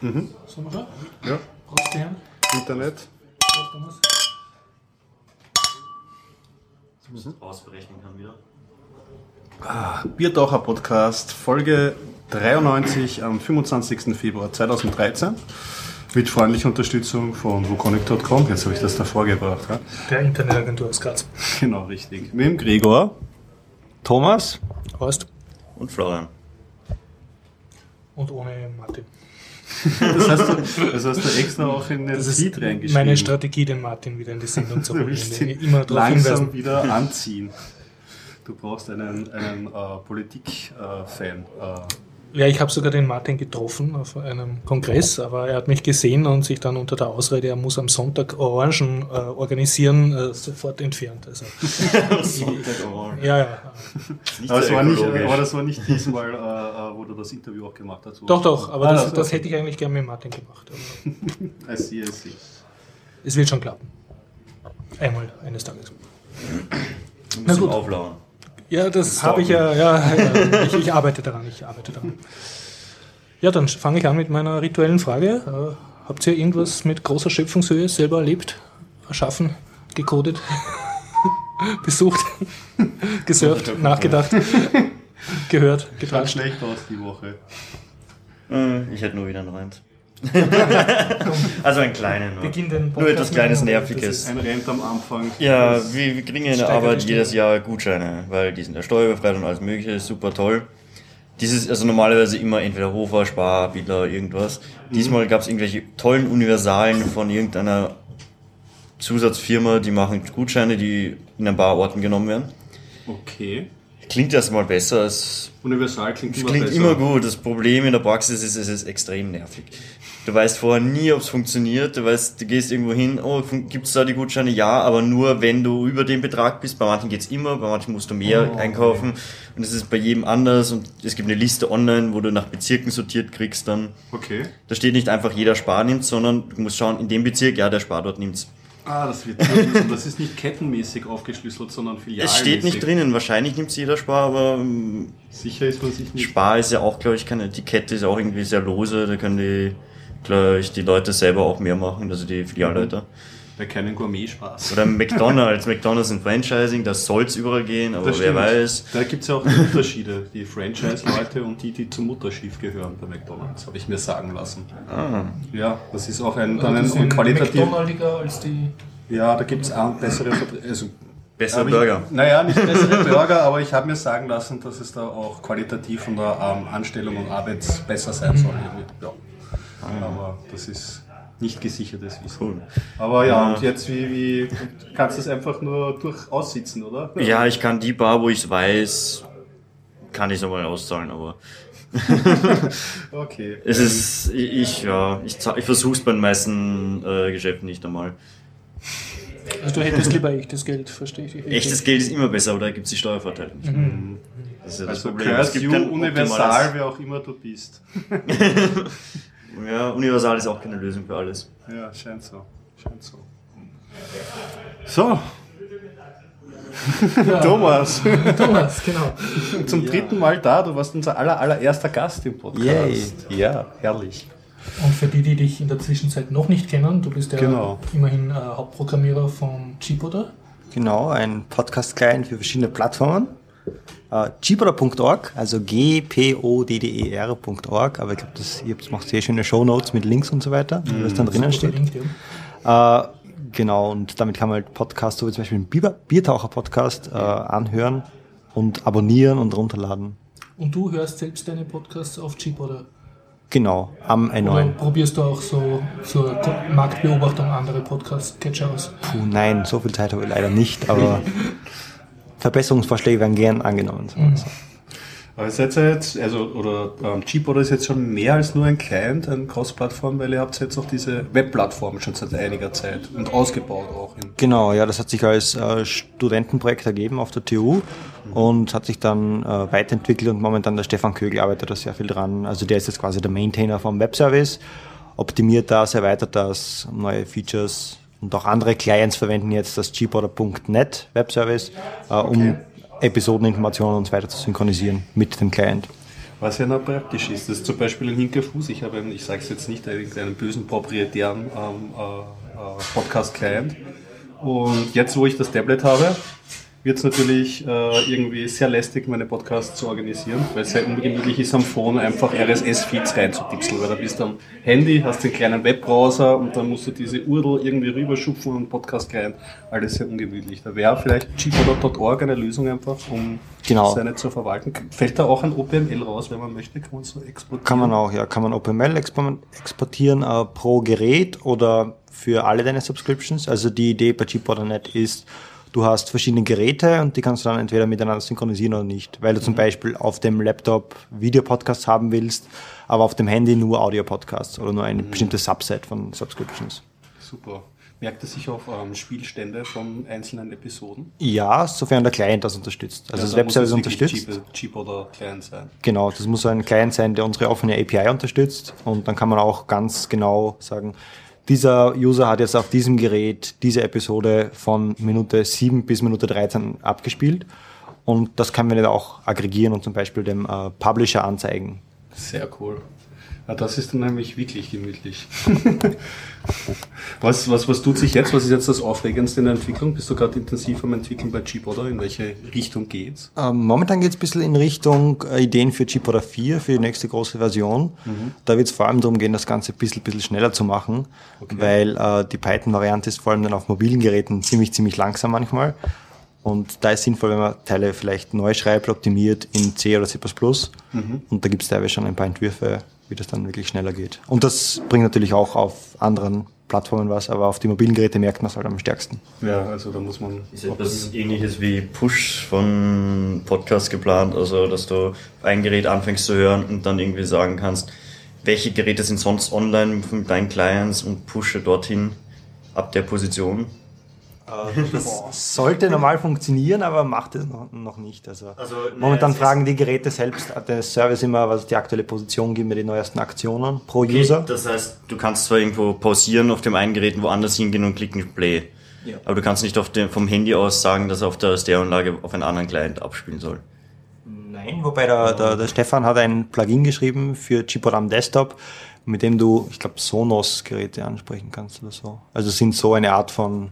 Mhm. Sollen wir schon? Ja, Prost, die Herren. Internet. Prost, Thomas. ausberechnen kann wieder. Biertaucher Podcast, Folge 93 am 25. Februar 2013. Mit freundlicher Unterstützung von wukonic.com. Jetzt habe ich das davor gebracht. Ja? Der Internetagentur aus Graz. Genau, richtig. Mit dem Gregor. Thomas? Prost. Und Florian. Und ohne Martin. Das hast du, das hast du extra auch in den Das Feed reingeschrieben. meine Strategie, den Martin wieder in die Sendung zu holen. Immer langsam hinweisen. wieder anziehen. Du brauchst einen, einen äh, Politik-Fan. Äh, Ja, ich habe sogar den Martin getroffen auf einem Kongress, aber er hat mich gesehen und sich dann unter der Ausrede, er muss am Sonntag Orangen äh, organisieren, äh, sofort entfernt. Also, ja, ja. Nicht aber, sehr war nicht, aber das war nicht diesmal, äh, äh, wo du das Interview auch gemacht hast. Doch, doch, aber Ah, das, das- das hätte ich eigentlich gerne mit Martin gemacht. Aber I see, I see. es wird schon klappen. Einmal eines Tages. Du Na gut. auflauen. Ja, das habe ich ja, ja, ja ich, ich arbeite daran, ich arbeite daran. Ja, dann fange ich an mit meiner rituellen Frage. Äh, habt ihr irgendwas mit großer Schöpfungshöhe selber erlebt, erschaffen, gecodet, besucht, gesurft, nachgedacht, gehört, getratscht? schlecht aus die Woche. Äh, Ich hätte nur wieder einen Rent. also einen kleinen. Nur, Beginn den nur etwas Kleines, Nerviges. Ein Rent am Anfang. Ja, wir, wir kriegen in der Arbeit jedes. Jahr Gutscheine, weil die sind ja steuerbefreit und alles mögliche, ist super toll. Dieses, also normalerweise immer entweder Hofer, Spar, Bieler, irgendwas. Diesmal gab es irgendwelche tollen Universalen von irgendeiner Zusatzfirma, die machen Gutscheine, die in ein paar Orten genommen werden. Okay. Klingt erstmal besser als Universal klingt immer Klingt besser. immer gut. Das Problem in der Praxis ist, es ist extrem nervig. Du weißt vorher nie, ob es funktioniert. Du weißt, du gehst irgendwo hin, oh, gibt's da die Gutscheine? Ja, aber nur, wenn du über den Betrag bist. Bei manchen geht's immer, bei manchen musst du mehr Oh, einkaufen. Und es ist bei jedem anders. Und es gibt eine Liste online, wo du nach Bezirken sortiert kriegst dann. Okay. Da steht nicht einfach jeder Spar nimmt, sondern du musst schauen, in dem Bezirk, ja, der Spar dort nimmt's. Ah, das wird das ist nicht kettenmäßig aufgeschlüsselt, sondern filialmäßig. Es steht nicht drinnen. Wahrscheinlich nimmt's jeder Spar, aber ähm, Sicher ist man sich nicht. Spar ist ja auch, glaube ich, keine Etikette, ist auch irgendwie sehr lose. Da können die, glaube ich, die Leute selber auch mehr machen, also die Filialleiter. Bei keinen Gourmet-Spaß. Oder McDonalds. McDonalds sind Franchising, da soll's überall gehen, aber Das wer stimmt. weiß. Da gibt es ja auch die Unterschiede. Die Franchise-Leute und die, die zum Mutterschiff gehören bei McDonalds, habe ich mir sagen lassen. Ah, Ja, das ist auch ein, dann ein, ein qualitativ. McDonaldiger als die Ja, da gibt es auch bessere also, bessere Burger. Ich, naja, nicht bessere Burger, aber ich habe mir sagen lassen, dass es da auch qualitativ von der ähm, Anstellung und Arbeit besser sein soll. Ja. Aber das ist nicht gesichertes Wissen. Cool. Aber ja, und jetzt wie, wie kannst du es einfach nur durch aussitzen, oder? Ja, ich kann die Bar, wo ich weiß, kann ich nochmal auszahlen, aber Okay. es ist, ich, ja, ich, ich versuch's bei den meisten äh, Geschäften nicht einmal. Also du hättest lieber echtes Geld, verstehe ich. Echtes Geld ist immer besser, aber da gibt's die Steuervorteile nicht. Das ist ja das Also Problem. Es Curse gibt You universal, wer auch immer du bist. Ja, universal ist auch keine Lösung für alles. Ja, scheint so. Scheint so. So, Thomas, Thomas, genau. zum dritten Mal da. Du warst unser aller, allererster Gast im Podcast. Yay. Ja, herrlich. Und für die, die dich in der Zwischenzeit noch nicht kennen, du bist ja Genau. immerhin äh, Hauptprogrammierer von Chipoda. Genau, ein Podcast-Client für verschiedene Plattformen. Äh, gpodder.org, also g-p-o-d-d-e-r.org, aber ich glaube, ihr macht sehr schöne Shownotes mit Links und so weiter, wo das dann drinnen steht. Verlinkt, ja. Äh, genau, und damit kann man halt Podcasts, so wie zum Beispiel den Biertaucher-Podcast, äh, anhören und abonnieren und runterladen. Und du hörst selbst deine Podcasts auf Chipoda. Genau, am Oder N9. probierst du auch so zur Ko- Marktbeobachtung andere Podcast-Catcher aus? Puh, nein, so viel Zeit habe ich leider nicht, aber Verbesserungsvorschläge werden gern angenommen. so. Aber ihr seid jetzt, also, oder ähm, Gpodder ist jetzt schon mehr als nur ein Client, eine Cross-Plattform, weil ihr habt jetzt auch diese Webplattform schon seit einiger Zeit und ausgebaut auch. Genau, ja, das hat sich als äh, Studentenprojekt ergeben auf der TU und hat sich dann äh, weiterentwickelt und momentan der Stefan Kögel arbeitet da sehr viel dran. Also der ist jetzt quasi der Maintainer vom Webservice, optimiert das, erweitert das, neue Features und auch andere Clients verwenden jetzt das gporter.net Webservice, äh, um Episodeninformationen und so weiter zu synchronisieren mit dem Client. Was ja noch praktisch ist, das ist zum Beispiel ein linker Fuß. Ich habe, einen, ich sage es jetzt nicht, einen bösen proprietären ähm, äh, äh, Podcast-Client. Und jetzt, wo ich das Tablet habe, wird es natürlich äh, irgendwie sehr lästig, meine Podcasts zu organisieren, weil es sehr ungemütlich ist, am Phone einfach RSS-Feeds reinzutipseln, weil da bist du am Handy, hast den kleinen Webbrowser und dann musst du diese URL irgendwie rüberschupfen und Podcast rein. Alles sehr ungemütlich. Da wäre vielleicht cheaper.org eine Lösung einfach, um Genau. seine zu verwalten. Fällt da auch ein OPML raus, wenn man möchte? Kann man so exportieren? Kann man auch, ja. Kann man expo- exportieren äh, pro Gerät oder für alle deine Subscriptions. Also die Idee bei Cheaper.net ist, du hast verschiedene Geräte und die kannst du dann entweder miteinander synchronisieren oder nicht. Weil du zum Beispiel auf dem Laptop Videopodcasts haben willst, aber auf dem Handy nur Audio-Podcasts oder nur ein bestimmtes Subset von Subscriptions. Super. Merkt es sich auf ähm, Spielstände von einzelnen Episoden? Ja, sofern der Client das unterstützt. Also das da muss Webservice unterstützt. Cheap, cheap oder Client sein. Genau, das muss ein Client sein, der unsere offene API unterstützt. Und dann kann man auch ganz genau sagen, dieser User hat jetzt auf diesem Gerät diese Episode von Minute 7 bis Minute 13 abgespielt. Und das können wir dann auch aggregieren und zum Beispiel dem äh, Publisher anzeigen. Sehr cool. Ja, das ist dann nämlich wirklich gemütlich. was, was, was tut sich jetzt? Was ist jetzt das Aufregendste in der Entwicklung? Bist du gerade intensiv am Entwickeln bei oder? In welche Richtung geht's? Ähm, momentan geht es ein bisschen in Richtung äh, Ideen für Chipora 4, für die nächste große Version. Da wird es vor allem darum gehen, das Ganze ein bisschen, bisschen schneller zu machen, weil äh, die Python-Variante ist vor allem dann auf mobilen Geräten ziemlich, ziemlich langsam manchmal. Und da ist sinnvoll, wenn man Teile vielleicht neu schreibt, optimiert in C oder C++. Und da gibt es teilweise schon ein paar Entwürfe, wie das dann wirklich schneller geht. Und das bringt natürlich auch auf anderen Plattformen was, aber auf die mobilen Geräte merkt man es halt am stärksten. Ja, also da muss man. Ist etwas ähnliches wie Push von Podcast geplant, also dass du ein Gerät anfängst zu hören und dann irgendwie sagen kannst, welche Geräte sind sonst online mit deinen Clients und pushe dorthin ab der Position. Das sollte normal funktionieren, aber macht es noch, nicht. Also, Also, momentan fragen die Geräte selbst, äh, der Service immer, was ist die aktuelle Position, gib mir die neuesten Aktionen pro User. Das heißt, du kannst zwar irgendwo pausieren auf dem einen Gerät, woanders hingehen und klicken Play. Aber du kannst nicht dem, vom Handy aus sagen, dass er auf der Stereoanlage auf einen anderen Client abspielen soll. Nein, wobei der, der, der Stefan hat ein Plugin geschrieben für Chipod am Desktop, mit dem du, ich glaube, Sonos-Geräte ansprechen kannst oder so. Also sind so eine Art von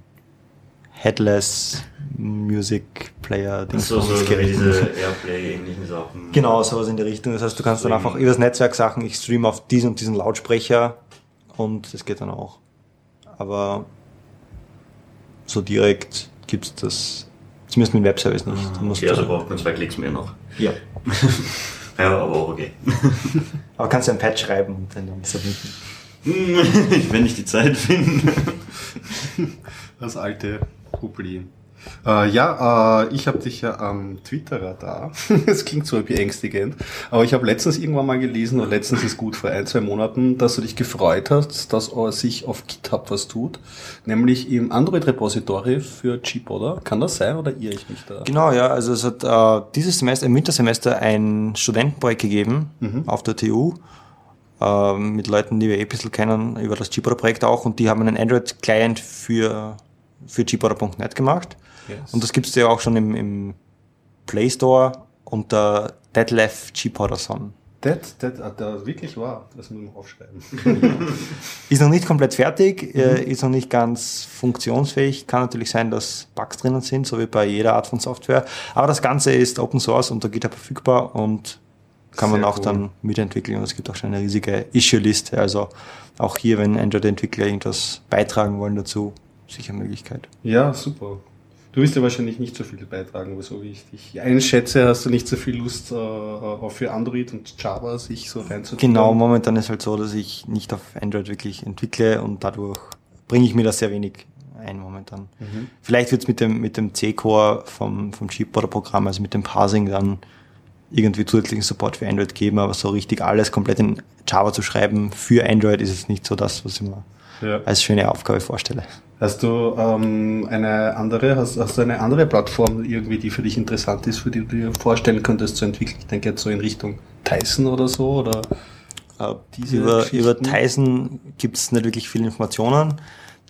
Headless Music Player So, so, so wie diese Airplay-ähnlichen Sachen. Genau, sowas in die Richtung. Das heißt, du kannst dann Deswegen- einfach übers Netzwerk sagen, ich streame auf diesen und diesen Lautsprecher und das geht dann auch. Aber so direkt gibt's das, zumindest mit dem Webservice nicht. Musst Okay, also braucht man zwei Klicks mehr noch. ja. Ja, aber auch okay. Aber kannst du ein Patch schreiben und dann submitten. Wenn ich die Zeit finde. Das alte Problem. Äh, ja, äh, ich habe dich ja am Twitter-Radar. Es klingt so beängstigend. Aber ich habe letztens irgendwann mal gelesen, und letztens ist gut, vor ein, zwei Monaten, dass du dich gefreut hast, dass äh, sich auf GitHub was tut. Nämlich im Android-Repository für Jeep, oder? Kann das sein oder irre ich mich da? Genau, ja, also es hat äh, dieses Semester, im Wintersemester ein Studentenprojekt gegeben auf der TU äh, mit Leuten, die wir eh ein bisschen kennen, über das Gpora-Projekt auch und die haben einen Android-Client für, für gpora.net gemacht Yes. und das gibt's ja auch schon im, im Play Store unter Detlef Gporason. Das, das, ah, das wirklich wahr. Das muss man aufschreiben. Ist noch nicht komplett fertig, äh, ist noch nicht ganz funktionsfähig. Kann natürlich sein, dass Bugs drinnen sind, so wie bei jeder Art von Software. Aber das Ganze ist Open Source unter GitHub verfügbar und kann man Sehr auch cool. dann mitentwickeln. Und es gibt auch schon eine riesige Issue-Liste. Also auch hier, wenn Android-Entwickler irgendwas beitragen wollen dazu, sicher Möglichkeit. Ja, super. Du willst ja wahrscheinlich nicht so viel beitragen, aber so wie ich dich einschätze, hast du nicht so viel Lust, äh, auch für Android und Java sich so reinzutun. Genau, momentan ist halt so, dass ich nicht auf Android wirklich entwickle und dadurch bringe ich mir das sehr wenig ein momentan. Vielleicht wird es mit dem, mit dem C-Core vom, vom Chipboarder-Programm, also mit dem Parsing dann irgendwie zusätzlichen Support für Android geben, aber so richtig alles komplett in Java zu schreiben für Android ist es nicht so das, was ich mir Ja. als schöne Aufgabe vorstelle. Hast du ähm, eine andere, hast, hast du eine andere Plattform irgendwie, die für dich interessant ist, für die du dir vorstellen könntest zu entwickeln? Ich denke jetzt so in Richtung Tyson oder so oder Äh, Diese über, über Tizen gibt es nicht wirklich viele Informationen.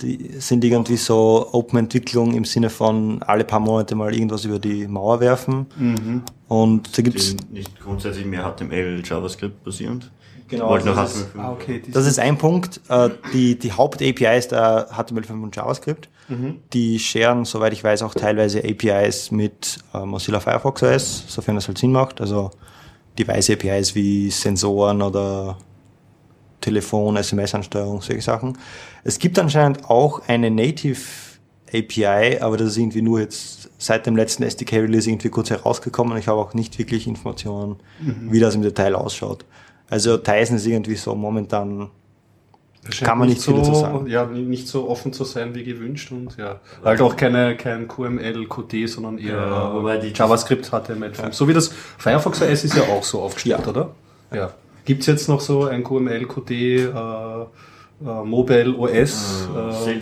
Die sind irgendwie so Open-Entwicklung im Sinne von alle paar Monate mal irgendwas über die Mauer werfen. Mhm. Und da gibt's Die nicht grundsätzlich mehr HTML, JavaScript basierend. Genau, Wollten noch das ist- HTML5. Ah, okay. Das ist ein Punkt. Äh, die die Haupt-API ist der HTML5 und JavaScript. Mhm. Die sharen, soweit ich weiß, auch teilweise APIs mit äh, Mozilla Firefox OS, sofern das halt Sinn macht. Also Device-APIs wie Sensoren oder Telefon, SMS-Ansteuerung, solche Sachen. Es gibt anscheinend auch eine Native API, aber das ist irgendwie nur jetzt seit dem letzten SDK-Release irgendwie kurz herausgekommen. Ich habe auch nicht wirklich Informationen, wie das im Detail ausschaut. Also Tizen ist irgendwie so momentan kann man nicht viel so, dazu sagen. Ja, nicht so offen zu sein wie gewünscht und ja. Halt auch keine, kein QML, Qt, sondern eher Ja, die- JavaScript, HTML5. So wie das Firefox OS ist ja auch so aufgestellt, Ja. oder? Ja. Gibt's jetzt noch so ein QML, Qt, äh, äh, Mobile OS? Äh, äh,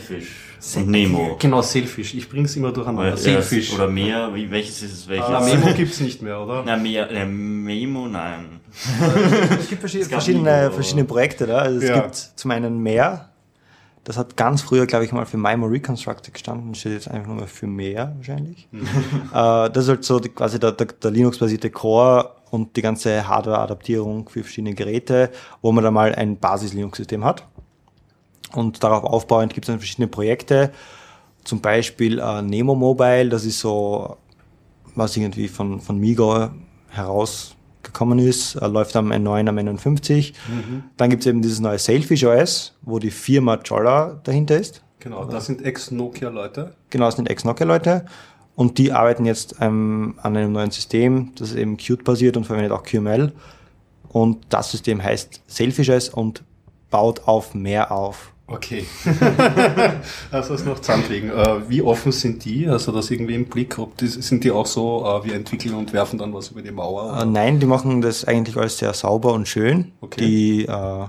Nemo. Genau, Sailfish. Ich bring's immer durcheinander. Ja, Sailfish. Oder mehr, wie, welches ist es? Welches? Ah, Memo gibt's nicht mehr, oder? Na, mehr, äh, Memo, nein. Es gibt verschiedene, gab verschiedene, verschiedene Projekte da. Also es Ja. gibt zum einen mehr. Das hat ganz früher, glaube ich, mal für MIMO Reconstructed gestanden, steht jetzt einfach nur mehr für mehr wahrscheinlich. äh, das ist halt so die, quasi der, der, der Linux-basierte Core und die ganze Hardware-Adaptierung für verschiedene Geräte, wo man da mal ein Basis-Linux-System hat. Und darauf aufbauend gibt es dann verschiedene Projekte. Zum Beispiel äh, Nemo Mobile, das ist so, was irgendwie von, von Migo herausgekommen ist, äh, läuft am N9, am N51. Dann gibt es eben dieses neue Sailfish OS, wo die Firma Jolla dahinter ist. Genau, das sind Ex-Nokia-Leute. Genau, das sind Ex-Nokia-Leute. Und die arbeiten jetzt ähm, an einem neuen System, das ist eben Qt-basiert und verwendet auch QML. Und das System heißt Sailfish OS und baut auf mehr auf. Okay. also das noch zusammenlegen. Äh, wie offen sind die? Also das irgendwie im Blick? Ob die, sind die auch so, äh, wir entwickeln und werfen dann was über die Mauer? Äh, nein, die machen das eigentlich alles sehr sauber und schön. Okay. Die äh,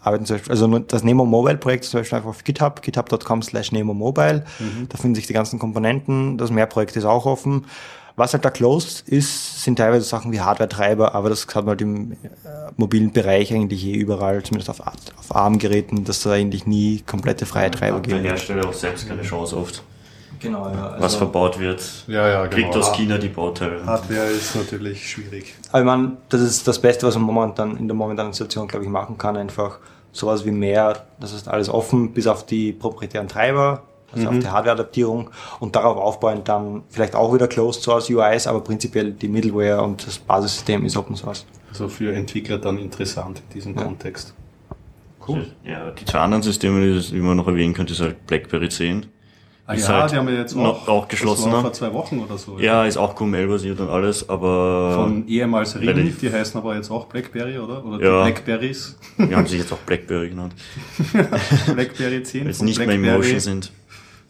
arbeiten zum Beispiel, also das Nemo Mobile Projekt ist zum Beispiel einfach auf GitHub, github.com slash Nemo Mobile. Da finden sich die ganzen Komponenten. Das Mehrprojekt ist auch offen. Was halt da closed ist, sind teilweise Sachen wie Hardware-Treiber, aber das hat man halt im äh, mobilen Bereich eigentlich eh überall, zumindest auf, auf ARM-Geräten, dass da eigentlich nie komplette freie Treiber Hat der geben. Hersteller auch selbst keine Chance oft. Genau, ja. Was verbaut wird, Ja, ja, kriegt genau. aus China die Bauteile. Hardware ist natürlich schwierig. Aber ich meine, das ist das Beste, was man momentan in der momentanen Situation, glaube ich, machen kann. Einfach sowas wie mehr, das ist alles offen, bis auf die proprietären Treiber, also auf die Hardware-Adaptierung und darauf aufbauend dann vielleicht auch wieder Closed Source UIs, aber prinzipiell die Middleware und das Basissystem ist Open Source. Also für Entwickler dann interessant in diesem Kontext. Cool. Ja, die zwei anderen Systeme, die die man noch erwähnen könnte, ist halt BlackBerry 10. Ah Ist ja, halt die haben wir jetzt noch- auch, auch geschlossen, ne? vor zwei Wochen oder so. Ja, ist auch QML-basiert und alles, aber Von ehemals Ring, die heißen aber jetzt auch Blackberry, oder? Oder Ja. die Blackberries. wir haben sich jetzt auch BlackBerry genannt, Blackberry 10. weil es nicht mehr BlackBerry. Motion sind.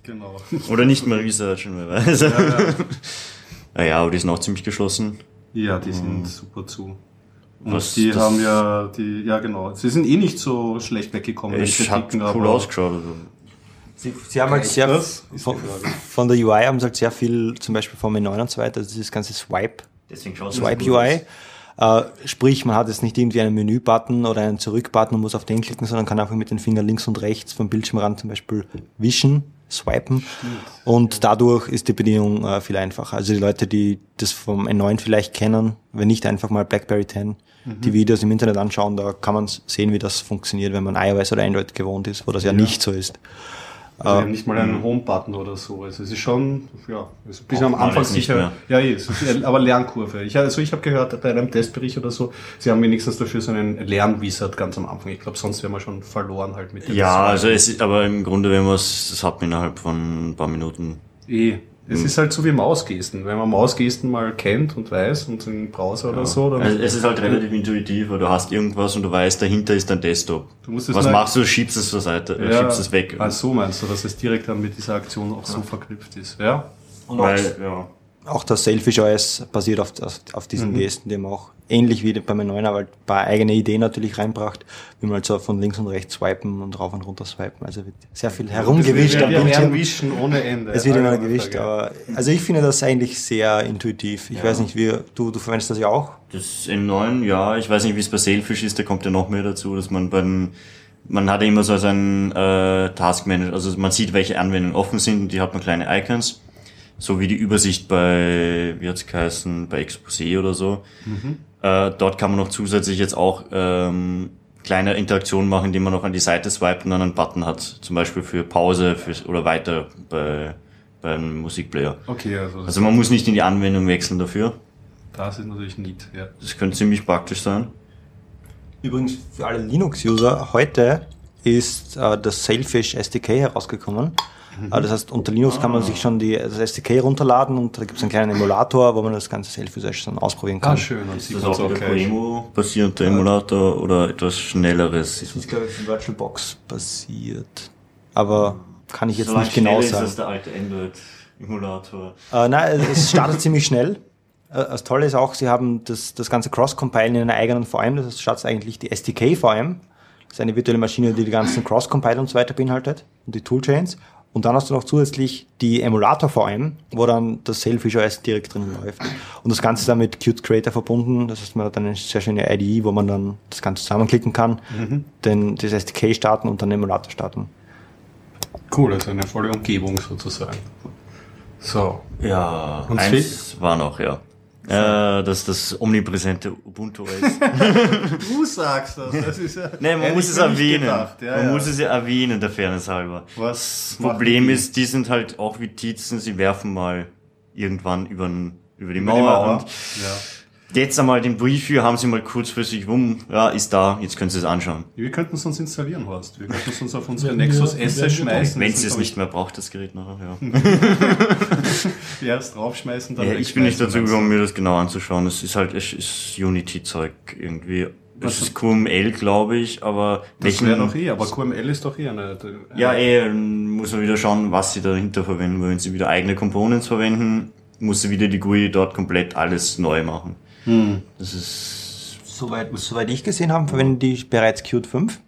Genau. Oder nicht mehr researchen, wer weiß. Ja, ja. Naja, aber die sind auch ziemlich geschlossen. ja, die sind super zu. Und Was die haben ja, die, ja genau, sie sind eh nicht so schlecht weggekommen. hat Kritiken, cool ausgeschaut. Also. Sie, sie haben halt sehr, das? Von, von der UI haben sie halt sehr viel, zum Beispiel vom N9 und so weiter, also dieses ganze Swipe, Deswegen Swipe UI. Äh, sprich, man hat jetzt nicht irgendwie einen Menü-Button oder einen Zurück-Button und muss auf den klicken, sondern kann einfach mit den Fingern links und rechts vom Bildschirmrand zum Beispiel wischen, swipen. Und dadurch ist die Bedienung äh, viel einfacher. Also die Leute, die das vom N9 vielleicht kennen, wenn nicht einfach mal BlackBerry 10, die Videos im Internet anschauen, da kann man sehen, wie das funktioniert, wenn man iOS oder Android gewohnt ist, wo das ja, nicht so ist. Also haben nicht mal einen Home-Button oder so. Also es ist schon, ja, es ist ein bisschen am Anfang sicher. Ja, es ist, aber Lernkurve. Ich, also ich habe gehört bei einem Testbericht oder so, sie haben wenigstens dafür so einen Lernwizard ganz am Anfang. Ich glaube, sonst wäre man schon verloren halt mit dem Ja, Swipen. also es ist, aber im Grunde, wenn man es, das hat man innerhalb von ein paar Minuten. Eh. Es Hm. ist halt so wie Mausgesten. Wenn man Mausgesten mal kennt und weiß und im Browser oder so, dann Also es ist halt relativ intuitiv, weil du hast irgendwas und du weißt, dahinter ist dein Desktop. Du musst es Was machst du? Schiebst es zur Seite, äh, schiebst es weg. Ah, so meinst du, dass es direkt dann mit dieser Aktion auch so verknüpft ist. Ja? Weil, ja. Auch das Selfish OS basiert auf, auf, auf diesen Gesten, die haben auch ähnlich wie bei meinem neuen, aber halt ein paar eigene Ideen natürlich reinbracht, wie man halt so von links und rechts swipen und rauf und runter swipen. Also wird sehr viel herumgewischt wir, wir werden Bildschirm. wischen ohne Ende. Es wird immer gewischt, aber also ich finde das eigentlich sehr intuitiv. Ich weiß nicht, wie du, du verwendest das ja auch. Das N9, ja, ich weiß nicht, wie es bei Sailfish ist, da kommt ja noch mehr dazu, dass man beim, man hat ja immer so einen äh, Task Manager, also man sieht, welche Anwendungen offen sind und die hat man kleine Icons, so wie die Übersicht bei, wie hat's geheißen, bei Exposé oder so. Äh, dort kann man noch zusätzlich jetzt auch ähm, kleine Interaktionen machen, indem man noch an die Seite swipet und dann einen Button hat, zum Beispiel für Pause für, oder weiter bei, beim Musikplayer. Okay, also, Also man muss nicht in die Anwendung wechseln dafür. das ist natürlich neat. Ja. Das könnte ziemlich praktisch sein. Übrigens für alle Linux-User, heute ist äh, das Sailfish SDK herausgekommen. Äh, das heißt, unter Linux kann man sich schon die, das SDK runterladen und da gibt es einen kleinen Emulator, wo man das ganze Sailfish dann ausprobieren kann. Ah, schön. Und Ist sieht das man auch gleich. Coemo-basierter Emulator oder etwas schnelleres? Das ist, glaube ich, von VirtualBox basiert. Aber kann ich jetzt nicht genau sagen. der alte Android-Emulator. Äh, nein, es startet ziemlich schnell. Äh, Das Tolle ist auch, sie haben das, das ganze Cross-Compilen in einer eigenen VM. Das heißt, startet eigentlich die SDK-VM. Das ist eine virtuelle Maschine, die die ganzen Cross-Compile und so weiter beinhaltet und die Toolchains. Und dann hast du noch zusätzlich die Emulator-VM, wo dann das Sailfish OS direkt drin läuft. Und das Ganze ist dann mit Qt Creator verbunden. Das heißt, man hat dann eine sehr schöne IDE, wo man dann das Ganze zusammenklicken kann, den, das SDK starten und dann den Emulator starten. Cool, also eine volle Umgebung sozusagen. So. Ja, Und eins war noch, ja. Äh, das das omnipräsente Ubuntu OS. Du sagst das. das ist ja, nee, man muss es erwähnen. gedacht. Ja, man ja. muss es ja erwähnen, der Fairness halber. Was Das Problem die? ist, die sind halt auch wie Tizen, sie werfen mal irgendwann über, über die Über die Mauer, Mauer. und Ja. Jetzt einmal den Brief hier haben sie mal kurzfristig rum, ja, ist da, jetzt können sie es anschauen. Wir könnten es uns installieren, Horst. Wir könnten es uns auf unsere Nexus S schmeißen. Wenn Das sie es nicht mehr braucht, das Gerät nachher, ja. ich, Erst draufschmeißen, dann Ja, ich bin nicht dazu gekommen, mir das genau anzuschauen. Es ist halt, es ist Unity-Zeug irgendwie. Es ist QML, glaube ich, aber Das wäre doch eh, aber QML ist doch eh eine. eine Ja, eh, muss man wieder schauen, was sie dahinter verwenden. Weil wenn sie wieder eigene Components verwenden, muss sie wieder die GUI dort komplett alles neu machen. Hm. Das ist, Soweit, soweit ich gesehen habe, verwenden die bereits Qt 5.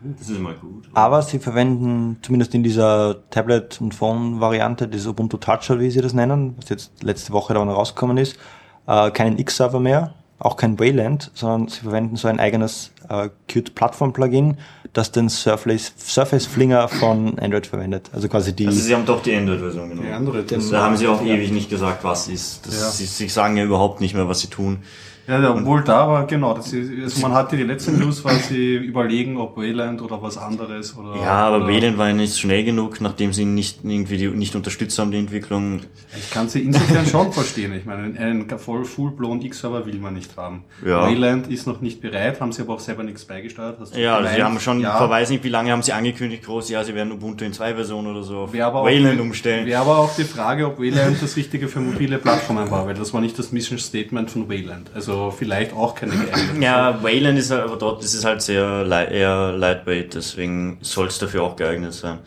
das ist mal gut. Aber sie verwenden zumindest in dieser Tablet- und Phone-Variante, das Ubuntu Touch, wie sie das nennen, was jetzt letzte Woche da noch rausgekommen ist, äh, keinen X-Server mehr, auch kein Wayland, sondern sie verwenden so ein eigenes äh, Qt-Plattform-Plugin, das den Surface, Surface Flinger von Android verwendet. Also quasi die... Also sie haben doch die Android-Version genommen. Die andere, das Da haben sie auch ewig nicht gesagt, was ist. Das, Ja. sie, sie sagen ja überhaupt nicht mehr, was sie tun. Ja, ja, obwohl da war, genau, das ist, also man hatte die letzte News, war sie überlegen, ob Wayland oder was anderes oder. Ja, aber oder, Wayland war ja nicht schnell genug, nachdem sie nicht irgendwie die, nicht unterstützt haben, die Entwicklung. Ich kann sie insofern schon verstehen. Ich meine, einen voll full-blown X-Server will man nicht haben. Ja. Wayland ist noch nicht bereit, haben sie aber auch selber nichts beigesteuert. Hast du Ja, also sie haben schon, ja. verweis nicht, wie lange haben sie angekündigt, groß, ja, sie werden Ubuntu in zwei Versionen oder so auf Wayland auch, umstellen. wäre aber auch die Frage, ob Wayland das Richtige für mobile Plattformen war, weil das war nicht das Mission Statement von Wayland. Also vielleicht auch keine geeignete. Ja, Wayland ist halt, aber dort ist es halt sehr eher lightweight, deswegen soll es dafür auch geeignet sein.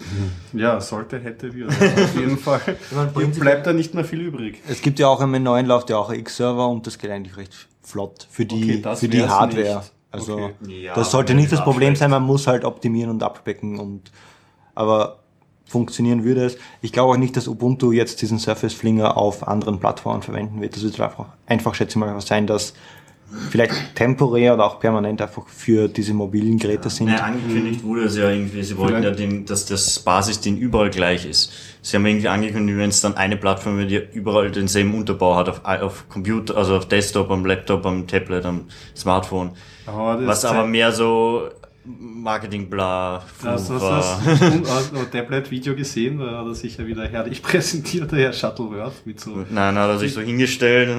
Ja, sollte, hätte, wir. Auf jeden Fall. Hier bleibt da nicht mehr viel übrig. Es gibt ja auch im neuen läuft ja auch ein X-Server und das geht eigentlich recht flott für die, Okay, das für die Hardware. nicht. Also Okay. Ja, das sollte nicht das Problem sein, man muss halt optimieren und abspecken und aber funktionieren würde es. Ich glaube auch nicht, dass Ubuntu jetzt diesen Surface Flinger auf anderen Plattformen verwenden wird. Das wird einfach, einfach schätze ich mal sein, dass vielleicht temporär oder auch permanent einfach für diese mobilen Geräte sind. Naja, angekündigt wurde es ja irgendwie, sie wollten ja, den, dass das Basisding überall gleich ist. Sie haben irgendwie angekündigt, wenn es dann eine Plattform wird, die überall denselben Unterbau hat, auf, auf Computer, also auf Desktop, am Laptop, am Tablet, am Smartphone. Das Was aber zeigt- mehr so Marketing bla Hast du das, das Tablet-Video gesehen? Da hat er sich ja wieder herrlich präsentiert, der Herr Shuttleworth, mit so, Nein, hat er sich so hingestellt.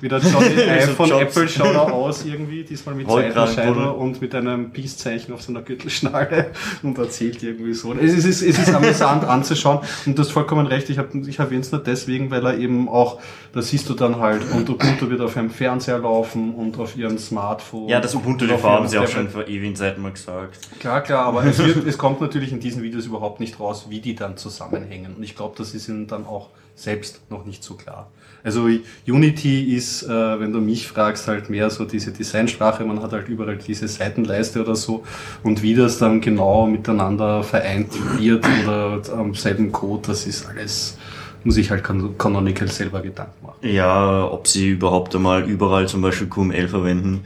wie der Johnny Ive von. Apple schaut er aus irgendwie, diesmal mit. Seitenscheitel und mit einem Peace-Zeichen auf seiner Gürtelschnalle und erzählt irgendwie so. Es ist, es ist, es ist amüsant anzuschauen und du hast vollkommen recht, ich, hab, ich erwähne es nur deswegen, weil er eben auch, da siehst du dann halt, und Ubuntu wird auf einem Fernseher laufen und auf ihrem Smartphone. Ja, das Ubuntu TV haben sie auch schon vor ewigen Zeiten mal gesagt. Klar, klar, aber es, wird, es kommt natürlich in diesen Videos überhaupt nicht raus, wie die dann zusammenhängen. Und ich glaube, das ist ihnen dann auch selbst noch nicht so klar. Also Unity ist, äh, wenn du mich fragst, halt mehr so diese Designsprache. Man hat halt überall diese Seitenleiste oder so. Und wie das dann genau miteinander vereint wird oder am selben Code, das ist alles, muss ich halt Can- Canonical selber Gedanken machen. Ja, ob sie überhaupt einmal überall zum Beispiel QML verwenden,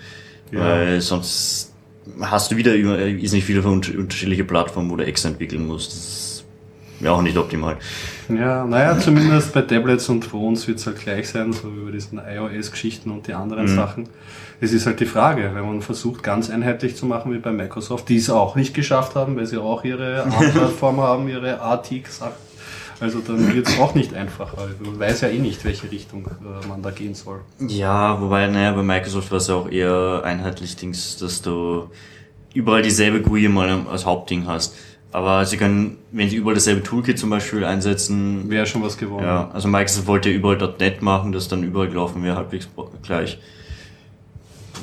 Ja. weil sonst hast du wieder über, ist nicht wieder für unter- unterschiedliche Plattformen, wo du extra entwickeln musst. Das wäre auch nicht optimal. Ja, naja, zumindest bei Tablets und Phones wird es halt gleich sein, so wie bei diesen iOS-Geschichten und die anderen Sachen. Es ist halt die Frage, wenn man versucht, ganz einheitlich zu machen wie bei Microsoft, die es auch nicht geschafft haben, weil sie auch ihre ARM-Plattform haben, ihre ATIC-Sachen. Also dann wird es auch nicht einfacher. Man weiß ja eh nicht, welche Richtung äh, man da gehen soll. Ja, wobei, naja, bei Microsoft war es ja auch eher einheitlich Dings, dass du überall dieselbe GUI mal als Hauptding hast. Aber sie können, wenn sie überall dasselbe Toolkit zum Beispiel einsetzen, Wäre schon was gewonnen. ja, also Microsoft wollte ja überall .NET machen, das dann überall gelaufen wäre, halbwegs gleich.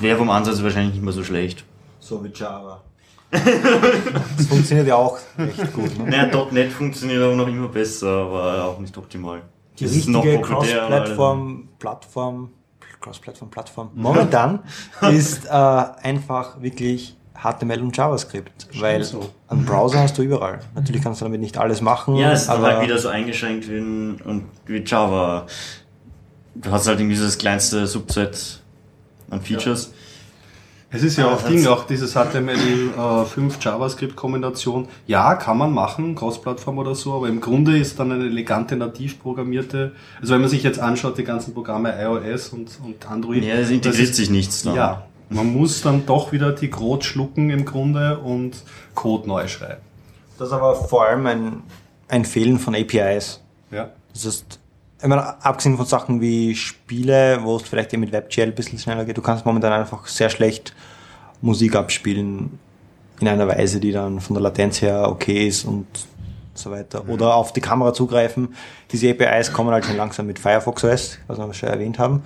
Wäre vom Ansatz wahrscheinlich nicht mehr so schlecht. So wie Java. Das funktioniert ja auch recht gut. Ne? Naja, .NET funktioniert aber noch immer besser, aber auch nicht optimal. Die Das richtige Cross-Plattform, Plattform, Cross-Plattform, Plattform momentan ist äh, einfach wirklich HTML und JavaScript, weil so. einen Browser hast du überall. Natürlich kannst du damit nicht alles machen, Ja, es ist dann aber halt wieder so eingeschränkt wie, in, und wie Java. Du hast halt irgendwie das kleinste Subset an Features. Es ist ja auch Ding, auch dieses HTML5 JavaScript-Kombination. Ja, kann man machen, Cross-Plattform oder so, aber im Grunde ist dann eine elegante, nativ programmierte, also wenn man sich jetzt anschaut, die ganzen Programme iOS und, und Android. Ja, es integriert ist- sich nichts dann. Ja, man muss dann doch wieder die Code schlucken im Grunde und Code neu schreiben. das ist aber vor allem ein, ein Fehlen von APIs. Ja. Das ist, ich meine, abgesehen von Sachen wie Spiele, wo es vielleicht eben mit WebGL ein bisschen schneller geht, du kannst momentan einfach sehr schlecht Musik abspielen in einer Weise, die dann von der Latenz her okay ist und so weiter. Oder auf die Kamera zugreifen. Diese APIs kommen halt schon langsam mit Firefox OS, was wir schon erwähnt haben.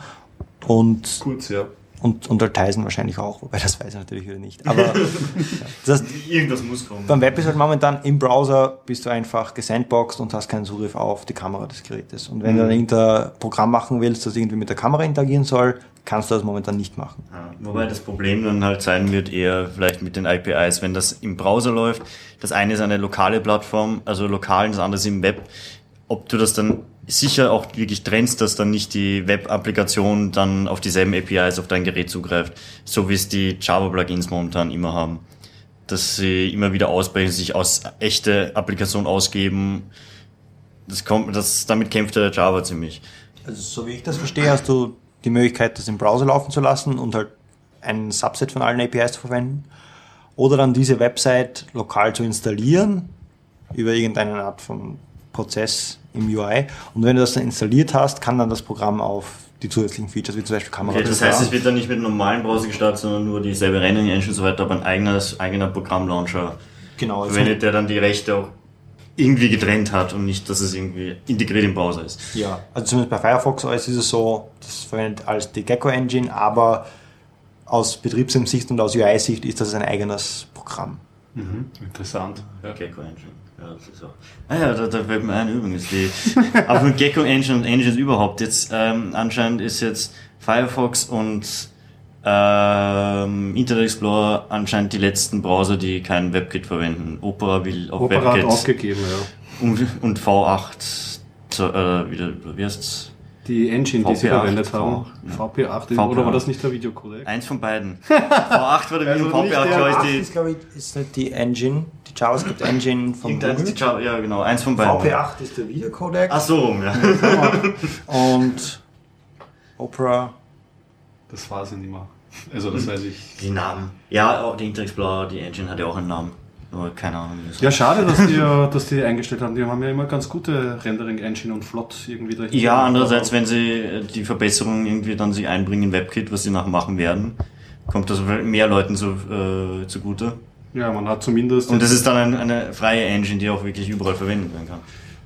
Und, Kurz, ja. Und, und Altizen wahrscheinlich auch, wobei das weiß ich natürlich wieder nicht. Aber das heißt, Irgendwas muss kommen. beim Web ist halt momentan im Browser bist du einfach gesandboxed und hast keinen Zugriff auf die Kamera des Gerätes. Und wenn du dann irgendein Programm machen willst, das irgendwie mit der Kamera interagieren soll, kannst du das momentan nicht machen. Ja, wobei das Problem dann halt sein wird, eher vielleicht mit den APIs, wenn das im Browser läuft. Das eine ist eine lokale Plattform, also lokal, das andere ist im Web. Ob du das dann sicher auch wirklich trennst, dass dann nicht die Web-Applikation dann auf dieselben APIs auf dein Gerät zugreift, so wie es die Java-Plugins momentan immer haben. Dass sie immer wieder ausbrechen, sich aus echte Applikationen ausgeben. Das kommt, das, damit kämpft der Java ziemlich. Also so wie ich das verstehe, hast du die Möglichkeit, das im Browser laufen zu lassen und halt ein Subset von allen APIs zu verwenden. Oder dann diese Website lokal zu installieren über irgendeine Art von Prozess im UI. Und wenn du das dann installiert hast, kann dann das Programm auf die zusätzlichen Features, wie zum Beispiel Kamera. Okay, das heißt, es wird dann nicht mit einem normalen Browser gestartet, sondern nur dieselbe Rendering Engine und so weiter, aber ein eigenes, eigener Programmlauncher genau, also, verwendet, der dann die Rechte auch irgendwie getrennt hat und nicht, dass es irgendwie integriert im Browser ist. Ja, also zumindest bei Firefox OS ist es so, das verwendet als die Gecko Engine, aber aus Betriebssystemsicht und aus UI-Sicht ist das ein eigenes Programm. Mhm. Interessant. Ja. Gecko Engine. Ja, das ist auch. Ah ja, da, da fällt mir ein übrigens. Die, aber mit Gecko Engine und Engines überhaupt. Jetzt ähm, anscheinend ist jetzt Firefox und ähm, Internet Explorer anscheinend die letzten Browser, die kein WebKit verwenden. Opera will auf Opera hat WebKit aufgegeben, ja. und, und V8, so, äh, wieder, wie heißt's? Die Engine, die sie VP8, verwendet haben. ja. VP8, VP8. oder war das nicht der Videocodec? Eins von beiden. V8 war der Also Video, nicht V8 der glaube V8 ich ist, glaube ich, ist nicht die Engine, die JavaScript Engine von Google. die Java, ja genau, eins von beiden. VP8 ist der Videocodec Ach so, rum, ja. und Opera. Das war sie nicht mehr. Also das weiß ich. Die Namen. Ja, auch die Internet Explorer, die Engine hat ja auch einen Namen. Aber keine Ahnung. wie das Ja, schade, dass die, äh, dass die eingestellt haben. Die haben ja immer ganz gute Rendering-Engine und flott irgendwie dahinter. Ja, andererseits, wenn sie äh, die Verbesserungen irgendwie dann sich einbringen in WebKit, was sie nachher machen werden, kommt das mehr Leuten zu, äh, zugute. Ja, man hat zumindest. Und das ist dann ein, eine freie Engine, die auch wirklich überall verwendet werden kann.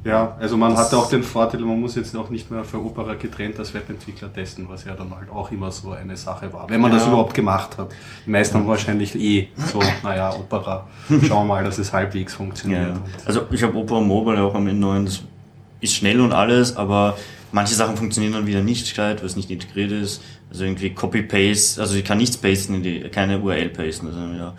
ja, also man hat auch den Vorteil, man muss jetzt auch nicht mehr für Opera getrennt als Webentwickler testen, was ja dann halt auch immer so eine Sache war. Wenn man das Ja. überhaupt gemacht hat. Die meisten haben wahrscheinlich eh so, naja, Opera. Schauen wir mal, dass es halbwegs funktioniert. Ja. Also ich habe Opera Mobile auch am neuen, das ist schnell und alles, aber manche Sachen funktionieren dann wieder nicht gescheit, weil es nicht integriert ist. Also irgendwie Copy-Paste, also ich kann nichts pasten, in die, keine URL pasten. Also, ja,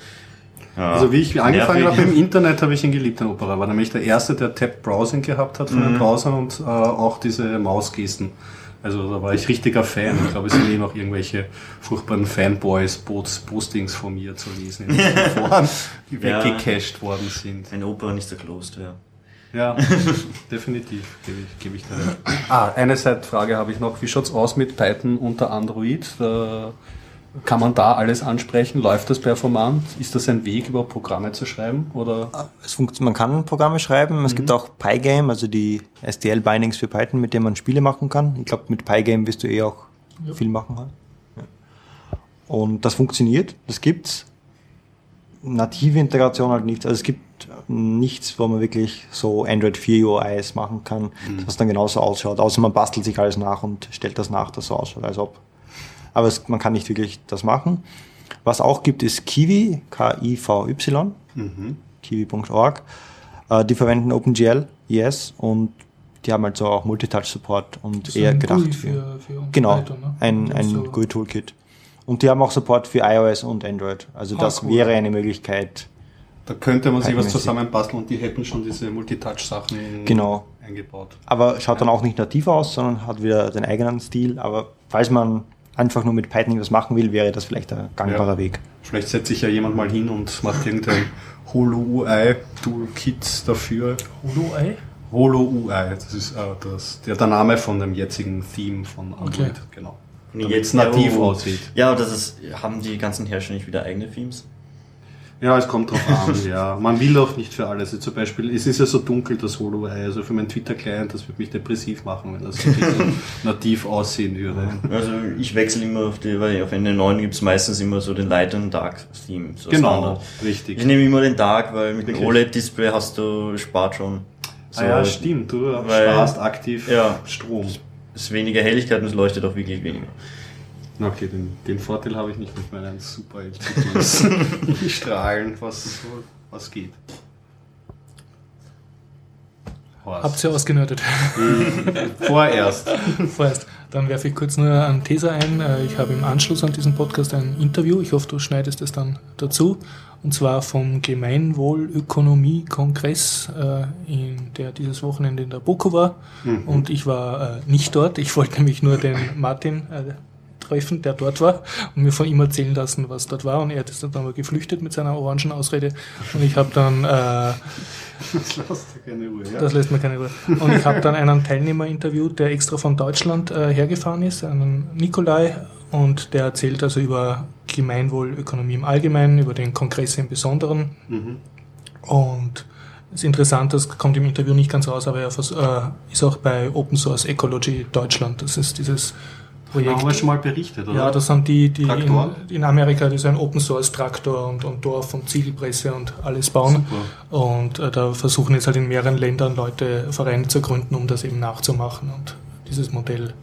ja, Also wie ich angefangen habe im Internet, habe ich ihn geliebt, den Opera. War nämlich der erste, der Tab Browsing gehabt hat von Mhm. den Browsern und äh, auch diese Mausgesten. Also da war ich richtiger Fan. Ich glaube, es sind eh noch irgendwelche furchtbaren Fanboys, Postings von mir zu lesen in Foren, die Ja. weggecached worden sind. Ein Opera nicht so closed, ja. Ja, definitiv, gebe ich, gebe ich recht. Ah, eine Seitfrage habe ich noch. Wie schaut's aus mit Python unter Android? Da kann man da alles ansprechen? Läuft das performant? Ist das ein Weg, über Programme zu schreiben? Oder? Es funkt, man kann Programme schreiben. Es gibt auch Pygame, also die STL-Bindings für Python, mit denen man Spiele machen kann. Ich glaube, mit Pygame wirst du eh auch viel machen. Halt. Ja. Und das funktioniert, das gibt's. Native Integration halt nicht. Also es gibt nichts, wo man wirklich so Android 4 UIs machen kann, was dann genauso ausschaut. Außer man bastelt sich alles nach und stellt das nach, das so ausschaut, als ob. Aber es, man kann nicht wirklich das machen. Was auch gibt, ist Kiwi, K-I-V-Y kiwi.org. Äh, die verwenden OpenGL, yes, und die haben halt so auch Multitouch-Support und eher gedacht für, für- für genau, Python, ne? ein, ein so- GUI-Toolkit. Und die haben auch Support für iOS und Android. Also Ah, das cool. wäre eine Möglichkeit. Da könnte man sich was zusammenbasteln und die hätten schon diese Multitouch-Sachen Genau. eingebaut. Aber schaut dann auch nicht nativ aus, sondern hat wieder den eigenen Stil. Aber falls man einfach nur mit Python was machen will, wäre das vielleicht ein gangbarer Ja. Weg. Vielleicht setzt sich ja jemand mal hin und macht irgendein Holo-UI-Toolkit dafür. Holo-Ei? Holo-UI, das ist äh, das, der, der Name von dem jetzigen Theme von Android, Okay. genau. Damit es nativ oh. aussieht. Ja, das ist, haben die ganzen Hersteller nicht wieder eigene Themes? Ja, es kommt drauf an, ja. Man will auch nicht für alles. Zum Beispiel, es ist ja so dunkel, das Holo-UI, also für meinen Twitter-Client, das würde mich depressiv machen, wenn das so nativ aussehen würde. Also ich wechsle immer auf die, weil auf Ende 9 gibt es meistens immer so den Light und Dark Theme. So Genau, Standard. richtig. Ich nehme immer den Dark, weil mit dem? OLED-Display hast du, spart schon. So, ah ja, stimmt, du Weil- sparst aktiv Ja. Strom. Es ist weniger Helligkeit und es leuchtet auch wirklich weniger. Okay, den, den Vorteil habe ich nicht mit meinen super Strahlen, was, was geht. Horst. Habt ihr ausgenördet? Vorerst. Vorerst. Dann werfe ich kurz nur einen Teaser ein. Äh, Ich habe im Anschluss an diesen Podcast ein Interview. Ich hoffe, du schneidest es dann dazu. Und zwar vom Gemeinwohlökonomie-Kongress, äh, in der dieses Wochenende in der BOKU war. Und ich war äh, nicht dort. Ich wollte nämlich nur den Martin treffen, der dort war und mir von ihm erzählen lassen, was dort war. Und er ist dann aber geflüchtet mit seiner orangen Ausrede. Und ich habe dann... Äh, Das lässt dir keine Ruhe, ja? das lässt mir keine Ruhe. Und ich habe dann einen Teilnehmer interviewt, der extra von Deutschland äh, hergefahren ist, einen Nikolai, und der erzählt also über Gemeinwohlökonomie im Allgemeinen, über den Kongress im Besonderen. Und es ist interessant, das kommt im Interview nicht ganz raus, aber er äh, ist auch bei Open Source Ecology Deutschland. Das ist dieses Projekt. haben wir schon mal berichtet, oder? Ja, das sind die, die in, in Amerika, die so ein Open Source Traktor und, und Dorf und Ziegelpresse und alles bauen. Und äh, da versuchen jetzt halt in mehreren Ländern Leute Vereine zu gründen, um das eben nachzumachen und dieses Modell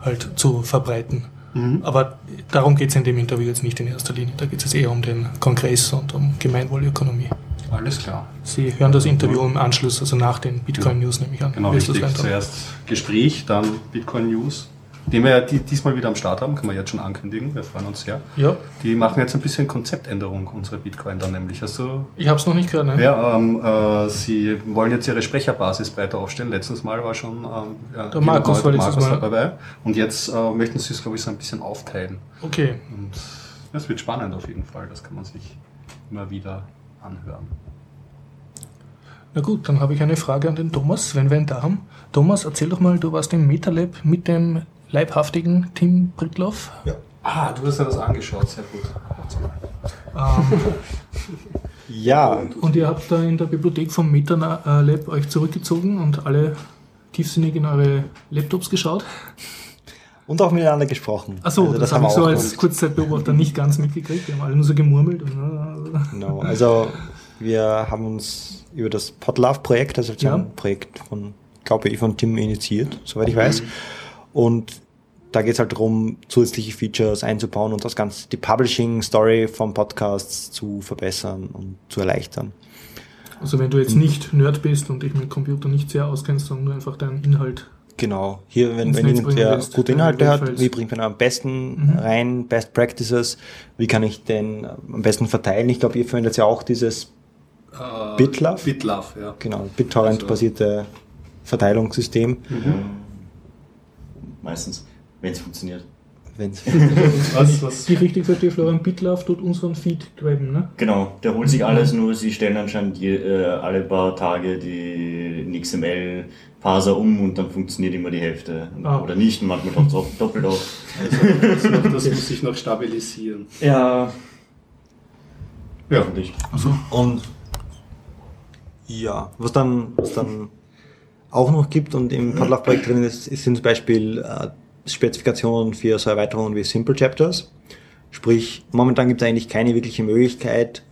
halt zu verbreiten. Mhm. Aber darum geht es in dem Interview jetzt nicht in erster Linie. Da geht es eher um den Kongress und um Gemeinwohlökonomie. Alles klar. Sie hören das Interview im Anschluss, also nach den Bitcoin News nehme ich an. Genau, richtig. Zuerst Gespräch, dann Bitcoin News, den wir ja die- diesmal wieder am Start haben, können wir jetzt schon ankündigen. Wir freuen uns sehr. Ja, Die machen jetzt ein bisschen Konzeptänderung, unsere Bitcoin dann nämlich. Also, ich habe es noch nicht gehört. Ne? ja, ähm, äh, sie wollen jetzt ihre Sprecherbasis breiter aufstellen. Letztes Mal war schon ähm, Der Markus war Markus Mal. dabei. Und jetzt äh, möchten sie es, glaube ich, so ein bisschen aufteilen. Okay. Und das wird spannend auf jeden Fall. Das kann man sich immer wieder anhören. Na gut, dann habe ich eine Frage an den Thomas, wenn wir ihn da haben. Thomas, erzähl doch mal, du warst im MetaLab mit dem leibhaftigen Tim Brittloff. Ah, du hast ja das angeschaut. Sehr gut. Ähm, Ja, und ihr habt da in der Bibliothek vom MetaLab euch zurückgezogen und alle tiefsinnig in eure Laptops geschaut. und auch miteinander gesprochen. Achso, Also das, haben habe ich wir so als. Kurzzeitbeobachter nicht ganz mitgekriegt. Wir haben alle nur so gemurmelt. Äh, Genau, also wir haben uns über das Podlove-Projekt, also Ja. ein Projekt von, glaube ich, von Tim initiiert, soweit ich weiß. Und da geht es halt darum, zusätzliche Features einzubauen und das Ganze, die Publishing-Story vom Podcasts zu verbessern und zu erleichtern. Also wenn du jetzt nicht Nerd bist und dich mit Computer nicht sehr auskennst, sondern nur einfach deinen Inhalt. Genau. Hier, wenn, wenn jemand der willst, gute Inhalte hat, wie bringt man am besten Mhm. rein, Best Practices, wie kann ich den am besten verteilen? Ich glaube, ihr verwendet ja auch dieses Äh, BitLove? BitLove, ja. genau, BitTorrent-basierte Verteilungssystem. Meistens, wenn es funktioniert. Wenn's Was, was? Die richtig verstehe, Florian Bitlove tut unseren Feed graben, ne? Genau, der holt sich alles, nur sie stellen anscheinend je, äh, alle paar Tage die XML-Parser um und dann funktioniert immer die Hälfte. Ah. Oder nicht, und manchmal taucht es doppelt auf. Das, noch, das muss sich noch stabilisieren. Ja. Ja. Hoffentlich. Und ja, was dann, was dann auch noch gibt und im Podlove-Projekt drin ist, sind zum Beispiel äh, Spezifikationen für so Erweiterungen wie Simple Chapters. Sprich, momentan gibt es eigentlich keine wirkliche Möglichkeit,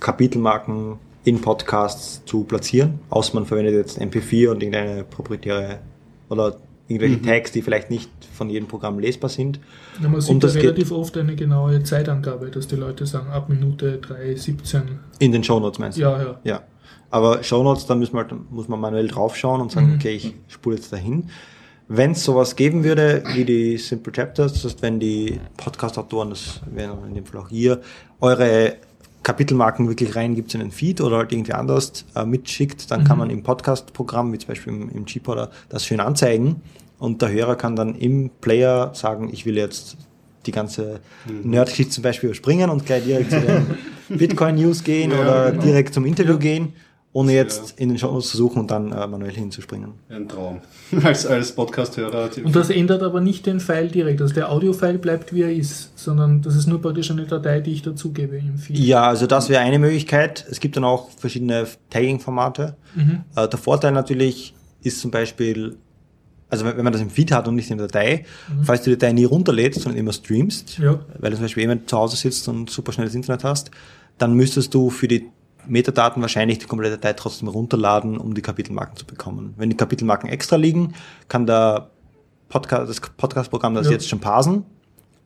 Kapitelmarken in Podcasts zu platzieren, außer man verwendet jetzt MP4 und irgendeine proprietäre oder irgendwelche Tags, die vielleicht nicht von jedem Programm lesbar sind. Ja, man sieht Und da das relativ oft eine genaue Zeitangabe, dass die Leute sagen, ab Minute 3,17. In den Shownotes meinst du? Ja, ja. Ja. Aber Shownotes, da muss man, halt- muss man manuell draufschauen und sagen, Mhm. okay, ich spule jetzt dahin. Wenn es sowas geben würde, wie die Simple Chapters, das heißt, wenn die Podcast-Autoren, das wären in dem Fall auch ihr, eure Kapitelmarken wirklich reingibt in den Feed oder halt irgendwie anders äh, mitschickt, dann kann Mhm. man im Podcast-Programm, wie zum Beispiel im, im G-Podder, das schön anzeigen und der Hörer kann dann im Player sagen, ich will jetzt die ganze Nerd-Geschichte zum Beispiel überspringen und gleich direkt zu den Bitcoin-News gehen Ja, oder genau. direkt zum Interview Ja. gehen, ohne jetzt in den Shows zu suchen und dann äh, manuell hinzuspringen. Ein Traum. Als, als Podcast-Hörer. Und das ändert aber nicht den File direkt. Also der Audio-File bleibt wie er ist, sondern das ist nur praktisch eine Datei, die ich dazugebe im Feed. Ja, also das wäre eine Möglichkeit. Es gibt dann auch verschiedene Tagging-Formate. Mhm. Äh, der Vorteil natürlich ist zum Beispiel, also wenn man das im Feed hat und nicht in der Datei, falls du die Datei nie runterlädst, sondern immer streamst, Mhm. Ja. weil du zum Beispiel jemand zu Hause sitzt und super schnelles Internet hast, dann müsstest du für die Metadaten wahrscheinlich die komplette Datei trotzdem runterladen, um die Kapitelmarken zu bekommen. Wenn die Kapitelmarken extra liegen, kann der Podcast, das Podcast-Programm das Ja. jetzt schon parsen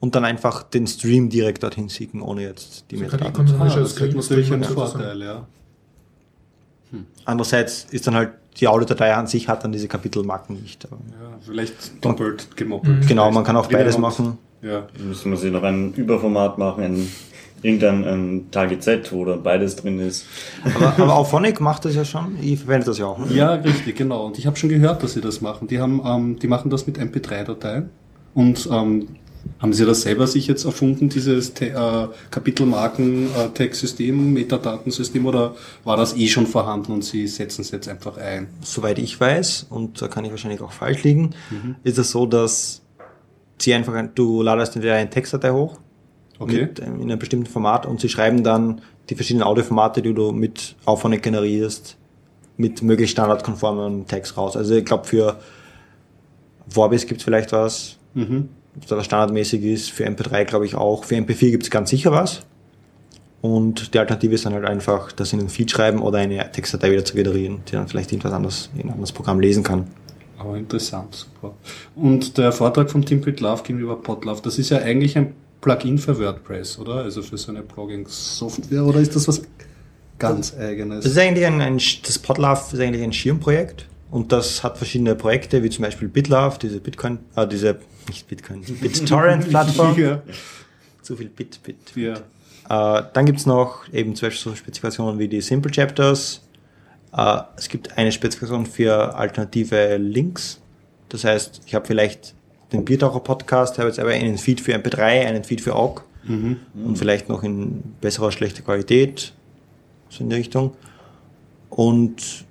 und dann einfach den Stream direkt dorthin schicken, ohne jetzt die So kann ich Metadaten. kon- Ah, Schon das ist natürlich ein Screen- Vorteil, ja. Andererseits ist dann halt die Audiodatei an sich hat dann diese Kapitelmarken nicht. Aber ja. Vielleicht doppelt gemoppelt. Genau, man kann auch beides machen. Ja. Müssen wir sich noch ein Überformat machen, ein, irgendein ein Target Z, wo dann beides drin ist. Aber, aber Auphonic macht das ja schon. Ich verwende das ja auch. Ne? ja, richtig, genau. Und ich habe schon gehört, dass sie das machen. Die, haben, ähm, die machen das mit MP3-Dateien. Und ähm, haben sie das selber sich jetzt erfunden, dieses Te- äh, Kapitelmarken-Tag-System, Metadatensystem, oder war das eh schon vorhanden und sie setzen es jetzt einfach ein? Soweit ich weiß, und da kann ich wahrscheinlich auch falsch liegen, ist es so, dass sie einfach, ein- du ladest entweder eine Textdatei hoch Okay. mit, ähm, in einem bestimmten Format und sie schreiben dann die verschiedenen Audioformate, die du mit Auphonic generierst, mit möglichst standardkonformen Tags raus. Also ich glaube für Vorbis gibt es vielleicht was, Mhm. was standardmäßig ist, für MP3 glaube ich auch, für MP4 gibt es ganz sicher was. Und die Alternative ist dann halt einfach, das in den Feed schreiben oder eine Textdatei wieder zu generieren, die dann vielleicht irgendwas anderes in ein anderes Programm lesen kann. Aber interessant, super. Und der Vortrag von Tim Love gegenüber Podlove, das ist ja eigentlich ein Plugin für WordPress, oder? Also für so eine Blogging-Software, oder ist das was ganz eigenes? Das ist eigentlich ein, ein das Podlove ist eigentlich ein Schirmprojekt und das hat verschiedene Projekte, wie zum Beispiel BitLove, diese Bitcoin, äh, diese, nicht Bitcoin, BitTorrent-Plattform. Ja. Zu viel Bit, Bit. Ja. Äh, dann gibt's noch eben zum Beispiel so Spezifikationen wie die Simple Chapters. Äh, es gibt eine Spezifikation für alternative Links. Das heißt, ich habe vielleicht den Biertaucher Podcast, habe jetzt aber einen Feed für MP3, einen Feed für AUG und vielleicht noch in besserer oder schlechter Qualität, so in die Richtung. Und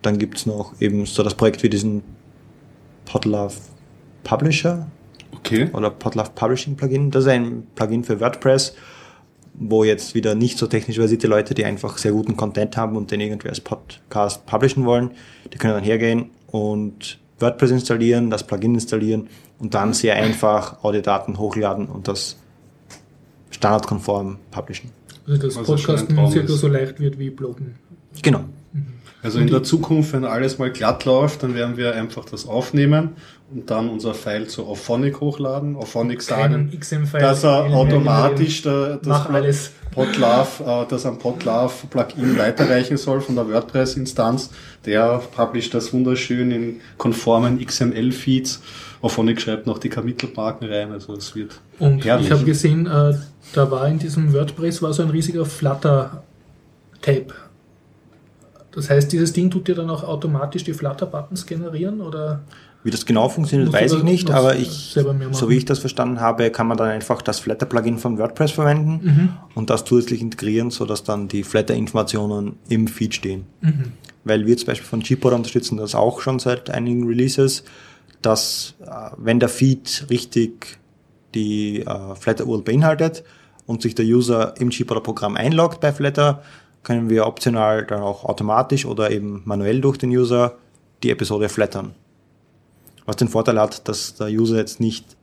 dann gibt's noch eben so das Projekt wie diesen Podlove Publisher, Okay. oder Podlove Publishing Plugin. Das ist ein Plugin für WordPress, wo jetzt wieder nicht so technisch versierte Leute, die einfach sehr guten Content haben und den irgendwie als Podcast publishen wollen, die können dann hergehen und WordPress installieren, das Plugin installieren und dann sehr einfach Audiodaten hochladen und das standardkonform publishen. Also das schon ein Podcasten circa so leicht wird wie Bloggen. Genau. Also in der Zukunft, wenn alles mal glatt läuft, dann werden wir einfach das aufnehmen und dann unser File zu Auphonic hochladen. Auphonic sagen, dass er automatisch der, das alles. Podlove, äh, das am Podlove Plugin weiterreichen soll von der WordPress-Instanz. Der publisht das wunderschön in konformen XML-Feeds. Auphonic schreibt noch die Kapitelmarken rein, also es wird Und herrlich. ich habe gesehen, äh, da war in diesem WordPress war so ein riesiger Flutter-Tape. Das heißt, dieses Ding tut dir dann auch automatisch die Flutter-Buttons generieren oder? Wie das genau funktioniert, weiß ich nicht, aber ich, so wie ich das verstanden habe, kann man dann einfach das Flatter-Plugin von WordPress verwenden und das zusätzlich integrieren, sodass dann die Flatter-Informationen im Feed stehen. Weil wir zum Beispiel von Gpod unterstützen das auch schon seit einigen Releases, dass äh, wenn der Feed richtig die äh, Flatter-URL beinhaltet und sich der User im Gpod-Programm einloggt bei Flatter, können wir optional dann auch automatisch oder eben manuell durch den User die Episode flattern. Was den Vorteil hat, dass der User jetzt nicht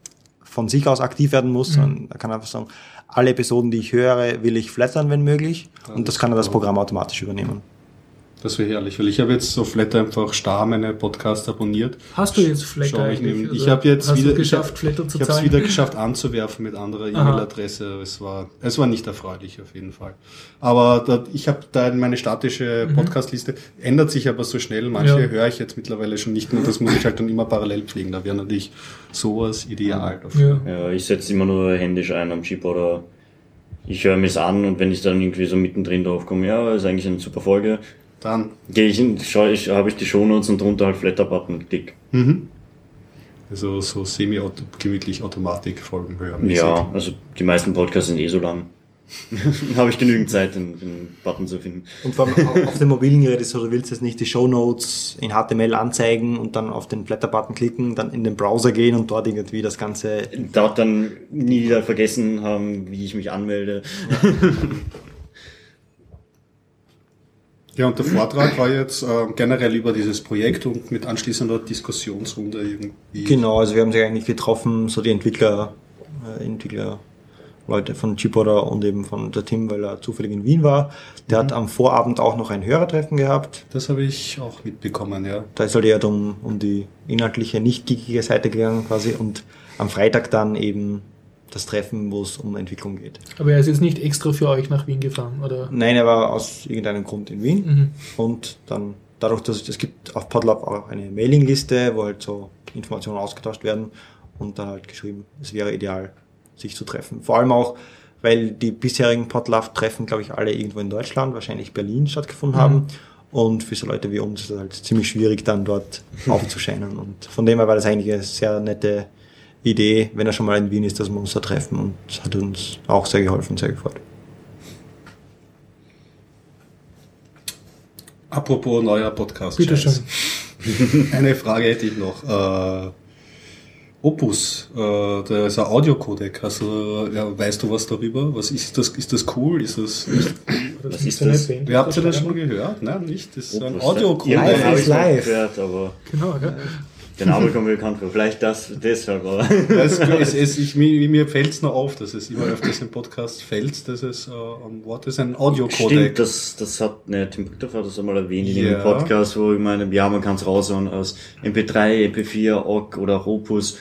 von sich aus aktiv werden muss, sondern er kann einfach sagen, alle Episoden, die ich höre, will ich flattern, wenn möglich. Und das kann er das Programm automatisch übernehmen. Das wäre herrlich, weil ich habe jetzt auf Flatter einfach starr meine Podcasts abonniert. Hast du jetzt Flatter ich eigentlich? neben- Also ich habe jetzt hast wieder du geschafft, ich Flatter zu Ich habe es wieder geschafft anzuwerfen mit anderer E-Mail-Adresse. Es war, es war nicht erfreulich auf jeden Fall. Aber da, ich habe da meine statische Podcast-Liste ändert sich aber so schnell. Manche Mhm. Ja. höre ich jetzt mittlerweile schon nicht mehr. Das muss ich halt dann immer parallel pflegen. Da wäre natürlich sowas ideal dafür. Ja. Ja, ich setze immer nur händisch ein am Chip oder ich höre mir es an und wenn ich dann irgendwie so mittendrin drauf komme, ja, ist eigentlich eine super Folge, Dann gehe ich hin, schaue ich, habe ich die Shownotes und drunter halt Flatter-Button, klick. also so semi-gemütlich Automatik-Folgen hören. Ja, also die meisten Podcasts sind eh so lang. habe ich genügend Zeit, den, den Button zu finden. Und vor allem au- auf dem mobilen Gerät ist so, du willst jetzt nicht die Shownotes in HTML anzeigen und dann auf den Flatter-Button klicken, dann in den Browser gehen und dort irgendwie das Ganze Dort dann nie wieder vergessen haben, wie ich mich anmelde. Ja, und der Vortrag war jetzt äh, generell über dieses Projekt und mit anschließender Diskussionsrunde irgendwie. Genau, also wir haben sich eigentlich getroffen, so die Entwickler, äh, Entwickler, Leute von Chipoda und eben von der Tim, weil er zufällig in Wien war. Der hat am Vorabend auch noch ein Hörertreffen gehabt. Das habe ich auch mitbekommen, ja. Da ist halt eher um, um die inhaltliche, nicht geekige Seite gegangen quasi und am Freitag dann eben das Treffen, wo es um Entwicklung geht. Aber er ist jetzt nicht extra für euch nach Wien gefahren, oder? Nein, er war aus irgendeinem Grund in Wien Mhm. und dann dadurch, dass es gibt auf Podlab auch eine Mailingliste, wo halt so Informationen ausgetauscht werden und dann halt geschrieben, es wäre ideal, sich zu treffen. Vor allem auch, weil die bisherigen Podlab-Treffen, glaube ich, alle irgendwo in Deutschland, wahrscheinlich Berlin stattgefunden haben. Und für so Leute wie uns ist es halt ziemlich schwierig, dann dort aufzuscheinen. Und von dem her war das eigentlich eine sehr nette Idee, wenn er schon mal in Wien ist, dass wir uns da treffen und es hat uns auch sehr geholfen, sehr gefreut. Apropos neuer Podcast. Bitte schön. Eine Frage hätte ich noch. Äh, Opus, äh, der ist ein Audiocodec. Also, ja, weißt du was darüber? Was ist das? Ist das cool? Ist das nicht? Was ist das? Wer habt ihr das schon gehört? Nein, nicht? Das ist ein Opus, Audiocodec. Is ich mal live. gehört, aber Genau, ja. Der Name kommt mir bekannt vor. Vielleicht das deshalb, aber. Es, es, es, ich, mir mir fällt es noch auf, dass es immer öfters im Podcast fällt, dass es äh, ein Wort ist, ein Audiocodec. Stimmt, das, das hat, ne, Tim Buchter hat das einmal erwähnt in Ja. dem Podcast, wo ich meine, ja, man kann es raushauen aus MP3, MP4, OGG oder Opus.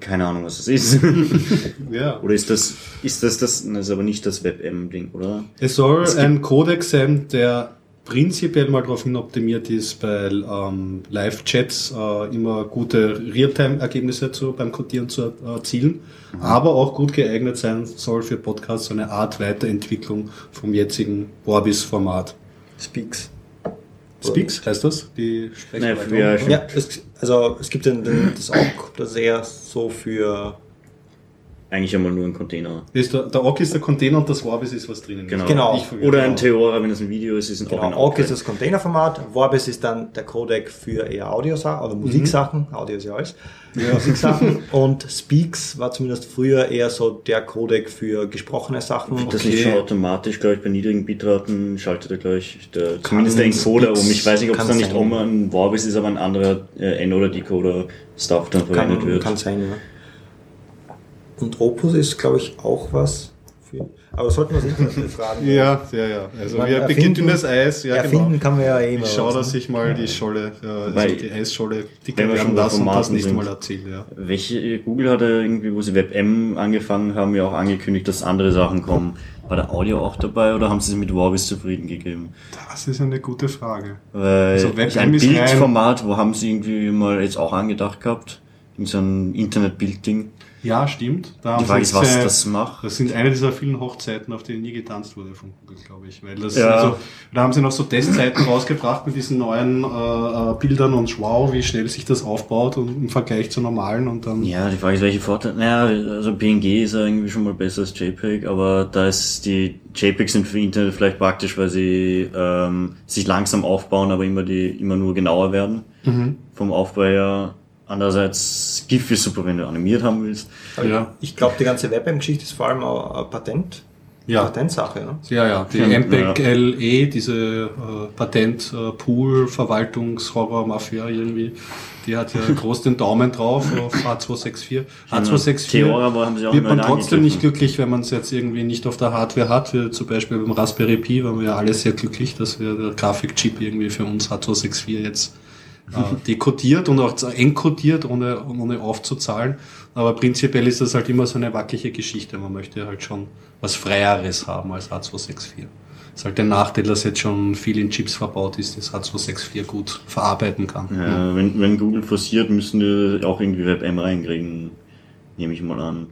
Keine Ahnung, was das ist. Ja. oder ist das, ist das das, das ist aber nicht das WebM-Ding, oder? Es soll ein Codec sein, der prinzipiell mal darauf hin optimiert ist, bei ähm, Live-Chats äh, immer gute Realtime-Ergebnisse zu, beim Codieren zu erzielen, aber auch gut geeignet sein soll für Podcasts, so eine Art Weiterentwicklung vom jetzigen Orbis-Format. Speaks. Speaks heißt das? Die Nein, Sprechweite, für- oder? Ja, es, also es gibt den, den, das auch, eher so für Eigentlich einmal nur ein Container. Ist der, der Ogg ist der Container und das Orbis ist was drinnen. Genau. Genau. Oder ein. Theora, wenn es ein Video ist, ist ein genau, Org ist das Containerformat, Vorbis ist dann der Codec für eher Audiosachen oder Musiksachen, Audio ist ja alles, Musiksachen und Speaks war zumindest früher eher so der Codec für gesprochene Sachen. Das Okay. nicht schon automatisch, glaube ich, bei niedrigen Bitraten schaltet er gleich der, zumindest der Encoder um. Ich weiß nicht, ob es dann nicht um ein Vorbis ist, aber ein anderer äh, N- oder Decoder-Stuff dann verwendet kann, wird. kann sein, ja. Und Opus ist, glaube ich, auch was für. Aber sollten wir das Internet fragen? Ja, ja, ja. Also wir erfinden- beginnen das Eis, ja Erfinden genau. kann man ja eh immer. Ich schaue, dass ich mal die Scholle, äh, also die Eisscholle wir werden schon lassen und das nächste sind. Mal erzähle, ja. Welche, Google hat ja irgendwie, wo sie WebM angefangen haben, ja auch angekündigt, dass andere Sachen kommen. War der Audio auch dabei oder haben sie sich mit Vorbis zufrieden gegeben? Das ist eine gute Frage. Weil Also WebM ein Bildformat, wo haben sie irgendwie mal jetzt auch angedacht gehabt? In so ein Internetbildding. Ja, stimmt. Da Die haben Frage was äh, das macht. Das sind eine dieser vielen Hochzeiten, auf denen nie getanzt wurde von Google, glaube ich. Weil das, Ja. also, da haben sie noch so Testzeiten rausgebracht mit diesen neuen äh, äh, Bildern und wow, wie schnell sich das aufbaut und im Vergleich zu normalen und dann. Ja, die Frage ist, welche Vorteile. Naja, also PNG ist ja irgendwie schon mal besser als JPEG, aber da ist die JPEGs sind für Internet vielleicht praktisch, weil sie ähm, sich langsam aufbauen, aber immer die immer nur genauer werden vom Aufbau her. Andererseits GIF ist super, wenn du animiert haben willst. Ja. Ich glaube, die ganze WebM-Geschichte ist vor allem auch eine Patent, Ja. Patentsache. Ne? Ja, ja, die Ja, MPEG LE, diese äh, Patent-Pool-Verwaltungs-Horror-Mafia irgendwie, die hat ja groß den Daumen drauf auf H264. H264 Theora, aber haben sie auch wird man trotzdem nicht glücklich, wenn man es jetzt irgendwie nicht auf der Hardware hat. Wie zum Beispiel beim Raspberry Pi waren wir ja alle sehr glücklich, dass wir der Grafikchip irgendwie für uns H264 jetzt dekodiert und auch encodiert, ohne, ohne aufzuzahlen. Aber prinzipiell ist das halt immer so eine wackelige Geschichte. Man möchte halt schon was Freieres haben als H264. Das ist halt der Nachteil, dass jetzt schon viel in Chips verbaut ist, das H264 gut verarbeiten kann. Ja, wenn, wenn Google forciert, müssen wir auch irgendwie WebM reinkriegen. Nehme ich mal an.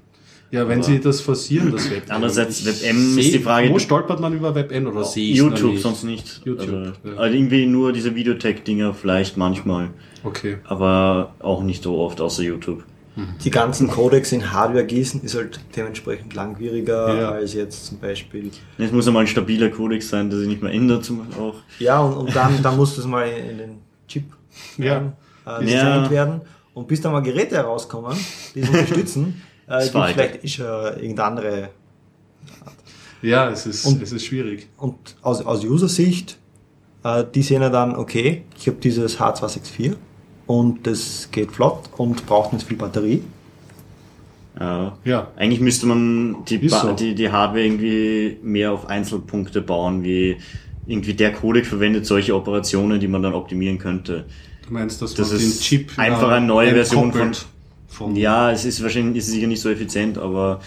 Ja, wenn Aber- sie das forcieren, das WebM. Andererseits, WebM ist die Frage- Wo stolpert man über WebM oder sehe ich YouTube, nicht? sonst nicht. YouTube, Also, ja. also irgendwie nur diese Videotech-Dinger vielleicht manchmal. Okay. Aber auch nicht so oft, außer YouTube. Die ganzen Codecs in Hardware gießen ist halt dementsprechend langwieriger Ja. als jetzt zum Beispiel. Es muss einmal ein stabiler Codex sein, der sich nicht mehr ändert. Zum auch. Ja, und, und dann, dann muss das mal in den Chip Ja. äh, designt Ja. werden. Und bis dann mal Geräte herauskommen, die es unterstützen, äh, vielleicht ist ja irgendeine andere. Ja, es ist, Und- es ist schwierig. Und aus, aus User-Sicht, äh, die sehen ja dann, okay, ich habe dieses H264 und das geht flott und braucht nicht viel Batterie. Ja. Ja. Eigentlich müsste man die, so. die, die Hardware irgendwie mehr auf Einzelpunkte bauen, wie irgendwie der Codec verwendet solche Operationen, die man dann optimieren könnte. Du meinst, dass Das man den Chip einfach ja, eine neue Version von- von Ja, es ist wahrscheinlich ist sicher nicht so effizient, aber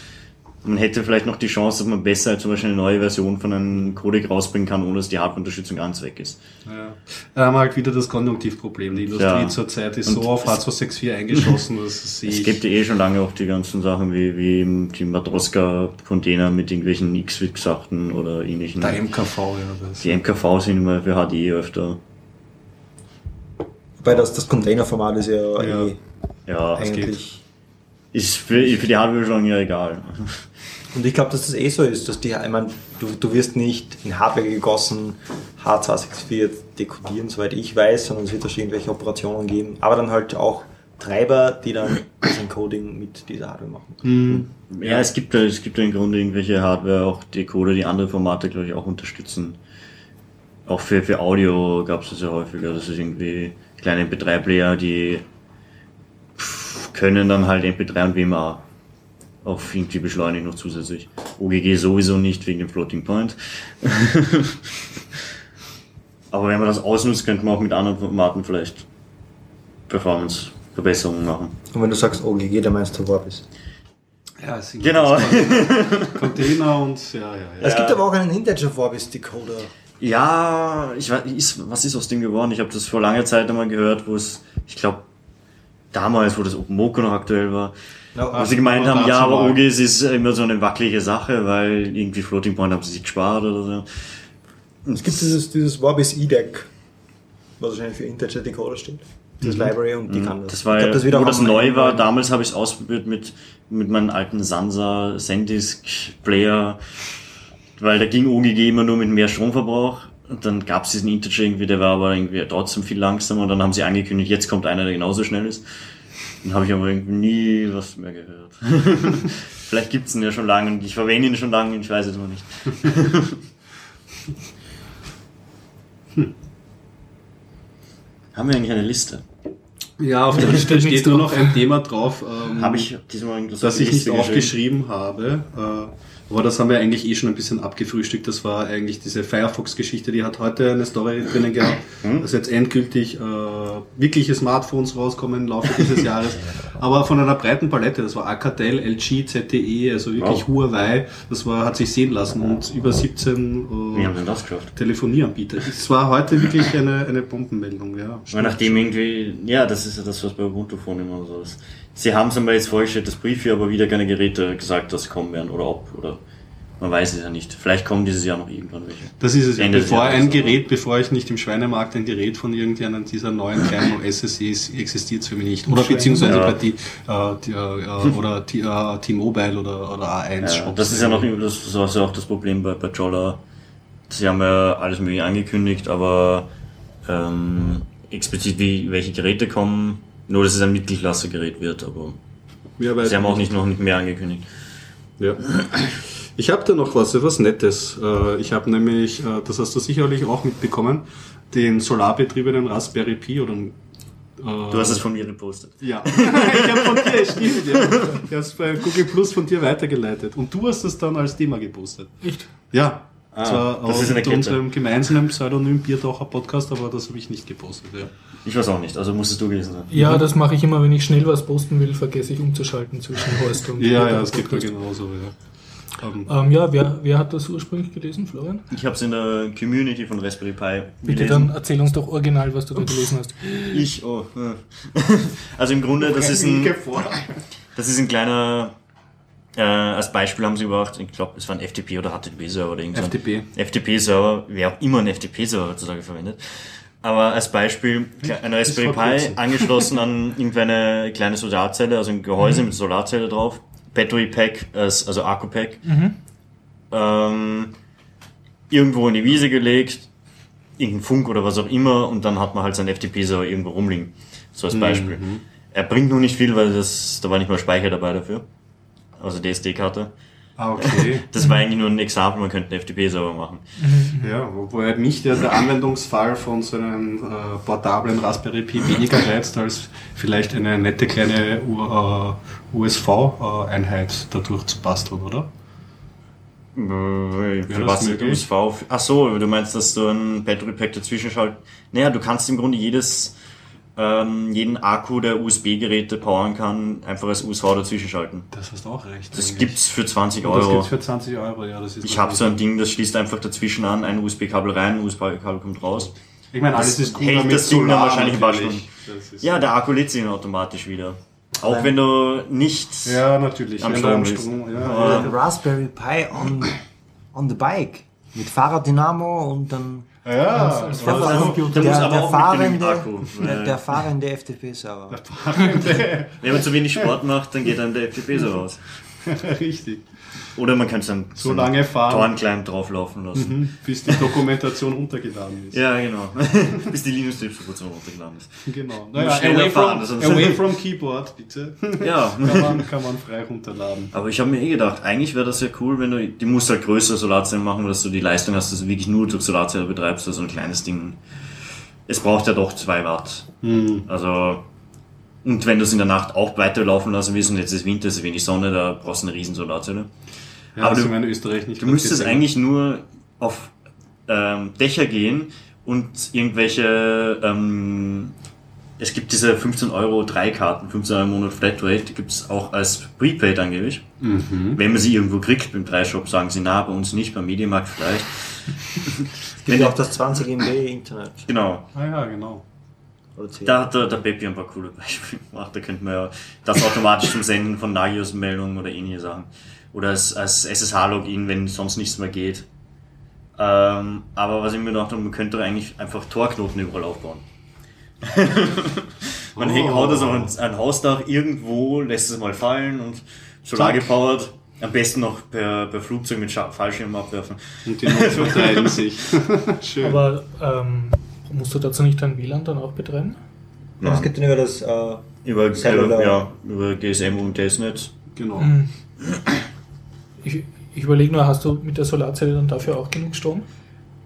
man hätte vielleicht noch die Chance, dass man besser zum Beispiel eine neue Version von einem Codec rausbringen kann, ohne dass die Hardwareunterstützung ganz weg ist. Ja. Da haben wir halt wieder das Konjunktivproblem. Die Industrie Ja. zurzeit ist Und so auf es- H264 eingeschossen, dass sie. Es gibt ja eh schon lange auch die ganzen Sachen wie, wie die Matroska-Container mit irgendwelchen X-Sachen oder ähnlichen. der MKV, ja. Das. Die MKV sind immer für HDE öfter. Wobei das, das Containerformat ist ja, Ja. eh Ja, es eigentlich. ist für, für die Hardware schon ja egal. Und ich glaube, dass das eh so ist, dass die, ich mein, du, du wirst nicht in Hardware gegossen H264 dekodieren, soweit ich weiß, sondern es wird wahrscheinlich irgendwelche Operationen geben, aber dann halt auch Treiber, die dann das Encoding mit dieser Hardware machen. Ja, es gibt es gibt im Grunde irgendwelche Hardware, auch Decoder, die andere Formate, glaube ich, auch unterstützen. Auch für, für Audio gab es das ja häufiger. Das ist irgendwie kleine MP3-Player, die können dann halt MP3 und WMA auf irgendwie beschleunigen noch zusätzlich. OGG sowieso nicht wegen dem Floating Point. Aber wenn man das ausnutzt, könnte man auch mit anderen Formaten vielleicht Performance-Verbesserungen machen. Und wenn du sagst OGG, dann meinst du Vorbis. Ja, es sind Genau. Container und ja, ja, ja. Es gibt aber auch einen Integer Vorbis Decoder. Ja, ich weiß, ist, was ist aus dem geworden? Ich habe das vor langer Zeit einmal gehört, wo es, ich glaube, damals, wo das OpenMoko noch aktuell war, Ja, wo sie gemeint haben, ja, aber. OGs ist immer so eine wackelige Sache, weil irgendwie Floating Point haben sie sich gespart oder so. Es gibt dieses, dieses Vorbis E-Deck, was wahrscheinlich für Integer Decoder steht. Das Library und die kann das. Mhm. Das war Ich ja, glaub, das wo das neu war, damals habe ich es ausprobiert mit, mit meinem alten Sansa Sandisk Player, weil da ging OGG immer nur mit mehr Stromverbrauch. Und dann gab es diesen Integer irgendwie, der war aber irgendwie trotzdem viel langsamer und dann haben sie angekündigt, jetzt kommt einer, der genauso schnell ist. Dann habe ich aber irgendwie nie was mehr gehört. Vielleicht gibt's ihn ja schon lange und ich verwende ihn schon lange, ich weiß es noch nicht. Haben wir eigentlich eine Liste? Ja, auf der Liste steht nur noch ein Thema drauf, ähm, Habe ich diesmal irgendwas das auf die ich nicht aufgeschrieben habe. Äh, Aber das haben wir eigentlich eh schon ein bisschen abgefrühstückt. Das war eigentlich diese Firefox-Geschichte, die hat heute eine Story drinnen gehabt, Hm? dass jetzt endgültig äh, wirkliche Smartphones rauskommen im Laufe dieses Jahres. Aber von einer breiten Palette. Das war Alcatel, LG, ZTE, also wirklich Wow. Huawei. Das war, hat sich sehen lassen und über 17 Wie haben äh? Telefonieanbieter. Es war heute wirklich eine, eine Bombenmeldung, ja. Weil nachdem irgendwie, ja, das ist ja das, was bei Ubuntu Phone immer so ist. Sie haben es einmal jetzt vorgestellt, das Brief hier, aber wieder keine Geräte gesagt, dass sie kommen werden oder ob, oder man weiß es ja nicht. Vielleicht kommen dieses Jahr noch irgendwann welche. Das ist es ja. Bevor ein Gerät, bevor ich nicht im Schweinemarkt ein Gerät von irgendeinem dieser neuen kleinen OSSEs existiert für mich nicht. Oder beziehungsweise Ja. bei die, äh, die, äh, oder die, äh, T-Mobile oder, oder A1 Ja, Shops. das ist ja noch, das, das war ja auch das Problem bei, bei Jolla. Sie haben ja alles mögliche angekündigt, aber ähm, explizit wie welche Geräte kommen, nur dass es ein Mittelklasse-Gerät wird, aber Ja, sie haben auch nicht noch nicht mehr angekündigt. Ja. Ich habe da noch was, was Nettes. Äh, Ich habe nämlich, äh, das hast du sicherlich auch mitbekommen, den solarbetriebenen Raspberry Pi oder äh, Du hast es von mir gepostet. Ja, ich habe von dir, stimmt, ja. Ich habe es bei Google Plus von dir weitergeleitet. Und du hast es dann als Thema gepostet. Echt? Ja. Ah, zwar das ist eine Kette. unserem gemeinsamen Pseudonym Biertaucher Podcast, aber das habe ich nicht gepostet. Ja, Ich weiß auch nicht, also musstest du gewesen sein. Ja, das mache ich immer, wenn ich schnell was posten will, vergesse ich umzuschalten zwischen Horst und ja, ja es geht mir genauso. Ja. Ähm, Ähm, ja, wer, wer hat das ursprünglich gelesen, Florian? Ich habe es in der Community von Raspberry Pi Bitte dann erzähl uns doch original, was du da gelesen hast. Ich, oh. ja. Also im Grunde, das ist ein, das ist ein kleiner, äh, als Beispiel haben sie gebracht, ich glaube, es war ein FTP oder HTTP-Server oder irgendwas. FTP. FTP-Server, wer auch immer einen FTP-Server heutzutage verwendet. Aber als Beispiel, ein Raspberry Pi angeschlossen an irgendeine kleine Solarzelle, also ein Gehäuse mit Solarzelle drauf, Battery Pack, als- also Akku Pack, ähm, irgendwo in die Wiese gelegt, irgendein Funk oder was auch immer und dann hat man halt seinen FTP-Server irgendwo rumliegen. So als Beispiel. Er bringt nur nicht viel, weil das, da war nicht mal Speicher dabei dafür. Also DSD-Karte. Ah, okay. Das war eigentlich nur ein Exempel, man könnte einen FTP-Server machen. Ja, wobei mich der, der Anwendungsfall von so einem äh, portablen Raspberry Pi weniger reizt als vielleicht eine nette kleine äh, USV-Einheit dadurch zu basteln, oder? Äh, Für das was möglich? USV? Ach so, du meinst, dass du ein Battery Pack dazwischen schalten? Naja, du kannst im Grunde jedes, ähm, jeden Akku, der USB-Geräte powern kann, einfach als USV dazwischen schalten. Das hast auch recht. Das eigentlich. gibt's für 20 Und Das Euro. gibt's für 20 Euro, ja. Das ist Ich habe so ein Ding, das schließt einfach dazwischen an, ein USB-Kabel rein, ein USB-Kabel kommt raus. Ich meine, alles das ist cool hält das Ding dann wahrscheinlich ein paar ist- Ja, der Akku lädt sich dann automatisch wieder. Auch wenn du nicht... ja, natürlich. Am du Strom bist. ja, ja. Raspberry Pi on, on the bike. Mit Fahrraddynamo und dann Ja, als der, Aber da- da muss der, aber der, genügend fahrende, Akku, der, der fahrende FTP-Server. Wenn man zu wenig Sport macht, dann geht dann der FTP so raus. richtig. Oder man kann es dann So lange fahren. Torn-Client drauflaufen lassen. Mhm, Bis die Dokumentation runtergeladen ist. Ja, genau. Bis die Linux-Distribution runtergeladen ist. Genau. Naja, away fahren, from, away from Keyboard, bitte. Ja. Kann man, kann man frei runterladen. Aber ich habe mir eh gedacht, eigentlich wäre das ja cool, wenn du, die musst halt größere Solarzellen machen, dass du die Leistung hast, dass du wirklich nur durch Solarzelle betreibst, also ein kleines Ding. Es braucht ja doch 2 Watt. Also, und wenn du es in der Nacht auch weiterlaufen lassen willst, und jetzt ist Winter, es ist wenig Sonne, da brauchst du eine riesen Solarzelle. Ja, Aber du- in Österreich nicht Du müsstest gesehen. eigentlich nur auf ähm, Dächer gehen und irgendwelche, ähm, es gibt diese 15 Euro drei Karten, 15 Euro im Monat Flatrate, die gibt es auch als Prepaid angeblich. Mhm. Wenn man sie irgendwo kriegt, beim Dreischop sagen sie, na, bei uns nicht, beim Mediamarkt vielleicht. Es gibt ja auch das 20 MB Internet. Genau, Ah ja, genau. Oder 10. da hat der, der Peppi ein paar coole Beispiele gemacht. Da könnte man ja das automatisch zum Senden von Nagios-Meldungen oder ähnliche Sachen. Oder als, als SSH-Login, wenn sonst nichts mehr geht. Ähm, aber was ich mir gedacht habe, man könnte doch eigentlich einfach Torknoten überall aufbauen. man Oh. hängt, haut das auf ein, ein Hausdach irgendwo, lässt es mal fallen und solar Zack. gepowert. Am besten noch per, per Flugzeug mit Fallschirm abwerfen. Und die Noten verteilen sich. Schön. Aber ähm, musst du dazu nicht dein WLAN dann auch betreiben? Aber es geht dann über das. Äh, Über, Cellular. ja, über GSM und Testnet. genau. Ich, ich überlege nur, hast du mit der Solarzelle dann dafür auch genug Strom?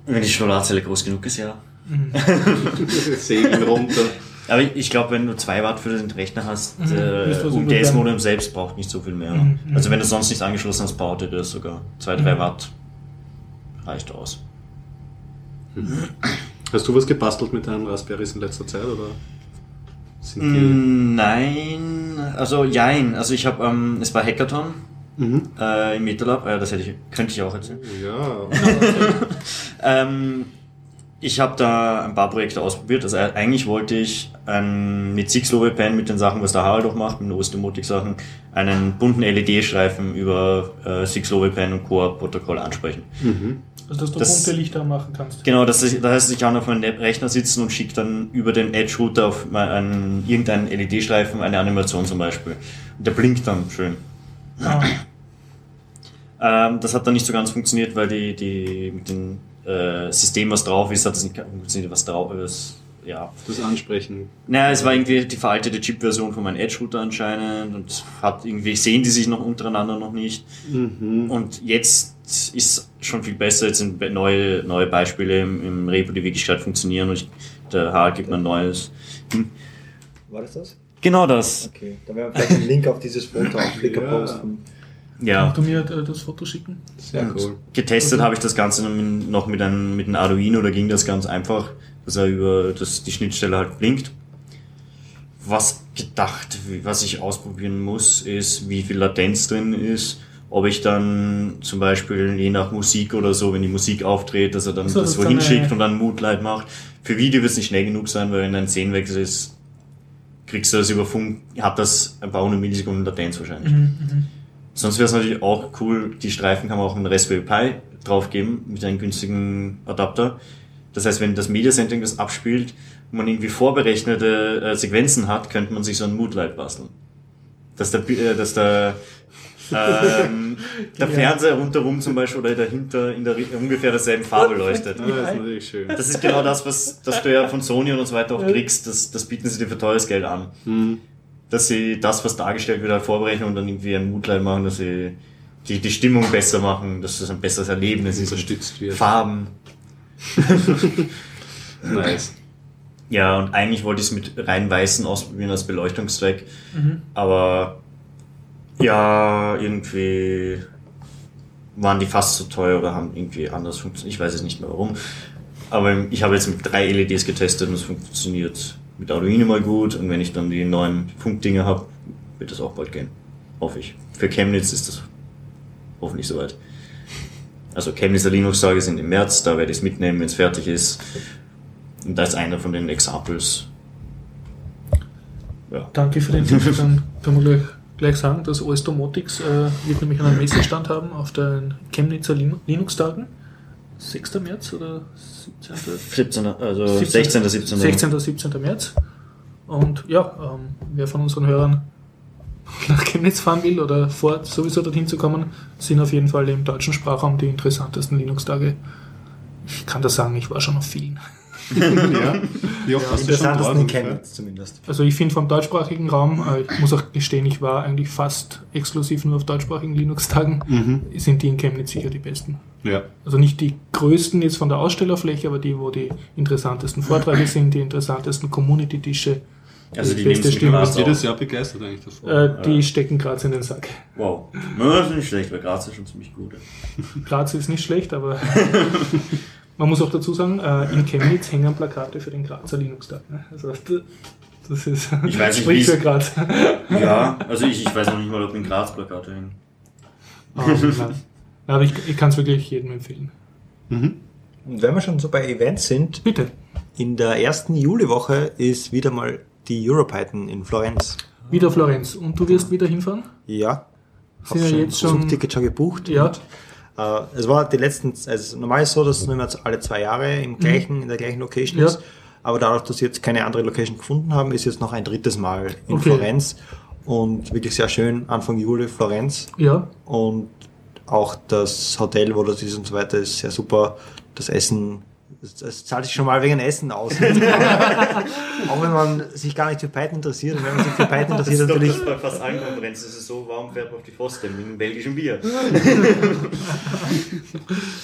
Wenn die Solarzelle groß genug ist, ja. Segeln runter. Aber ich, ich glaube, wenn du 2 Watt für den Rechner hast, Mhm. äh, Ist das UMTS-Modem selbst braucht nicht so viel mehr. Mhm, mhm. Also wenn du sonst nichts angeschlossen hast, baut dir das sogar. 2, 3 Mhm. Watt reicht aus. Hast du was gebastelt mit deinen Raspberries in letzter Zeit oder sind die? Mm, Nein, also jein. Also ich habe, ähm, es war Hackathon Mhm. äh, im MetaLab, äh, das hätte ich, könnte ich auch erzählen. Ja. Ähm, ich habe da ein paar Projekte ausprobiert. Also äh, eigentlich wollte ich ein, mit Six-Lobe-Pen mit den Sachen, was der Harald auch macht, mit den OS-Domotic-Sachen, einen bunten LED-Streifen über äh, Six-Lobe-Pen und Core-Protokoll ansprechen. Mhm. Also, dass du Das- bunte Lichter machen kannst. Genau, das ist, da heißt, ich kann auf meinem Rechner sitzen und schicke dann über den Edge-Router auf einen, irgendeinen LED-Streifen eine Animation zum Beispiel. Und der blinkt dann schön. Ah, Ähm, das hat dann nicht so ganz funktioniert, weil die, die mit dem äh, System, was drauf ist, hat es nicht funktioniert, was drauf ist. Ja. Das Ansprechen. Naja, es war irgendwie die veraltete Chip-Version von meinem Edge-Router anscheinend und hat irgendwie, sehen die sich noch untereinander noch nicht. Mhm. Und jetzt ist schon viel besser, jetzt sind neue, neue Beispiele im, im Repo, die wirklich gerade funktionieren und ich, der Harald gibt mir ein neues. Hm. War das das? Genau das. Okay, dann werden wir vielleicht einen Link auf dieses Foto auf Flickr Ja. posten. Ja. Kannst du mir äh, das Foto schicken? Sehr cool. Getestet habe ich das Ganze noch mit- einem, mit einem Arduino, da ging das ganz einfach, dass er über das, die Schnittstelle halt blinkt. Was gedacht, was ich ausprobieren muss, ist, wie viel Latenz drin ist, ob ich dann zum Beispiel je nach Musik oder so, wenn die Musik auftritt, dass er dann So, das wohin schickt und dann Moodlight macht. Für Video wird es nicht schnell genug sein, weil wenn ein Szenenwechsel ist, kriegst du das über Funk, hat das ein paar hundert Millisekunden Latenz wahrscheinlich. Mhm, Sonst wäre es natürlich auch cool, die Streifen kann man auch einen Raspberry Pi draufgeben mit einem günstigen Adapter. Das heißt, wenn das Media Centering das abspielt und man irgendwie vorberechnete äh, Sequenzen hat, könnte man sich so ein Moodlight basteln. Dass der, äh, dass der, ähm, der Fernseher rundherum zum Beispiel oder dahinter in der ungefähr derselben Farbe leuchtet. Ah, das ist natürlich schön. Das ist genau das, was das du ja von Sony und so weiter auch kriegst. Das, das bieten sie dir für teures Geld an. Mhm. Dass sie das, was dargestellt wird, halt vorberechnen und dann irgendwie ein Moodlight machen, dass sie die, die Stimmung besser machen, dass es ein besseres Erlebnis ist. Unterstützt wird. Farben. Nice. Ja, und eigentlich wollte ich es mit rein weißen ausprobieren als Beleuchtungszweck. Aber ja, irgendwie waren die fast so teuer oder haben irgendwie anders funktioniert. Ich weiß es nicht mehr warum. Aber ich habe jetzt mit drei LEDs getestet und es funktioniert mit Arduino mal gut. Und wenn ich dann die neuen Funkdinger habe, wird das auch bald gehen. Hoffe ich. Für Chemnitz ist das hoffentlich soweit. Also Chemnitzer Linux-Tage sind im März, da werde ich es mitnehmen, wenn es fertig ist. Und da ist einer von den Examples. Ja. Danke für den Tipp. Dann wir gleich, sagen, dass OS Domotics äh, wird nämlich einen Messestand haben auf den Chemnitzer Lin- Linux-Tagen. 6. März oder 17. 17. Also 16. 17. 16. 17. März. Und ja, ähm, wer von unseren Hörern nach Chemnitz fahren will oder vor sowieso dorthin zu kommen, sind auf jeden Fall im deutschen Sprachraum die interessantesten Linux-Tage. Ich kann das sagen, ich war schon auf vielen. Ja. Wie oft hast du schon Interessantesten dort? in ungefähr? Chemnitz zumindest. Also ich finde vom deutschsprachigen Raum, äh, ich muss auch gestehen, ich war eigentlich fast exklusiv nur auf deutschsprachigen Linux-Tagen, Mhm. sind die in Chemnitz sicher die besten. Ja. Also nicht die größten jetzt von der Ausstellerfläche, aber die, wo die interessantesten Vorträge sind, die interessantesten Community-Tische. Also die beste Stimme. Graz jedes. Jahr begeistert eigentlich davon? Äh, die stecken Graz in den Sack. Wow. Das ist nicht schlecht, weil Graz ist schon ziemlich gut. Graz ist nicht schlecht, aber man muss auch dazu sagen, äh, in Chemnitz hängen Plakate für den Grazer Linux-Tag. Ne? Also das ist Ich weiß nicht, spricht für Graz. Ja, also ich, ich weiß noch nicht mal, ob in Graz Plakate hängen. Aber, nein. aber ich, ich kann es wirklich jedem empfehlen. Und wenn wir schon so bei Events sind, Bitte. in der ersten Juliwoche ist wieder mal die Europython in Florenz. Wieder Florenz. Und du wirst wieder hinfahren? Ja. Sind ja jetzt schon- Zugticket schon gebucht. Ja. Äh, es war die letzten, also normal ist es so, dass es nur immer alle zwei Jahre im gleichen, in der gleichen Location Ja. ist. Aber dadurch, dass sie jetzt keine andere Location gefunden haben, ist jetzt noch ein drittes Mal in Okay. Florenz. Und wirklich sehr schön, Anfang Juli Florenz. Ja. Und auch das Hotel, wo das ist und so weiter, ist sehr super. Das Essen, es, es zahlt sich schon mal wegen Essen aus. auch wenn man sich gar nicht für Python interessiert. Und wenn man sich für Python Das interessiert, ist doch natürlich. das bei fast allen Konferenzen. Das ist so, warum fährt man auf die Frostem mit einem belgischen Bier?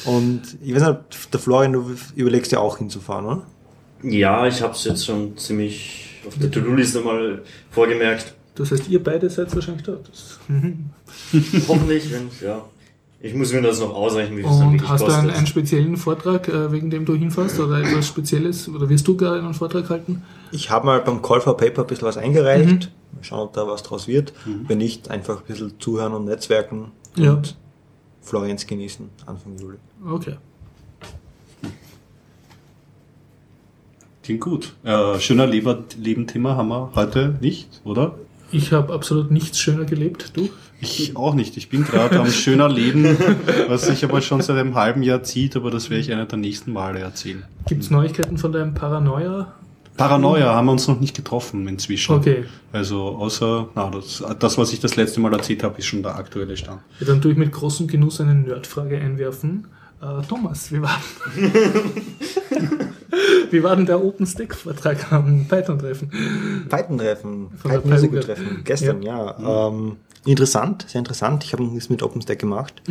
Und ich weiß nicht, der Florian, du überlegst ja auch hinzufahren, oder? Ja, ich habe es jetzt schon ziemlich auf der To-Do-Liste mal vorgemerkt. Das heißt, ihr beide seid wahrscheinlich dort. Das- Hoffentlich, wenn, ja. Ich muss mir das noch ausrechnen, wie viel es dann Und wirklich hast du kostet. einen, einen speziellen Vortrag, äh, wegen dem du hinfährst, oder etwas Spezielles? Oder wirst du gar einen Vortrag halten? Ich habe mal beim Call for Paper ein bisschen was eingereicht. Mal schauen, ob da was draus wird. Wenn nicht, einfach ein bisschen zuhören und netzwerken Ja. und Florenz genießen, Anfang Juli. Okay. Klingt gut. Äh, schöner Leber Leben-Thema haben wir heute nicht, oder? Ich habe absolut nichts schöner gelebt. Du? Ich auch nicht. Ich bin gerade am schöner Leben, was sich aber schon seit einem halben Jahr zieht, aber das werde ich einer der nächsten Male erzählen. Gibt es Neuigkeiten von deinem Paranoia? Paranoia haben wir uns noch nicht getroffen inzwischen. Okay. Also außer, na, das, das, was ich das letzte Mal erzählt habe, ist schon der aktuelle Stand. Ja, dann tue ich mit großem Genuss eine Nerdfrage einwerfen. Äh, Thomas, wie war, wie war denn der OpenStack-Vortrag am Python-Treffen? Python-Treffen, Von der Python Musical PU. Treffen, gestern, ja. Ähm, interessant, sehr interessant. Ich habe nichts mit OpenStack gemacht.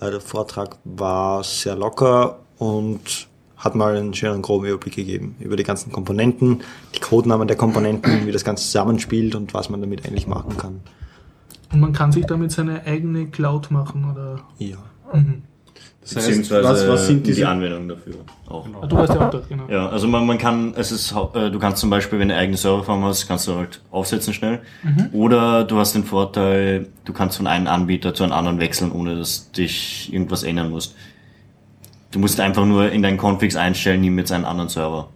Äh, der Vortrag war sehr locker und hat mal einen schönen groben Überblick gegeben über die ganzen Komponenten, die Codenamen der Komponenten, wie das Ganze zusammenspielt und was man damit eigentlich machen kann. Und man kann sich damit seine eigene Cloud machen, oder? Ja. Das heißt, Beziehungsweise was, was sind die diese Anwendung dafür auch. Ah, Du warst ja auch dort, genau. Ja, also man, man kann, es ist, äh, du kannst zum Beispiel, wenn du eine eigene Serverfarm hast, kannst du halt aufsetzen schnell. Oder du hast den Vorteil, du kannst von einem Anbieter zu einem anderen wechseln, ohne dass dich irgendwas ändern musst. Du musst einfach nur in deinen Configs einstellen, nimm jetzt einen anderen Server.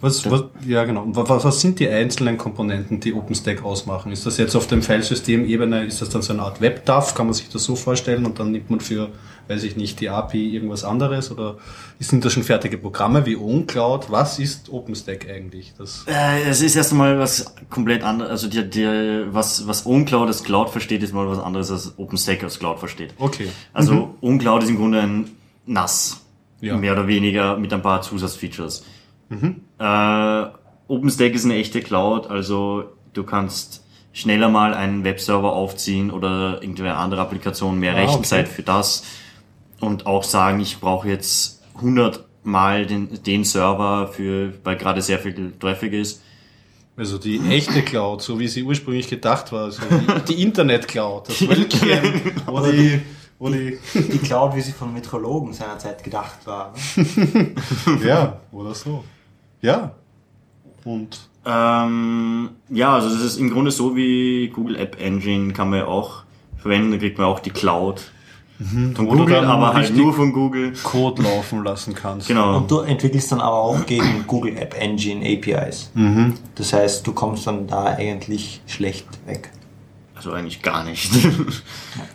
Was, was, ja, genau. Was, was sind die einzelnen Komponenten, die OpenStack ausmachen? Ist das jetzt auf dem Filesystem-Ebene, ist das dann so eine Art WebDAV? Kann man sich das so vorstellen? Und dann nimmt man für, weiß ich nicht, die API irgendwas anderes? Oder sind das schon fertige Programme wie OwnCloud? Was ist OpenStack eigentlich? Das, Äh, es ist erst einmal was komplett anderes. Also die, die, was, was OwnCloud als Cloud versteht, ist mal was anderes als OpenStack als Cloud versteht. okay. Also OwnCloud ist im Grunde ein NAS. Ja. Mehr oder weniger mit ein paar Zusatzfeatures. Äh, OpenStack ist eine echte Cloud, also du kannst schneller mal einen Webserver aufziehen oder irgendeine andere Applikation, mehr Ah, okay. Rechenzeit für das und auch sagen, ich brauche jetzt 100 mal den, den Server für, weil gerade sehr viel Traffic ist. Also die echte Cloud, so wie sie ursprünglich gedacht war, also die, die Internet-Cloud, das Wölkchen, wo die, wo die, Die Cloud, wie sie von Metrologen seinerzeit gedacht war. ja, oder so. Ja. Und Ähm, ja, also das ist im Grunde so wie Google App Engine kann man ja auch verwenden, da kriegt man auch die Cloud von Wo du Google, dann aber halt nur von Google. Code laufen lassen kannst. Genau. Und du entwickelst dann aber auch gegen Google App Engine APIs. Das heißt, du kommst dann da eigentlich schlecht weg. Also eigentlich gar nicht.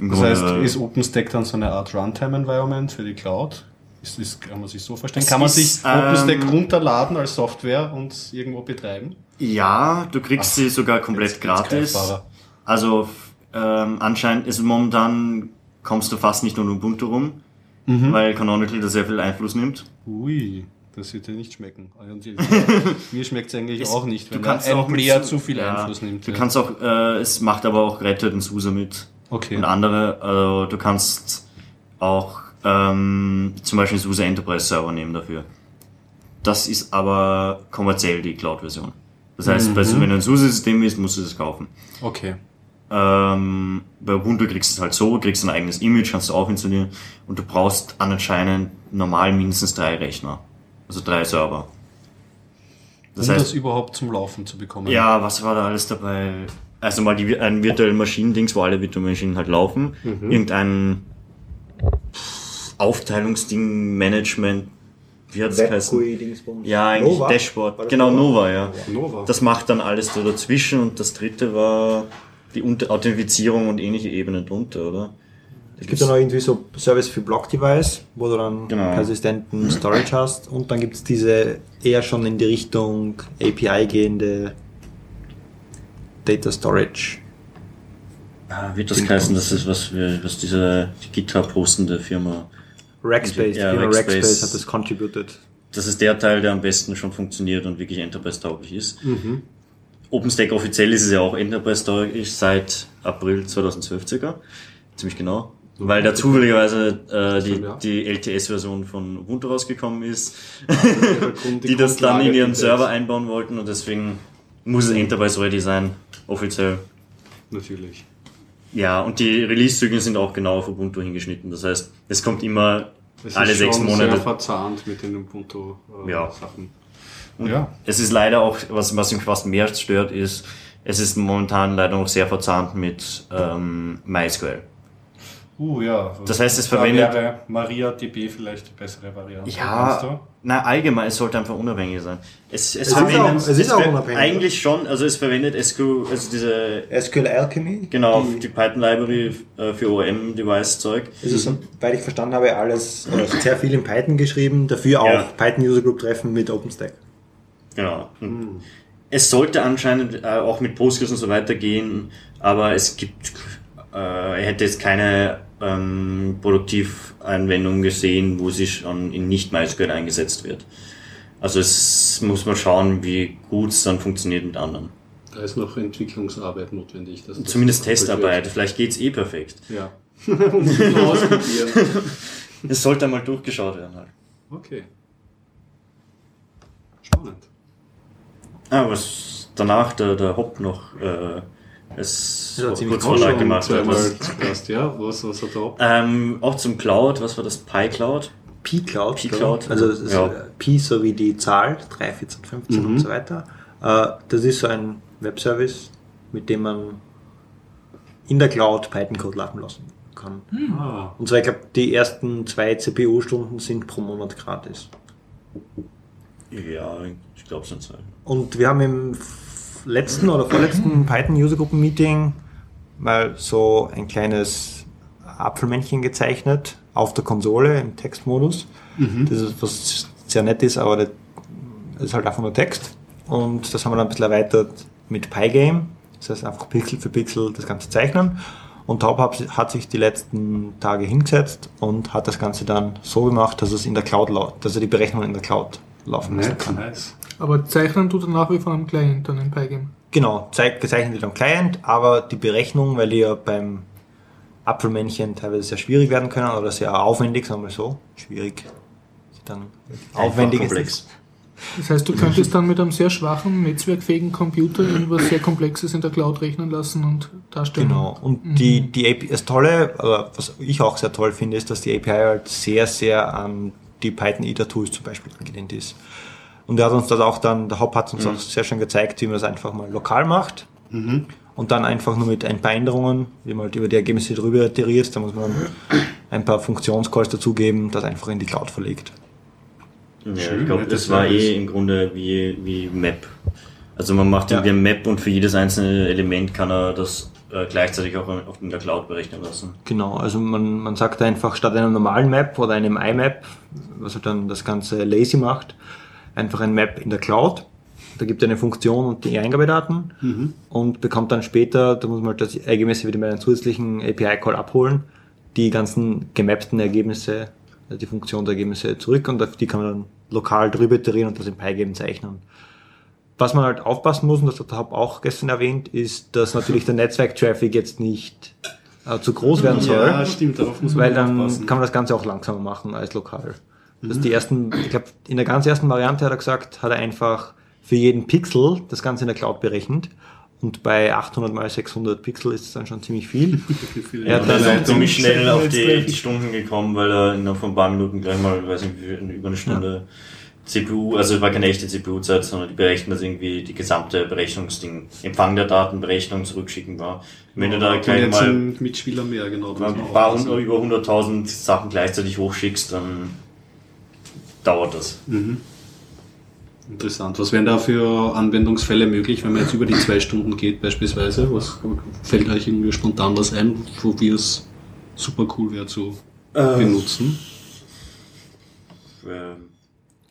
Das heißt, äh, ist OpenStack dann so eine Art Runtime-Environment für die Cloud? Ist, ist, kann man sich so vorstellen? Es Kann man ist, sich OpenStack ähm, runterladen als Software und irgendwo betreiben? ja, du kriegst sie sogar komplett jetzt gratis. Also ähm, anscheinend ist momentan kommst du fast nicht nur um Ubuntu rum, Mhm. weil Canonical da sehr viel Einfluss nimmt. Ui, das wird dir nicht schmecken. Die- Mir schmeckt es eigentlich auch nicht, wenn du kannst auch Player Su- zu viel ja, Einfluss nimmt. Du ja. kannst auch, äh, es macht aber auch Red Hat und SUSE mit. Okay. Und andere, also du kannst auch ähm, zum Beispiel SUSE Enterprise Server nehmen dafür. Das ist aber kommerziell die Cloud-Version. Das heißt, Mhm. bei- wenn du ein SUSE-System bist, musst du das kaufen. Okay. Ähm, bei Ubuntu kriegst du es halt so, kriegst ein eigenes Image, kannst du auch installieren und du brauchst anscheinend normal mindestens drei Rechner. Also drei Server. Das um heißt, das überhaupt zum Laufen zu bekommen. ja, was war da alles dabei? Also mal die, ein virtuellen Maschinendings, wo alle virtuellen Maschinen halt laufen. Mhm. Irgendein Aufteilungsding, Management, wie hat's geheißen? Web-GUI-Dingsbums. Ja, eigentlich Nova? Dashboard. Genau, Nova, ja. Nova. Das macht dann alles so dazwischen und das dritte war die Authentifizierung und ähnliche Ebenen drunter, oder? Es gibt dann auch irgendwie so Service für Block-Device, wo du dann Genau. persistenten Storage hast. Und dann gibt es diese eher schon in die Richtung API gehende Data Storage. Ah, wird das heißen, das ist was, wir, was diese GitHub hostende Firma. Rackspace, Ja, Firma Rackspace. Rackspace hat das contributed. Das ist der Teil, der am besten schon funktioniert und wirklich Enterprise-tauglich ist. OpenStack offiziell ist es ja auch Enterprise-tauglich seit April 2012 circa. Ziemlich genau. Weil da zufälligerweise äh, die, ja. die LTS-Version von Ubuntu rausgekommen ist, Grund- die das dann in ihren Server einbauen wollten und deswegen muss es Enterprise ready sein, offiziell. Natürlich. Ja, und die Release-Zyklen sind auch genau auf Ubuntu hingeschnitten. Das heißt, es kommt immer Es alle ist sechs schon Monate. sehr verzahnt mit den Ubuntu-Sachen. Ja. Und Ja. es ist leider auch, was, was ihm fast mehr stört, ist, es ist momentan leider noch sehr verzahnt mit ähm, MySQL. Uh, ja. Das heißt, es Da verwendet- wäre MariaDB vielleicht die bessere Variante. Ja, na allgemein, es sollte einfach unabhängig sein. Es, es, ist verwendet- auch- es ist auch ver- unabhängig, Eigentlich schon, also es verwendet SQ, also diese, SQL Alchemy. genau, Die, die Python Library äh, für OM-Device-Zeug. es ist, soweit ich verstanden habe, alles äh, sehr viel in Python geschrieben, dafür auch Ja. Python User Group Treffen mit OpenStack. Genau. Und Es sollte anscheinend äh, auch mit Postgres und so weiter gehen, aber es gibt, äh, er hätte jetzt keine ähm, Produktivanwendung gesehen, wo sie schon in nicht MySQL eingesetzt wird. Also es muss man schauen, wie gut es dann funktioniert mit anderen. Da ist noch Entwicklungsarbeit notwendig. das Zumindest Testarbeit, vielleicht geht's eh perfekt. wird. Ja. Es sollte einmal durchgeschaut werden halt. Okay. Spannend. Ah, was danach der, der Hop noch äh, es Ja, auch ziemlich kurz vorlag schon gemacht zu Gast, ja. Was, was hat er auch? ähm, auch zum Cloud, was war das? PyCloud? P-Cloud. P-Cloud. Also es ist Ja. äh, Pi sowie die Zahl, 3, 14, 15 Mhm. und so weiter. Äh, das ist so ein Webservice, mit dem man in der Cloud Python-Code laufen lassen kann. Ah, Und zwar, ich glaube, die ersten zwei CPU-Stunden sind pro Monat gratis. Ja, ich glaube, es sind zwei. Und wir haben im letzten oder vorletzten Python-User-Gruppen-Meeting mal so ein kleines Apfelmännchen gezeichnet auf der Konsole im Textmodus. Das ist was sehr nett ist, aber das ist halt einfach nur Text. Und das haben wir dann ein bisschen erweitert mit Pygame. Das heißt einfach Pixel für Pixel das Ganze zeichnen. Und Taub hat sich die letzten Tage hingesetzt und hat das Ganze dann so gemacht, dass es in der Cloud, dass er die Berechnungen in der Cloud laufen lassen kann. nice. Aber zeichnen tut er nach wie vor am Client dann in Pygame. Genau, gezeichnet wird am Client, aber die Berechnung, weil die ja beim Apfelmännchen teilweise sehr schwierig werden können oder sehr aufwendig, sagen wir so, schwierig, dann aufwendig ist komplex. Das heißt, du könntest dann mit einem sehr schwachen, netzwerkfähigen Computer irgendwas sehr Komplexes in der Cloud rechnen lassen und darstellen. Genau, und die, die API, das Tolle, oder was ich auch sehr toll finde, ist, dass die API halt sehr, sehr an die Python Ida Tools zum Beispiel angelehnt ist. Und er hat uns das auch dann, der Hop hat uns auch sehr schön gezeigt, wie man das einfach mal lokal macht. Und dann einfach nur mit ein paar Änderungen, wie man halt über die Ergebnisse drüber iteriert, da muss man ein paar Funktionscalls dazugeben, das einfach in die Cloud verlegt. Ja, Schön, ich glaube, nettes das war Service. eh im Grunde wie, wie Map. Also man macht Ja. irgendwie ein Map und für jedes einzelne Element kann er das äh, gleichzeitig auch auf in der Cloud berechnen lassen. Genau, also man, man sagt einfach statt einer normalen Map oder einem IMAP, was halt dann das Ganze lazy macht, einfach ein Map in der Cloud. Da gibt er eine Funktion und die Eingabedaten und bekommt dann später, da muss man halt das Ergebnisse wieder mit einem zusätzlichen API-Call abholen, die ganzen gemappten Ergebnisse, also die Funktion der Ergebnisse zurück und auf die kann man dann lokal drüber iterieren und das in Pygame zeichnen. Was man halt aufpassen muss, und das hat der Haupt auch gestern erwähnt, ist, dass natürlich der Netzwerk-Traffic jetzt nicht äh, zu groß werden soll. Ja, stimmt, darauf muss man Weil dann aufpassen. kann man das Ganze auch langsamer machen als lokal. Das die ersten, ich glaube, in der ganz ersten Variante hat er gesagt, hat er einfach für jeden Pixel das Ganze in der Cloud berechnet. Und bei 800 mal 600 Pixel ist es dann schon ziemlich viel. Viel Ja, Und das er ist auch ziemlich schnell auf die, Netzwerk. die Stunden gekommen, weil er innerhalb von ein paar Minuten gleich mal, weiß nicht, über eine Stunde CPU, also es war keine echte CPU-Zeit, sondern die berechnen das irgendwie die gesamte Berechnungsding, Empfang der Daten, Berechnung zurückschicken war. Wenn du da gleich jetzt mal ein Mitspieler mehr, genau. ein paar über 100.000 Sachen gleichzeitig hochschickst, dann dauert das. Interessant. Was wären da für Anwendungsfälle möglich, wenn man jetzt über die zwei Stunden geht beispielsweise? Was fällt euch irgendwie spontan was ein, wo wir es super cool wäre zu benutzen? Ähm,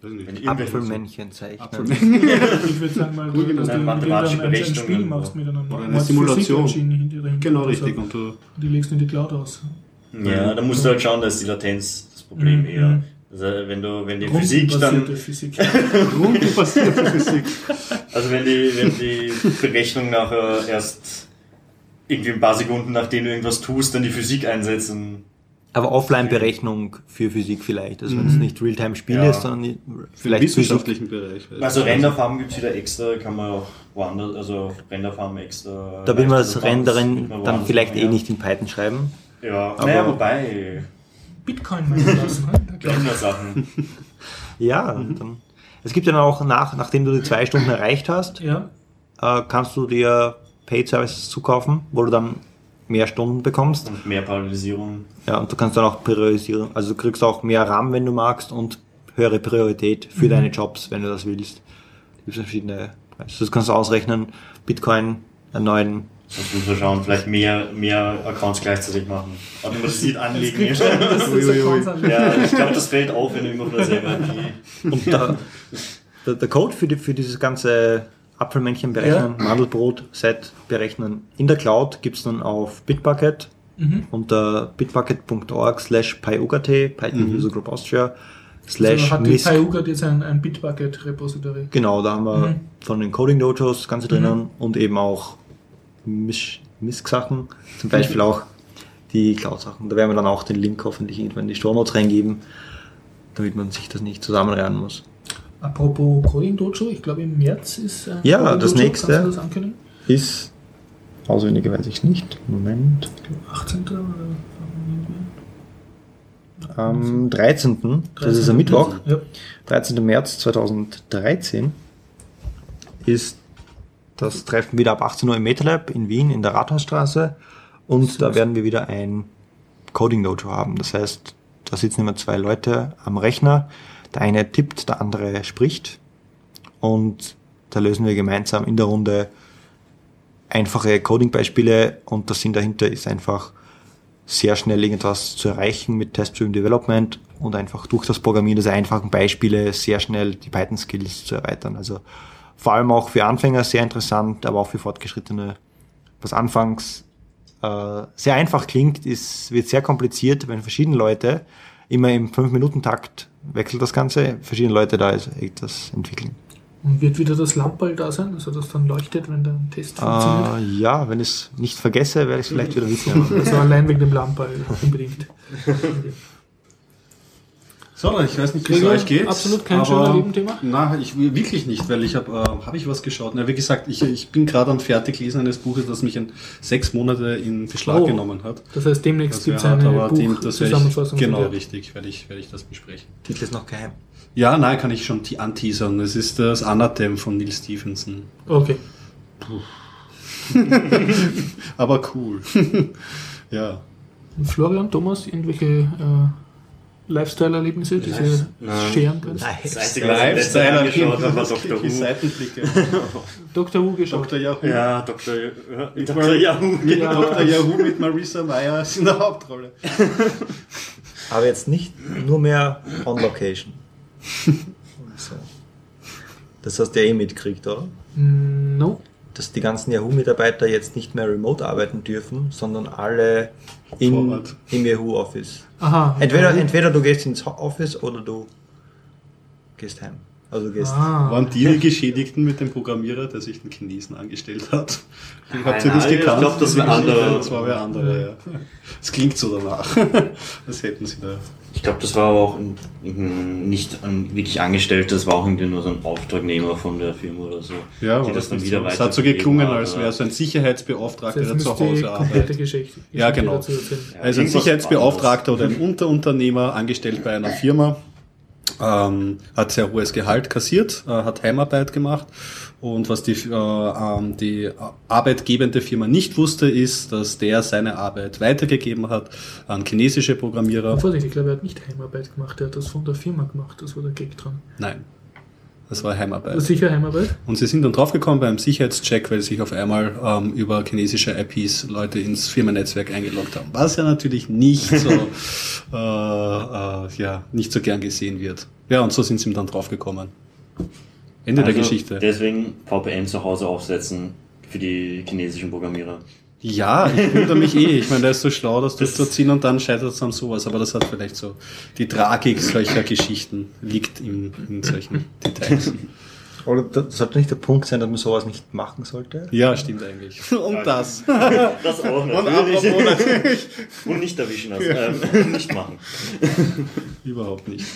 Weiß nicht. wenn irgendwelche- Apfelmännchen zeichnen. Ich würde sagen mal, Gut, dass genau. du Mathematische wieder ein, Spiel machst mit einer Oder eine Simulation. Hinter. Genau, richtig. Und du, Die legst du in die Cloud aus. Ja, da musst du halt schauen, da ist die Latenz das Problem Mhm. eher. Also wenn du, wenn die Physik dann, Physik. rundenbasierte Physik. also wenn die, wenn die Berechnung nachher erst irgendwie ein paar Sekunden nachdem du irgendwas tust, dann die Physik einsetzen, Aber Offline-Berechnung für Physik vielleicht. Also wenn es nicht Realtime-Spiel Ja. ist, sondern Im vielleicht wissenschaftlichen Bereich. Also Renderfarben gibt's wieder extra, kann man auch woanders, also Renderfarben extra. Da will man das man dann vielleicht machen, eh ja. nicht in Python schreiben. Ja, Aber- naja, wobei, Bitcoin meinen lassen. ne? Rendersachen. Ja, dann. Es gibt ja dann auch nach, nachdem du die zwei Stunden erreicht hast, Ja. äh, kannst du dir Paid Services zukaufen, wo du dann mehr Stunden bekommst. Und mehr Parallelisierung. Ja, und du kannst dann auch priorisieren. Also du kriegst auch mehr RAM, wenn du magst und höhere Priorität für deine Jobs, wenn du das willst. Es gibt verschiedene Preise. Das kannst du ausrechnen. Bitcoin, einen neuen. Sonst muss man schauen, vielleicht mehr, mehr Accounts gleichzeitig machen. Automatisiert anlegen. Das ist der Konsens. Ja, ich glaube, das fällt auf, wenn du immer von IP. Und der, der, der Code für, die, für dieses ganze Apfelmännchen berechnen, Mandelbrot-Set berechnen in der Cloud gibt's dann auf Bitbucket Mhm. unter bitbucket.org slash pyugat, Python User Group Austria, slash Also hat die. PyUGAT jetzt ein, ein Bitbucket-Repository. Genau, da haben wir Mhm. von den Coding Dojos das Ganze drinnen und eben auch Misch- Misk-Sachen, zum Beispiel auch die Cloud-Sachen. Da werden wir dann auch den Link hoffentlich irgendwann in die Store Notes reingeben, damit man sich das nicht zusammenreihen muss. Apropos Coding Dojo, ich glaube im März ist ein Ja, Coding das Dojo. nächste. Das? Ist, auswendig weiß ich nicht, Moment, Ich glaube 18. oder am 13., das ist am Mittwoch, Ja. 13. März 2013, ist das Treffen wieder ab 18 Uhr im MetaLab in Wien in der Rathausstraße und da werden wir wieder ein Coding Dojo haben. Das heißt, da sitzen immer zwei Leute am Rechner. Der eine tippt, der andere spricht und da lösen wir gemeinsam in der Runde einfache Coding-Beispiele und der Sinn dahinter ist einfach sehr schnell irgendwas zu erreichen mit Test-Driven Development und einfach durch das Programmieren dieser einfachen Beispiele sehr schnell die Python-Skills zu erweitern. Also vor allem auch für Anfänger sehr interessant, aber auch für Fortgeschrittene. Was anfangs äh, sehr einfach klingt, ist, wird sehr kompliziert, wenn verschiedene Leute immer im 5-Minuten-Takt wechselt das Ganze, verschiedene Leute da ist, das entwickeln. Und wird wieder das Lamperl da sein, also das dann leuchtet, wenn der Test funktioniert? Äh, ja, wenn ich es nicht vergesse, werde ich es vielleicht wieder wissen. Also allein wegen dem Lamperl unbedingt. So, ich weiß nicht, wie es euch geht. absolut kein schöner Nebenthema? Na, ich wirklich nicht, weil ich habe äh, hab ich was geschaut. Na, wie gesagt, ich, ich bin gerade am Fertiglesen eines Buches, das mich in sechs Monate in Beschlag Oh. genommen hat. Das heißt, demnächst gibt es eine aber dem- das werde Buchzusammenfassung. ich, genau, richtig, werde ich, werde ich das besprechen. Titel ist noch geheim. Ja, nein, kann ich schon anteasern. Es ist das Anathem von Neil Stephenson. Okay. Aber cool. ja. Florian, Thomas, irgendwelche äh, Lifestyle-Erlebnisse, die Sie Nein. scheren können? Was Jahr angeschaut habe, war Dr. Die Who. Seitenblicke. Dr. Who geschaut. Dr. Yahoo. Ja, Dr. Dr. Yahoo. Mit Dr. Yahoo mit Marisa Myers in der Hauptrolle. Aber jetzt nicht nur mehr on location. so. Das hast du ja eh mitgekriegt, oder? Mm, No. Dass die ganzen Yahoo-Mitarbeiter jetzt nicht mehr remote arbeiten dürfen, sondern alle in, Vorort. im Yahoo-Office. Aha. Entweder, Ja. entweder du gehst ins Office oder du gehst heim. Also du gehst. Ah. Waren die die Geschädigten mit dem Programmierer, der sich den Chinesen angestellt hat? Habt ihr Nein, das ich gekannt? glaub, das diese war andere. Das war wer andere, ja. Das klingt so danach. Das hätten sie da. Ich glaube, das war aber auch ein, ein, nicht ein wirklich Angestellter, das war auch irgendwie nur so ein Auftragnehmer von der Firma oder so. Ja, die war das dann wieder so. Es hat so geklungen, haben, als wäre so ein Sicherheitsbeauftragter, Das der zu Hause komplette arbeitet. Geschichte. Ja, genau. Ja, Also ein Sicherheitsbeauftragter oder ein Unterunternehmer, angestellt bei einer Firma, ähm, hat sehr hohes Gehalt kassiert, äh, hat Heimarbeit gemacht und was die, äh, ähm, die arbeitgebende Firma nicht wusste, ist, dass der seine Arbeit weitergegeben hat an chinesische Programmierer. Vorsicht, ich glaube, er hat nicht Heimarbeit gemacht, er hat das von der Firma gemacht, das war der Gag dran. Nein, das war Heimarbeit. Sicher Heimarbeit? Und sie sind dann draufgekommen beim Sicherheitscheck, weil sich auf einmal ähm, über chinesische IPs Leute ins Firmennetzwerk eingeloggt haben. Was ja natürlich nicht so, äh, äh, ja, nicht so gern gesehen wird. Ja, und so sind sie ihm dann draufgekommen. Ende der Also Geschichte. Deswegen VPN zu Hause aufsetzen für die chinesischen Programmierer. Ja, ich wundere mich eh. Ich meine, der ist so schlau, das durchzuziehen und dann scheitert es an sowas. Aber das hat vielleicht so die Tragik solcher Geschichten liegt in, in solchen Details. Oder das sollte nicht der Punkt sein, dass man sowas nicht machen sollte? Ja, stimmt eigentlich. Und das. Das auch Und natürlich. apropos natürlich. Und nicht erwischen lassen. Ähm, nicht machen. Überhaupt nicht.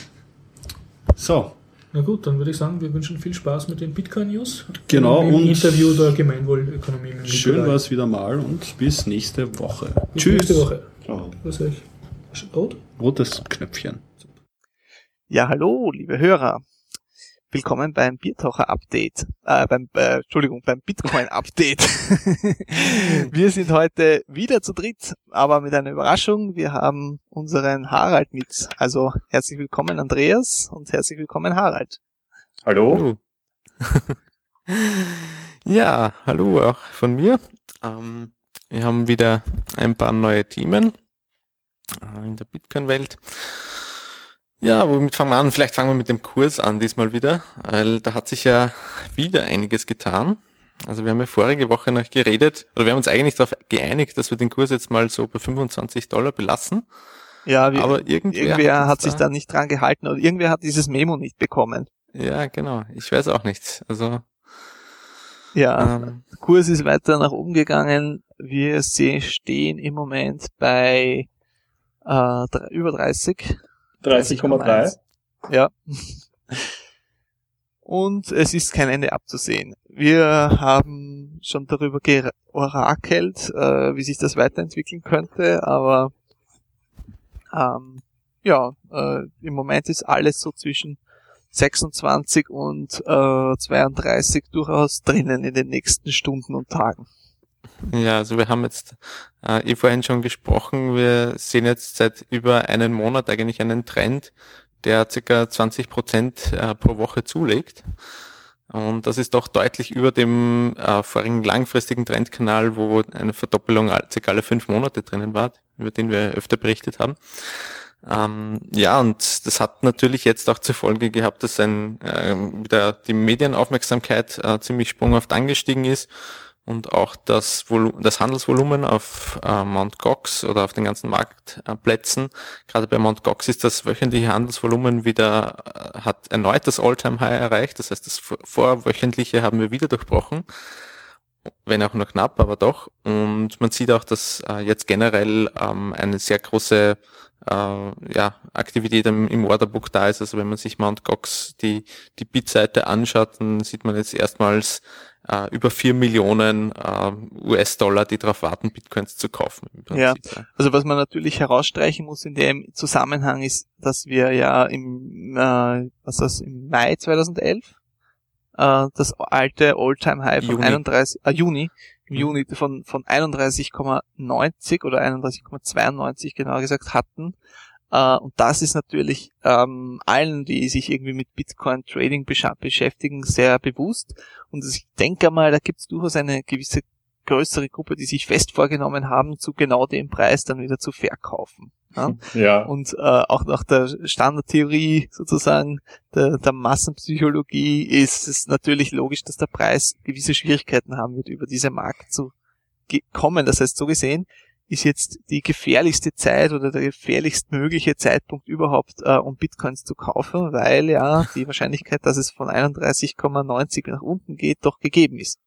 So, Na gut, dann würde ich sagen, wir wünschen viel Spaß mit den Bitcoin-News. Genau, Im und- Interview der Gemeinwohlökonomie. mit schön war es wieder mal und bis nächste Woche. Bis Tschüss. nächste Woche. Oh. Was ich? Rot? Rotes Knöpfchen. Ja, hallo, liebe Hörer. Willkommen beim Biertaucher-Update. Äh, beim, äh, Entschuldigung, beim Bitcoin-Update. wir sind heute wieder zu dritt, aber mit einer Überraschung. Wir haben unseren Harald mit. Also herzlich willkommen, Andreas, und herzlich willkommen, Harald. Hallo? Ja, hallo auch von mir. Ähm, wir haben wieder ein paar neue Themen äh, in der Bitcoin-Welt. Ja, womit fangen wir an? Vielleicht fangen wir mit dem Kurs an diesmal wieder, weil da hat sich ja wieder einiges getan. Also wir haben ja vorige Woche noch geredet, oder wir haben uns eigentlich darauf geeinigt, dass wir den Kurs jetzt mal so bei 25 Dollar belassen. Ja, wir, Aber irgendwer, irgendwer uns hat sich da- nicht dran gehalten oder irgendwer hat dieses Memo nicht bekommen. Ja, genau. Ich weiß auch nicht. Also Ja, ähm, der Kurs ist weiter nach oben gegangen. Wir stehen im Moment bei äh, über 30. 30,3. Ja. Und es ist kein Ende abzusehen. Wir haben schon darüber georakelt, äh, wie sich das weiterentwickeln könnte, aber ähm, ja, äh, im Moment ist alles so zwischen 26 und äh, 32 durchaus drinnen in den nächsten Stunden und Tagen. Ja, also wir haben jetzt äh, eh vorhin schon gesprochen, wir sehen jetzt seit über einem Monat eigentlich einen Trend, der circa 20 Prozent äh, pro Woche zulegt. Und das ist doch deutlich über dem äh, vorigen langfristigen Trendkanal, wo eine Verdoppelung circa alle fünf Monate drinnen war, über den wir öfter berichtet haben. Ähm, ja, und das hat natürlich jetzt auch zur Folge gehabt, dass ein, äh, wieder die Medienaufmerksamkeit äh, ziemlich sprunghaft angestiegen ist und auch das, Volu das Handelsvolumen auf äh, Mt. Gox oder auf den ganzen Marktplätzen. Gerade bei Mt. Gox ist das wöchentliche Handelsvolumen wieder, äh, hat erneut das All-Time-High erreicht. Das heißt, das vor- vorwöchentliche haben wir wieder durchbrochen. Wenn auch nur knapp, aber doch. Und man sieht auch, dass äh, jetzt generell ähm, eine sehr große äh, ja, Aktivität im, im Orderbook da ist. Also wenn man sich Mt. Gox die, die Bit-Seite anschaut, dann sieht man jetzt erstmals äh, über 4 Millionen äh, US-Dollar, die darauf warten, Bitcoins zu kaufen. Ja. Also was man natürlich herausstreichen muss in dem Zusammenhang ist, dass wir ja im, äh, was das, im Mai 2011 äh, das alte All-Time-High von Juni. 31, äh, Juni, im Mhm. Juni von, von 31,90 oder 31,92 genauer gesagt hatten. Äh, und das ist natürlich ähm, allen, die sich irgendwie mit Bitcoin Trading beschäftigen, sehr bewusst. Und ich denke mal, da gibt es durchaus eine gewisse größere Gruppe, die sich fest vorgenommen haben, zu genau dem Preis dann wieder zu verkaufen. Ja? Ja. Und äh, auch nach der Standardtheorie sozusagen der, der Massenpsychologie ist es natürlich logisch, dass der Preis gewisse Schwierigkeiten haben wird, über diese Markt zu kommen. Das heißt, so gesehen ist jetzt die gefährlichste Zeit oder der gefährlichst mögliche Zeitpunkt überhaupt, äh, um Bitcoins zu kaufen, weil ja die Wahrscheinlichkeit, dass es von 31,90 nach unten geht, doch gegeben ist.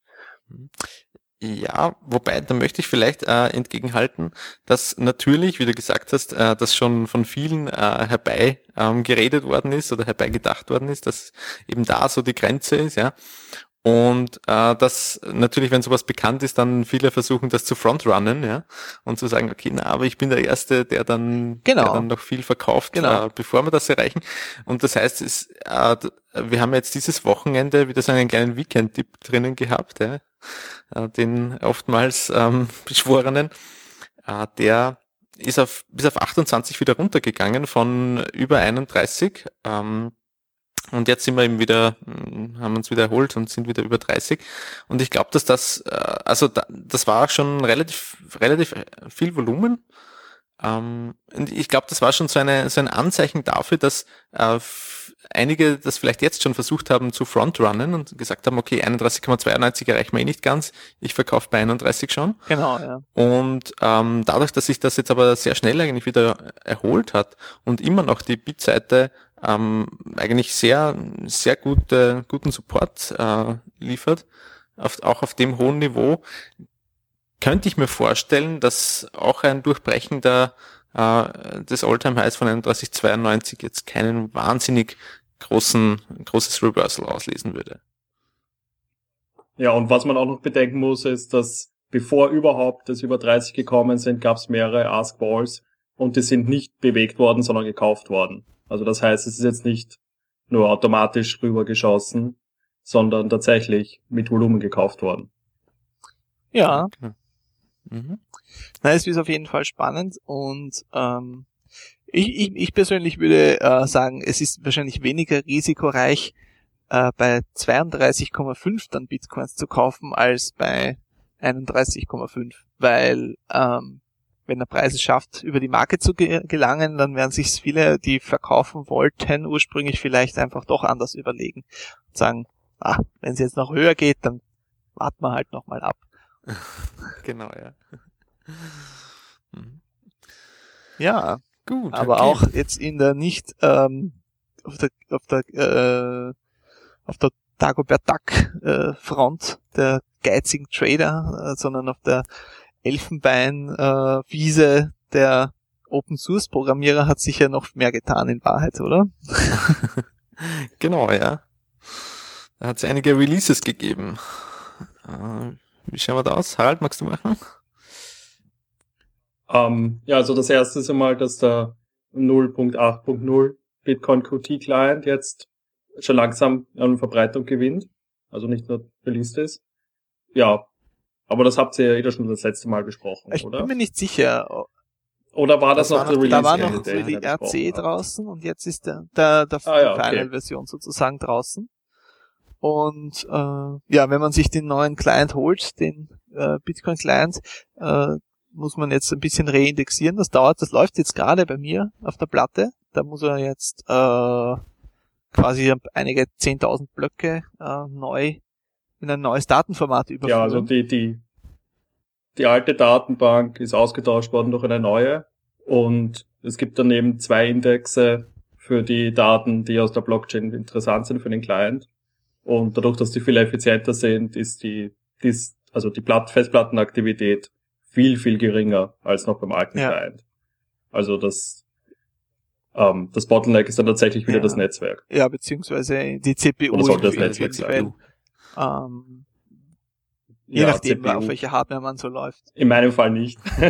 Ja, wobei, da möchte ich vielleicht äh, entgegenhalten, dass natürlich, wie du gesagt hast, äh, das schon von vielen äh, herbei ähm, geredet worden ist oder herbei gedacht worden ist, dass eben da so die Grenze ist, ja. Und äh, dass natürlich, wenn sowas bekannt ist, dann viele versuchen, das zu frontrunnen, ja, und zu sagen, okay, na, aber ich bin der Erste, der dann, Genau. der dann noch viel verkauft, Genau. äh, bevor wir das erreichen. Und das heißt, es, äh, wir haben jetzt dieses Wochenende wieder so einen kleinen Weekend-Tipp drinnen gehabt, ja, äh, den oftmals ähm, Beschworenen, äh, der ist auf, bis auf 28 wieder runtergegangen von über 31. Ähm, und jetzt sind wir eben wieder, mh, haben uns wieder erholt und sind wieder über 30. Und ich glaube, dass das, äh, also da, das war schon relativ, relativ viel Volumen. Ähm, und ich glaube, das war schon so, eine, so ein Anzeichen dafür, dass äh, einige das vielleicht jetzt schon versucht haben zu frontrunnen und gesagt haben, okay, 31,92 erreichen wir eh nicht ganz, ich verkaufe bei 31 schon. Genau, ja. Und ähm, dadurch, dass sich das jetzt aber sehr schnell eigentlich wieder erholt hat und immer noch die Bit-Seite ähm, eigentlich sehr, sehr gute, guten Support äh, liefert, auf, auch auf dem hohen Niveau, könnte ich mir vorstellen, dass auch ein Durchbrechen der, äh, des Alltime-Highs von 31,92 jetzt keinen wahnsinnig großen, großes Reversal auslesen würde. Ja, und was man auch noch bedenken muss, ist, dass bevor überhaupt das über 30 gekommen sind, gab es mehrere Ask Balls und die sind nicht bewegt worden, sondern gekauft worden. Also das heißt, es ist jetzt nicht nur automatisch rübergeschossen, sondern tatsächlich mit Volumen gekauft worden. Ja. Mhm. Na, es ist auf jeden Fall spannend und ähm, ich, ich, ich persönlich würde äh, sagen, es ist wahrscheinlich weniger risikoreich, äh, bei 32,5 dann Bitcoins zu kaufen, als bei 31,5, weil ähm, wenn der Preis es schafft, über die Marke zu ge gelangen, dann werden sich viele, die verkaufen wollten, ursprünglich vielleicht einfach doch anders überlegen und sagen, ah, wenn es jetzt noch höher geht, dann warten wir halt nochmal ab. genau, ja. Mhm. Ja, Gut. aber okay. auch jetzt in der nicht ähm, auf der auf der äh, auf der Dagobert Duck äh, Front der geizigen Trader, äh, sondern auf der Elfenbein äh, Wiese der Open Source Programmierer hat sich ja noch mehr getan in Wahrheit, oder? Genau, ja. Da hat es einige Releases gegeben. Äh, wie schauen wir da aus? Harald, magst du machen? Ähm, ja, also das erste ist einmal, dass der 0.8.0 Bitcoin Qt Client jetzt schon langsam an Verbreitung gewinnt. Also nicht nur released ist. Ja. Aber das habt ihr ja eh schon das letzte Mal besprochen, Ich oder? bin mir nicht sicher. Oder war das, Das noch war der noch- Release? Da war noch besprochen RC draußen und jetzt ist der, der, der Ah ja, okay. Final-Version sozusagen draußen. Und äh, ja, wenn man sich den neuen Client holt, den äh, Bitcoin Client, äh, muss man jetzt ein bisschen reindexieren. Das dauert, das läuft jetzt gerade bei mir auf der Platte. Da muss er jetzt äh, quasi einige 10.000 Blöcke äh, neu in ein neues Datenformat überführen. Ja, also die, die, die alte Datenbank ist ausgetauscht worden durch eine neue und es gibt daneben zwei Indexe für die Daten, die aus der Blockchain interessant sind für den Client. Und dadurch, dass die viel effizienter sind, ist die, die also die Platt Festplattenaktivität viel, viel geringer als noch beim alten Ja. Client. Also das, ähm, das Bottleneck ist dann tatsächlich wieder Ja. das Netzwerk. ja, beziehungsweise die CPU Oder sollte das Netzwerk sein? Ähm, je Ja, nachdem, CPU. auf welche Hardware man so läuft. In meinem Fall nicht.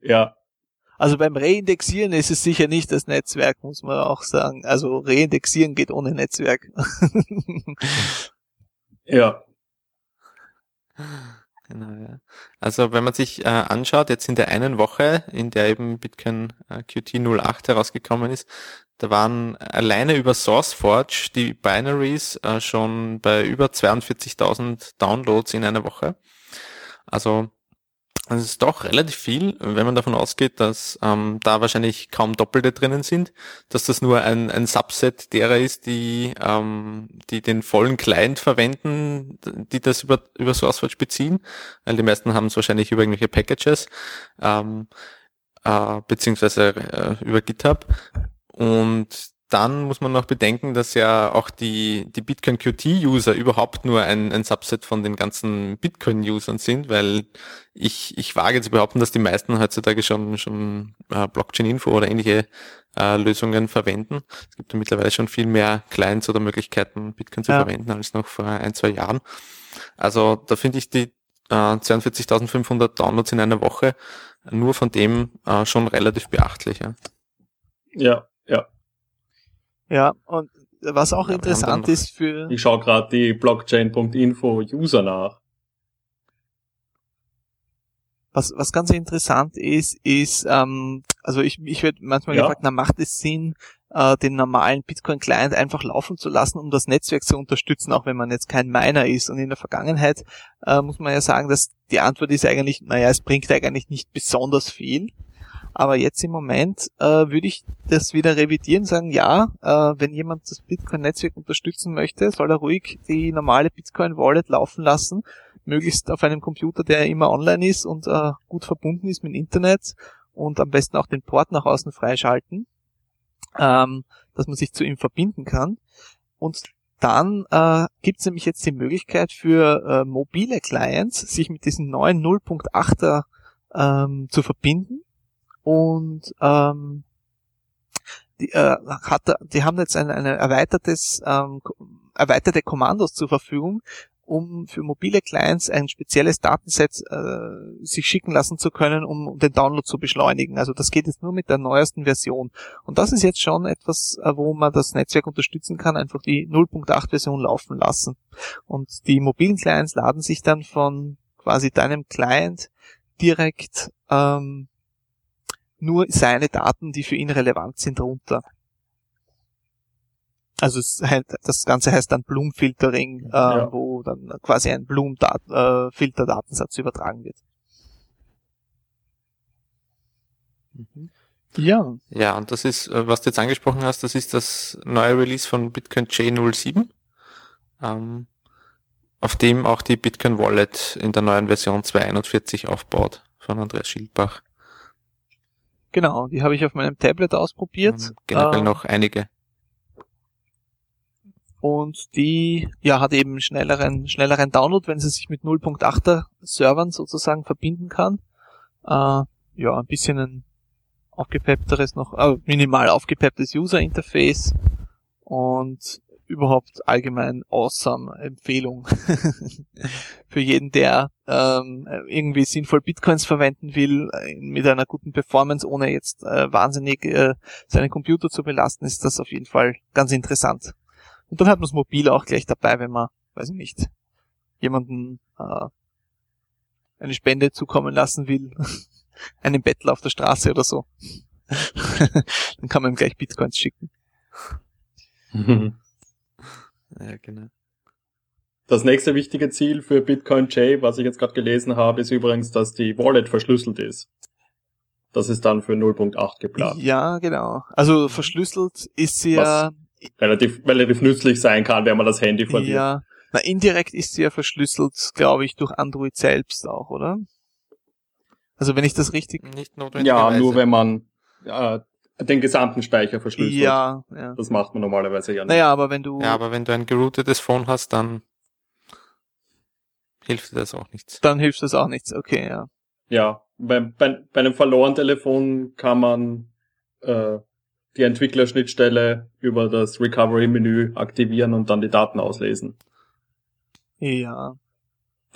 ja, Also beim Reindexieren ist es sicher nicht das Netzwerk, muss man auch sagen. Also Reindexieren geht ohne Netzwerk. ja. Genau, ja. Also wenn man sich äh, anschaut, jetzt in der einen Woche, in der eben Bitcoin äh, Qt 08 herausgekommen ist, da waren alleine über SourceForge die Binaries äh, schon bei über 42.000 Downloads in einer Woche. Also das ist doch relativ viel, wenn man davon ausgeht, dass ähm, da wahrscheinlich kaum Doppelte drinnen sind, dass das nur ein, ein Subset derer ist, die, ähm, die den vollen Client verwenden, die das über, über SourceForge beziehen, weil die meisten haben es wahrscheinlich über irgendwelche Packages, ähm, äh, beziehungsweise äh, über GitHub. Und dann muss man noch bedenken, dass ja auch die, die Bitcoin Qt-User überhaupt nur ein, ein Subset von den ganzen Bitcoin-Usern sind, weil ich, ich wage zu behaupten, dass die meisten heutzutage schon, schon äh, Blockchain-Info oder ähnliche äh, Lösungen verwenden. Es gibt ja mittlerweile schon viel mehr Clients oder Möglichkeiten, Bitcoin zu Ja. verwenden als noch vor ein, zwei Jahren. Also da finde ich die äh, 42.500 Downloads in einer Woche nur von dem äh, schon relativ beachtlich. Ja. Ja, ja. ja, und was auch Ja, interessant ist für... Ich schaue gerade die Blockchain.info User nach. Was, was ganz interessant ist, ist, ähm, also ich, ich werde manchmal Ja. gefragt, na macht es Sinn, äh, den normalen Bitcoin-Client einfach laufen zu lassen, um das Netzwerk zu unterstützen, auch wenn man jetzt kein Miner ist. Und in der Vergangenheit äh, muss man ja sagen, dass die Antwort ist eigentlich, naja, es bringt eigentlich nicht besonders viel. Aber jetzt im Moment äh, würde ich das wieder revidieren, sagen, ja, äh, wenn jemand das Bitcoin-Netzwerk unterstützen möchte, soll er ruhig die normale Bitcoin-Wallet laufen lassen, möglichst auf einem Computer, der immer online ist und äh, gut verbunden ist mit dem Internet und am besten auch den Port nach außen freischalten, ähm, dass man sich zu ihm verbinden kann. Und dann äh, gibt es nämlich jetzt die Möglichkeit für äh, mobile Clients, sich mit diesen neuen 0.8er ähm, zu verbinden. Und ähm, die, äh, hat, die haben jetzt ein, ein erweitertes, ähm, erweiterte Kommandos zur Verfügung, um für mobile Clients ein spezielles Datenset äh, sich schicken lassen zu können, um den Download zu beschleunigen. Also das geht jetzt nur mit der neuesten Version. Und das ist jetzt schon etwas, äh, wo man das Netzwerk unterstützen kann, einfach die 0.8 Version laufen lassen. Und die mobilen Clients laden sich dann von quasi deinem Client direkt ähm, nur seine Daten, die für ihn relevant sind, runter. Also das Ganze heißt dann Bloom-Filtering, äh, ja. wo dann quasi ein Bloom-Filter-Datensatz übertragen wird. Mhm. Ja. Ja, und das ist, äh, was du jetzt angesprochen hast, das ist das neue Release von Bitcoin J07, ähm, auf dem auch die Bitcoin Wallet in der neuen Version 241 aufbaut, von Andreas Schildbach. Genau, die habe ich auf meinem Tablet ausprobiert. Und generell äh, noch einige und die ja hat eben schnelleren schnelleren Download, wenn sie sich mit 0.8er Servern sozusagen verbinden kann. Äh, ja, ein bisschen ein aufgepeppteres noch, äh, minimal aufgepepptes User Interface und überhaupt allgemein awesome Empfehlung für jeden, der ähm, irgendwie sinnvoll Bitcoins verwenden will äh, mit einer guten Performance, ohne jetzt äh, wahnsinnig äh, seinen Computer zu belasten, ist das auf jeden Fall ganz interessant. Und dann hat man das Mobil auch gleich dabei, wenn man, weiß ich nicht, jemanden äh, eine Spende zukommen lassen will, einen Bettler auf der Straße oder so. dann kann man ihm gleich Bitcoins schicken. Ja, genau. Das nächste wichtige Ziel für Bitcoin J, was ich jetzt gerade gelesen habe, ist übrigens, dass die Wallet verschlüsselt ist. Das ist dann für 0.8 geplant. Ja, genau. Also verschlüsselt ist sie ja relativ, relativ nützlich sein kann, wenn man das Handy verliert. Ja. Na, indirekt ist sie ja verschlüsselt, glaube ich, durch Android selbst auch, oder? Also wenn ich das richtig... Nicht Ja, nur wenn man äh, den gesamten Speicher verschlüsselt. Ja, ja. Das macht man normalerweise ja nicht. Naja, aber wenn du... Ja, aber wenn du ein geroutetes Phone hast, dann hilft dir das auch nichts. Dann hilft das auch nichts, okay, ja. Ja, bei, bei, bei einem verlorenen Telefon kann man äh, die Entwicklerschnittstelle über das Recovery-Menü aktivieren und dann die Daten auslesen. Ja.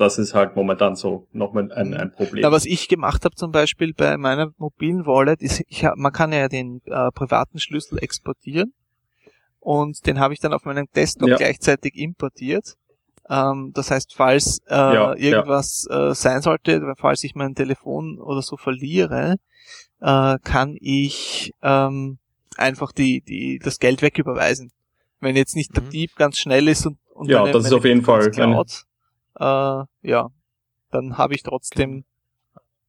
Das ist halt momentan so nochmal ein, ein Problem. Ja, was ich gemacht habe zum Beispiel bei meiner mobilen Wallet, ist, ich hab, man kann ja den äh, privaten Schlüssel exportieren und den habe ich dann auf meinem Desktop ja. gleichzeitig importiert. Ähm, das heißt, falls äh, ja, irgendwas ja. Äh, sein sollte, falls ich mein Telefon oder so verliere, äh, kann ich ähm, einfach die, die, das Geld wegüberweisen. Wenn jetzt nicht der mhm. Dieb ganz schnell ist und, und ja, meine, das ist auf jeden Fall klaut, äh, ja, dann habe ich trotzdem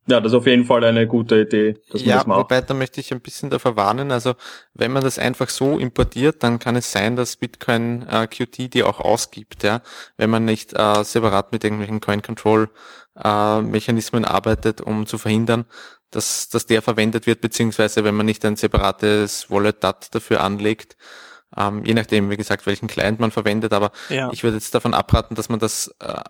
ja, das ist auf jeden Fall eine gute Idee, dass man ja, das macht. Wobei, da möchte ich ein bisschen davor warnen. Also, wenn man das einfach so importiert, dann kann es sein, dass Bitcoin äh, Qt die auch ausgibt, ja. Wenn man nicht äh, separat mit irgendwelchen Coin Control äh, Mechanismen arbeitet, um zu verhindern, dass, dass der verwendet wird, beziehungsweise wenn man nicht ein separates Wallet-DAT dafür anlegt, ähm, je nachdem, wie gesagt, welchen Client man verwendet, aber ja. ich würde jetzt davon abraten, dass man das äh,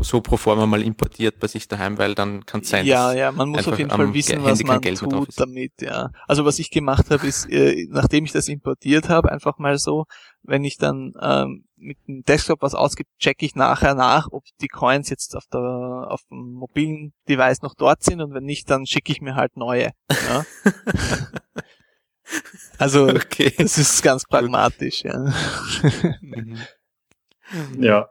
so pro forma mal importiert bei sich daheim, weil dann kann es sein, Ja, ja, man muss auf jeden Fall wissen, was man tut damit, ja. Also was ich gemacht habe, ist, äh, nachdem ich das importiert habe, einfach mal so, wenn ich dann ähm, mit dem Desktop was ausgibt, checke ich nachher nach, ob die Coins jetzt auf der auf dem mobilen Device noch dort sind und wenn nicht, dann schicke ich mir halt neue. Ja? Also okay. das ist ganz pragmatisch, ja. Mhm. ja.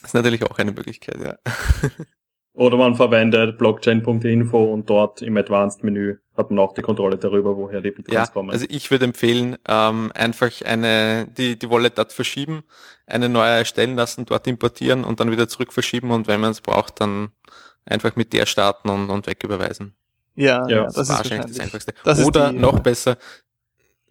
Das ist natürlich auch eine Möglichkeit, ja. Oder man verwendet blockchain.info und dort im Advanced-Menü hat man auch die Kontrolle darüber, woher die Bitcoins ja, kommen. Also ich würde empfehlen, ähm, einfach eine die, die Wallet dort verschieben, eine neue erstellen lassen, dort importieren und dann wieder zurück verschieben und wenn man es braucht, dann einfach mit der starten und, und wegüberweisen. Ja, Ja, ja, das ist wahrscheinlich das. Einfachste. Das Oder die- noch besser,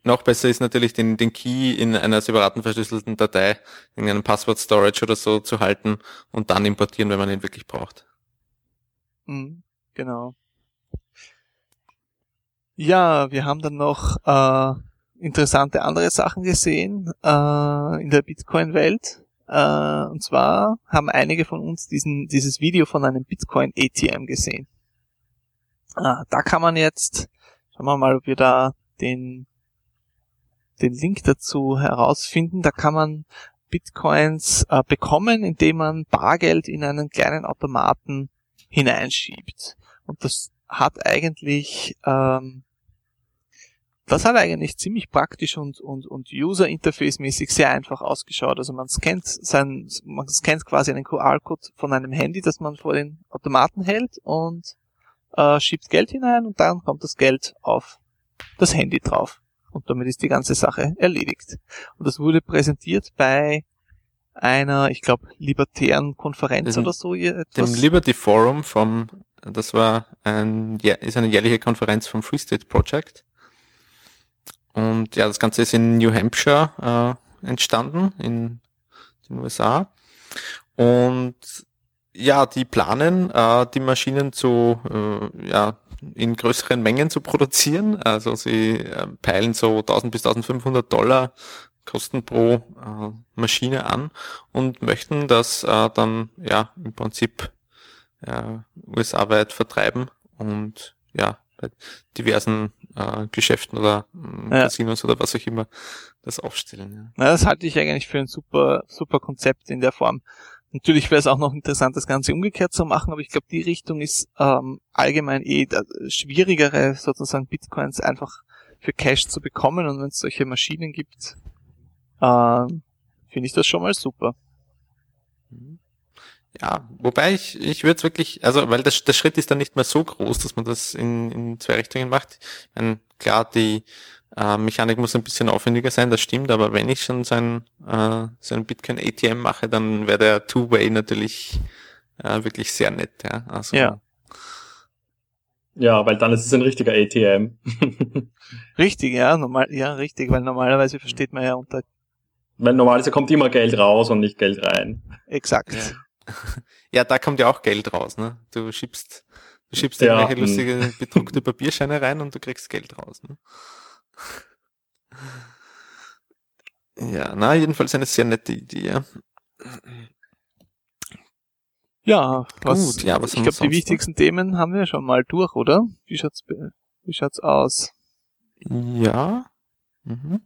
noch besser ist natürlich den, den Key in einer separaten verschlüsselten Datei, in einem Passwort-Storage oder so zu halten und dann importieren, wenn man ihn wirklich braucht. Mhm, genau. Ja, wir haben dann noch äh, interessante andere Sachen gesehen äh, in der Bitcoin-Welt. Äh, und zwar haben einige von uns diesen, dieses Video von einem Bitcoin-ATM gesehen. Ah, da kann man jetzt, schauen wir mal, ob wir da den, den Link dazu herausfinden. Da kann man Bitcoins äh, bekommen, indem man Bargeld in einen kleinen Automaten hineinschiebt. Und das hat eigentlich, ähm, das hat eigentlich ziemlich praktisch und, und, und User-Interface-mäßig sehr einfach ausgeschaut. Also man scannt sein, man scannt quasi einen QR-Code von einem Handy, das man vor den Automaten hält und äh, schiebt Geld hinein und dann kommt das Geld auf das Handy drauf. Und damit ist die ganze Sache erledigt. Und das wurde präsentiert bei einer, ich glaube, libertären Konferenz Dem- oder so. ihr Dem Etwas. Liberty Forum vom, das war ein, ist eine jährliche Konferenz vom Free State Project. Und ja, das Ganze ist in New Hampshire äh, entstanden, in den USA. Und ja, die planen, äh, die Maschinen zu, äh, ja, in größeren Mengen zu produzieren. Also sie äh, peilen so 1000 bis 1500 Dollar Kosten pro äh, Maschine an und möchten das äh, dann ja im Prinzip äh, USA-weit vertreiben und ja bei diversen Geschäften oder äh, Ja. Casinos oder was auch immer das aufstellen. Ja. Na, das halte ich eigentlich für ein super, super Konzept in der Form. Natürlich wäre es auch noch interessant, das Ganze umgekehrt zu machen, aber ich glaube, die Richtung ist ähm, allgemein eh schwierigere, sozusagen Bitcoins einfach für Cash zu bekommen und wenn es solche Maschinen gibt, ähm, finde ich das schon mal super. Ja, wobei ich, ich würde es wirklich, also weil das, der Schritt ist dann nicht mehr so groß, dass man das in, in zwei Richtungen macht. Ich meine, klar, die äh, Mechanik muss ein bisschen aufwendiger sein, das stimmt, aber wenn ich schon so ein, äh, so ein Bitcoin ATM mache, dann wäre der Two-Way natürlich äh, wirklich sehr nett, ja. Also, Ja. Ja, weil dann ist es ein richtiger ATM. Richtig, ja, normal, ja, richtig, weil normalerweise versteht man ja unter weil normalerweise kommt immer Geld raus und nicht Geld rein. exakt. Ja. ja, da kommt ja auch Geld raus, ne? Du schiebst, du schiebst Ja, irgendwelche hm. lustige bedruckte Papierscheine rein und du kriegst Geld raus, ne? Ja, na, jedenfalls eine sehr nette Idee, ja. Ja, was, Gut, ja, was ich glaube, die sonst noch? wichtigsten Themen haben wir schon mal durch, oder? Wie schaut's, wie schaut's aus? Ja. Mhm.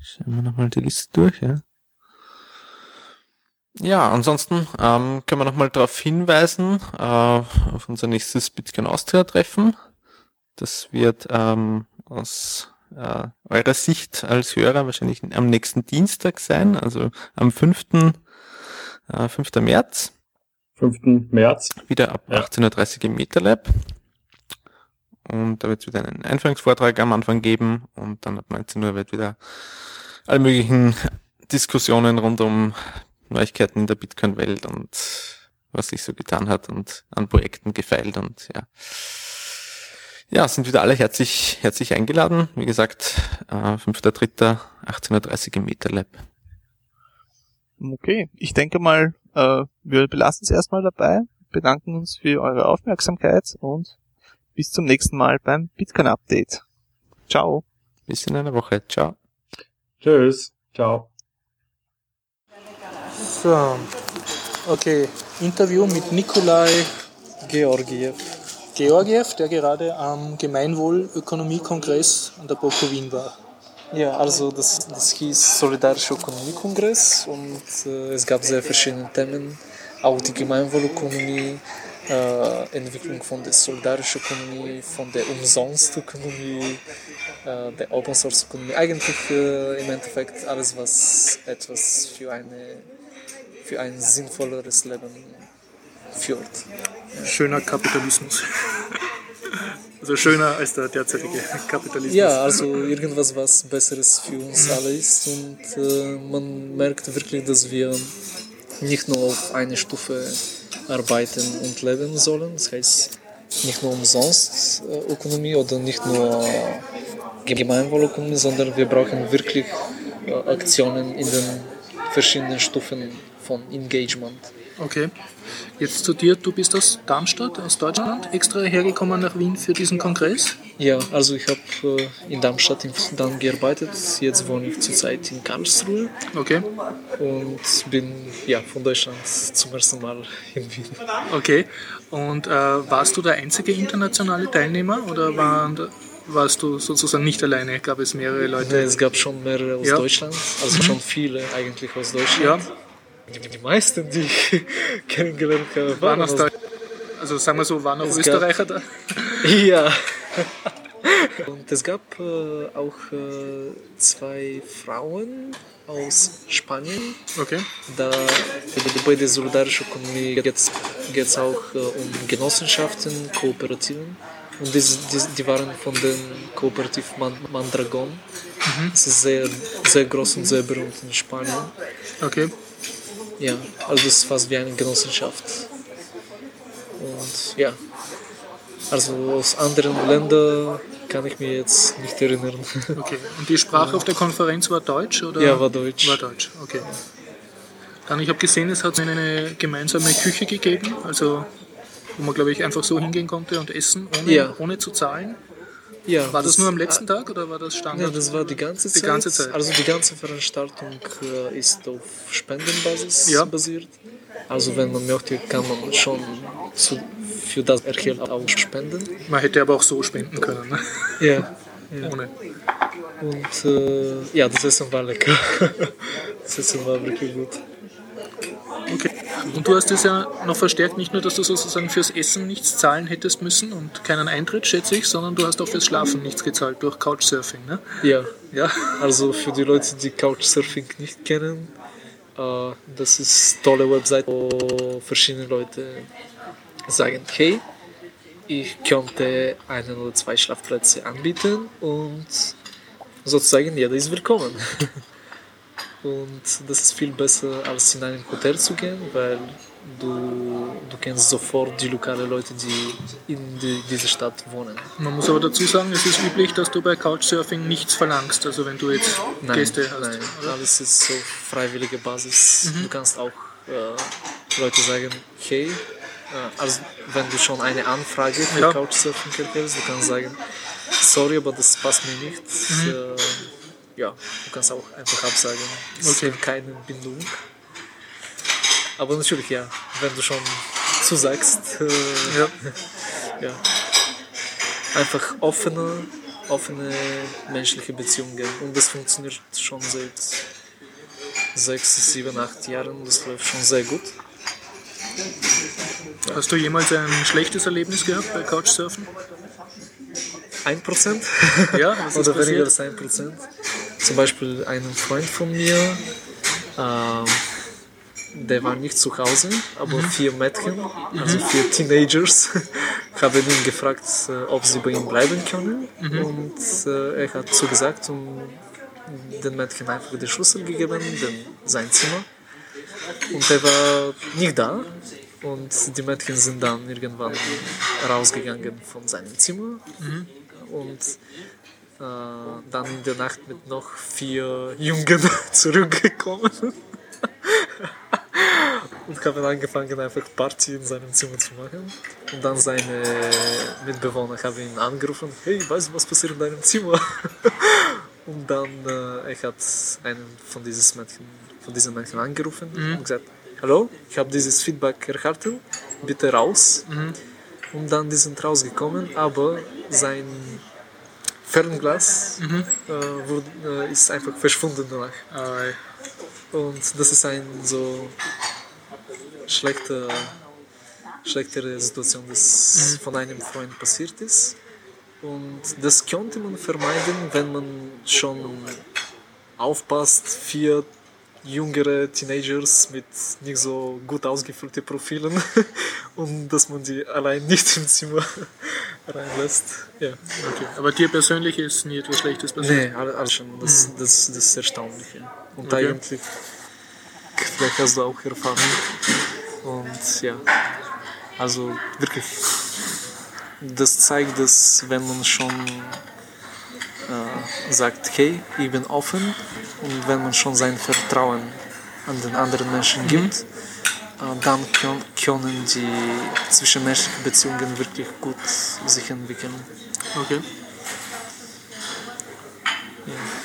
Schauen wir nochmal die Liste durch, ja. Ja, ansonsten ähm, können wir nochmal darauf hinweisen, äh, auf unser nächstes Bitcoin Austria Treffen. Das wird ähm, aus äh, eurer Sicht als Hörer wahrscheinlich am nächsten Dienstag sein, also am 5. Äh, 5. März 5. März. wieder ab Ja. 18.30 Uhr im MetaLab. Und da wird es wieder einen Einführungsvortrag am Anfang geben und dann ab 19 Uhr wird wieder alle möglichen Diskussionen rund um Neuigkeiten in der Bitcoin-Welt und was sich so getan hat und an Projekten gefeilt und ja. Ja, sind wieder alle herzlich, herzlich eingeladen. Wie gesagt, äh, 5.3., 18.30 Uhr im MetaLab. Okay, ich denke mal, äh, wir belassen es erstmal dabei, bedanken uns für eure Aufmerksamkeit und bis zum nächsten Mal beim Bitcoin Update. Ciao. Bis in einer Woche. Ciao. Tschüss. Ciao. So, okay. Interview mit Nikolai Georgiev. Georgiev, der gerade am Gemeinwohlökonomiekongress an der BOKU war. Ja, also das, das hieß Solidarischer Ökonomiekongress und äh, es gab sehr verschiedene Themen, auch die Gemeinwohlökonomie, äh, Entwicklung von der solidarischen Ökonomie, von der Umsonstökonomie, äh, der Open Source Ökonomie, eigentlich äh, im Endeffekt alles, was etwas für, eine, für ein sinnvolleres Leben führt. Schöner Kapitalismus. Also schöner als der derzeitige Kapitalismus. Ja, also irgendwas, was Besseres für uns alle ist und äh, man merkt wirklich, dass wir nicht nur auf eine Stufe arbeiten und leben sollen. Das heißt, nicht nur umsonst äh, Ökonomie oder nicht nur Gemeinwohlökonomie, sondern wir brauchen wirklich äh, Aktionen in den verschiedenen Stufen von Engagement. Okay. Jetzt zu dir, du bist aus Darmstadt, aus Deutschland, extra hergekommen nach Wien für diesen Kongress. Ja, also ich habe äh, in Darmstadt in Sudan gearbeitet. Jetzt wohne ich zurzeit in Karlsruhe Okay. und bin ja von Deutschland zum ersten Mal in Wien. Okay. Und äh, warst du der einzige internationale Teilnehmer oder waren, warst du sozusagen nicht alleine? Gab es mehrere Leute? Es gab schon mehrere aus Ja. Deutschland, also schon viele eigentlich aus Deutschland. Ja, Die, die meisten, die ich kennengelernt habe, waren aus Deutschland. Also sagen wir so, waren auch Es gab- Österreicher da? Ja. Und es gab äh, auch äh, zwei Frauen aus Spanien. Okay. Da bei der solidarischen Ökonomie geht es auch äh, um Genossenschaften, Kooperativen. Und diese, diese, die waren von dem Kooperativ Man Mandragon. Es ist sehr, sehr groß und sehr berühmt in Spanien. Okay. Ja, also es ist fast wie eine Genossenschaft. Und ja, also aus anderen Ländern kann ich mir jetzt nicht erinnern. Okay. Und die Sprache auf der Konferenz war Deutsch? Oder? Ja, war Deutsch. War Deutsch, okay. Dann, ich habe gesehen, es hat eine gemeinsame Küche gegeben, also wo man, glaube ich, einfach so hingehen konnte und essen, ohne, Ja. ohne zu zahlen. Ja, War das, nur am letzten Tag oder war das Ja, Standard? das war die ganze Die Zeit. ganze Zeit. Also die ganze Veranstaltung äh, ist auf Spendenbasis Ja. basiert. Also wenn man möchte, kann man schon zu, für das Erhalt auch spenden. Man hätte aber auch so spenden können, ne? Ja. ohne. Und äh, ja, das Essen war lecker. Das Essen war wirklich gut. Okay. Und du hast es ja noch verstärkt, nicht nur, dass du sozusagen fürs Essen nichts zahlen hättest müssen und keinen Eintritt, schätze ich, sondern du hast auch fürs Schlafen nichts gezahlt durch Couchsurfing, ne? Ja, Ja. also für die Leute, die Couchsurfing nicht kennen, äh, das ist eine tolle Website, wo verschiedene Leute sagen, hey, ich könnte einen oder zwei Schlafplätze anbieten und sozusagen jeder ist willkommen. Und das ist viel besser, als in ein Hotel zu gehen, weil du, du kennst sofort die lokalen Leute, die in die, dieser Stadt wohnen. Man muss aber dazu sagen, es ist üblich, dass du bei Couchsurfing nichts verlangst, also wenn du jetzt Nein, Gäste hast. nein, oder? alles ist so freiwillige Basis. Du kannst auch äh, Leute sagen, hey, äh, also wenn du schon eine Anfrage für Ja. Couchsurfing erhältst, du kannst sagen, sorry, aber das passt mir nicht. Äh, ja, du kannst auch einfach absagen. Es Okay. gibt keine Bindung. Aber natürlich, ja, wenn du schon zusagst, äh, Ja. ja. Einfach offene, offene menschliche Beziehungen. Und das funktioniert schon seit sechs, sieben, acht Jahren. Das läuft schon sehr gut. Hast du jemals ein schlechtes Erlebnis gehabt bei Couchsurfen? Ein Prozent Ja, was ist oder weniger passiert? als ein Prozent. Zum Beispiel ein Freund von mir, ähm, der war nicht zu Hause, aber vier Mädchen, also vier Teenagers, haben ihn gefragt, äh, ob sie bei ihm bleiben können. Und äh, er hat zugesagt und den Mädchen einfach den Schlüssel gegeben, den, sein Zimmer. Und er war nicht da. Und die Mädchen sind dann irgendwann rausgegangen von seinem Zimmer. Und äh, dann in der Nacht mit noch vier Jungen zurückgekommen. und haben angefangen, einfach Party in seinem Zimmer zu machen. Und dann seine Mitbewohner haben ihn angerufen, hey, weißt du, was passiert in deinem Zimmer? und dann äh, er hat einen von, dieses Mädchen, von diesen Mädchen angerufen und gesagt, hallo, ich habe dieses Feedback erhalten, bitte raus. Und dann die sind rausgekommen, aber sein Fernglas äh, wurde, äh, ist einfach verschwunden danach. Äh, Und das ist ein so schlechte, schlechtere Situation, das von einem Freund passiert ist. Und das könnte man vermeiden, wenn man schon aufpasst, vier jüngere Teenagers mit nicht so gut ausgefüllten Profilen und dass man die allein nicht im Zimmer reinlässt. Ja. okay. Aber dir persönlich ist nie etwas Schlechtes passiert? Nee, alles schon. Das, das, das ist erstaunlich. Ja. Und Okay. eigentlich vielleicht hast du auch Erfahrung. Und ja, also wirklich, das zeigt, dass wenn man schon äh, sagt, hey, ich bin offen und wenn man schon sein Vertrauen an den anderen Menschen gibt, äh, dann können, die zwischenmenschlichen Beziehungen wirklich gut sich entwickeln. Okay.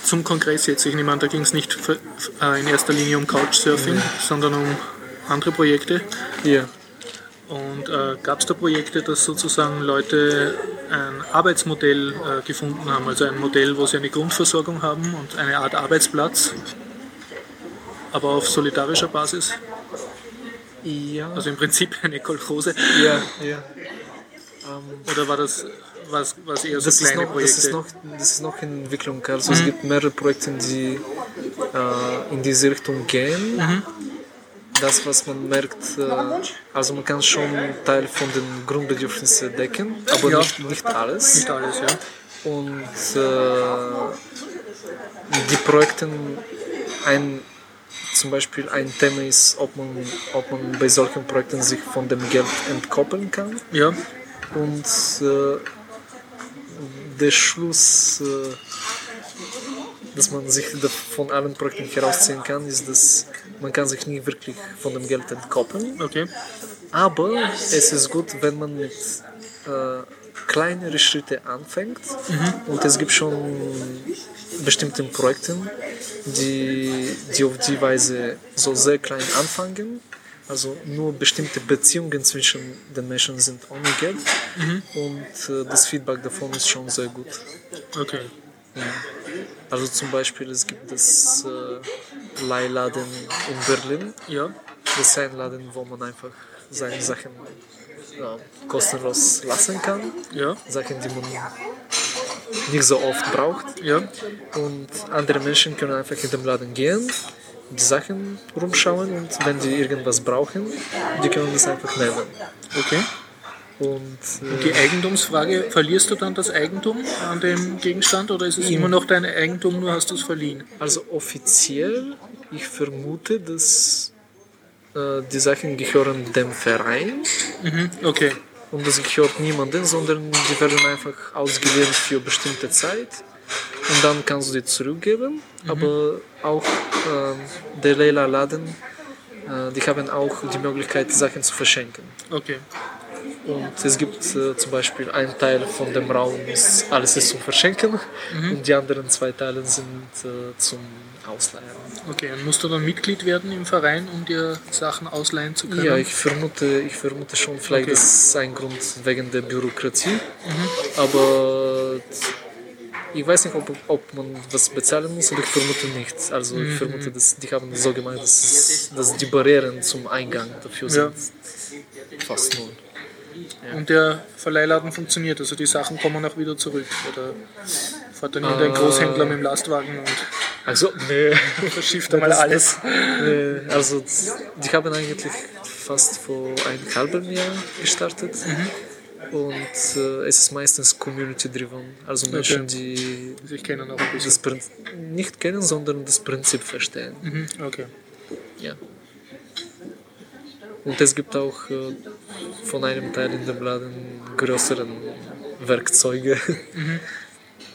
Zum Kongress jetzt. Ich nehme an, da ging es nicht für, äh, in erster Linie um Couchsurfing, sondern um andere Projekte. Ja. Und äh, gab es da Projekte, dass sozusagen Leute ein Arbeitsmodell äh, gefunden haben, also ein Modell, wo sie eine Grundversorgung haben und eine Art Arbeitsplatz, aber auf solidarischer Basis? Ja. Also im Prinzip eine Kolchose. Ja, ja. Oder war das was, was eher so Das kleine noch, das, Projekte? ist noch, das ist noch in Entwicklung. Also es gibt mehrere Projekte, die äh, in diese Richtung gehen. Das, was man merkt, äh, also man kann schon Teil von den Grundbedürfnissen decken, aber Ja. nicht, nicht alles. Nicht alles, ja. Und äh, die Projekte, ein, zum Beispiel ein Thema ist, ob man, ob man bei solchen Projekten sich von dem Geld entkoppeln kann. Ja, Und äh, der Schluss, äh, dass man sich von allen Projekten herausziehen kann, ist, dass man kann sich nie wirklich von dem Geld entkoppeln. okay. Aber es ist gut, wenn man mit äh, kleineren Schritten anfängt. Und es gibt schon bestimmte Projekte, die, die auf die Weise so sehr klein anfangen. Also nur bestimmte Beziehungen zwischen den Menschen sind ohne Geld. Und äh, das Feedback davon ist schon sehr gut. Okay. Also zum Beispiel, es gibt das äh, Leihladen in Berlin. Ja, Das ist ein Laden, wo man einfach seine Sachen ja, kostenlos lassen kann. ja, Sachen, die man nicht so oft braucht. ja. Und andere Menschen können einfach in den Laden gehen, die Sachen rumschauen und wenn die irgendwas brauchen, die können das einfach nehmen. Okay. Und äh, Die Eigentumsfrage, verlierst du dann das Eigentum an dem Gegenstand oder ist es immer noch dein Eigentum, nur hast du es verliehen? also offiziell, ich vermute, dass äh, die Sachen gehören dem Verein Mhm. Okay. und das gehört niemandem, sondern die werden einfach ausgeliehen für bestimmte Zeit und dann kannst du die zurückgeben. Aber auch ähm, der Leila Laden, äh, die haben auch die Möglichkeit, Sachen zu verschenken. Okay. Und es gibt äh, zum Beispiel ein Teil von dem Raum, ist, alles ist zum Verschenken und die anderen zwei Teile sind äh, zum Ausleihen. Okay, und musst du dann Mitglied werden im Verein, um dir Sachen ausleihen zu können? Ja, ich vermute, ich vermute schon, vielleicht Okay. ist es ein Grund wegen der Bürokratie, aber ich weiß nicht, ob, ob man was bezahlen muss, aber ich vermute nicht. Also ich vermute, dass die haben so gemacht, dass, dass die Barrieren zum Eingang dafür Ja. sind fast null. Und der Verleihladen funktioniert, also die Sachen kommen auch wieder zurück. Oder fährt dann irgendein Äh, Großhändler mit dem Lastwagen und Also, nee. verschifft einmal Das- alles. Nee, also die haben eigentlich fast vor einem halben Jahr gestartet. Und äh, es ist meistens community-driven. Also Menschen, die Ich kenne noch ein bisschen. das Prinzip nicht kennen, sondern das Prinzip verstehen. Mhm. Okay. Ja. Und es gibt auch äh, von einem Teil in dem Laden größeren Werkzeuge.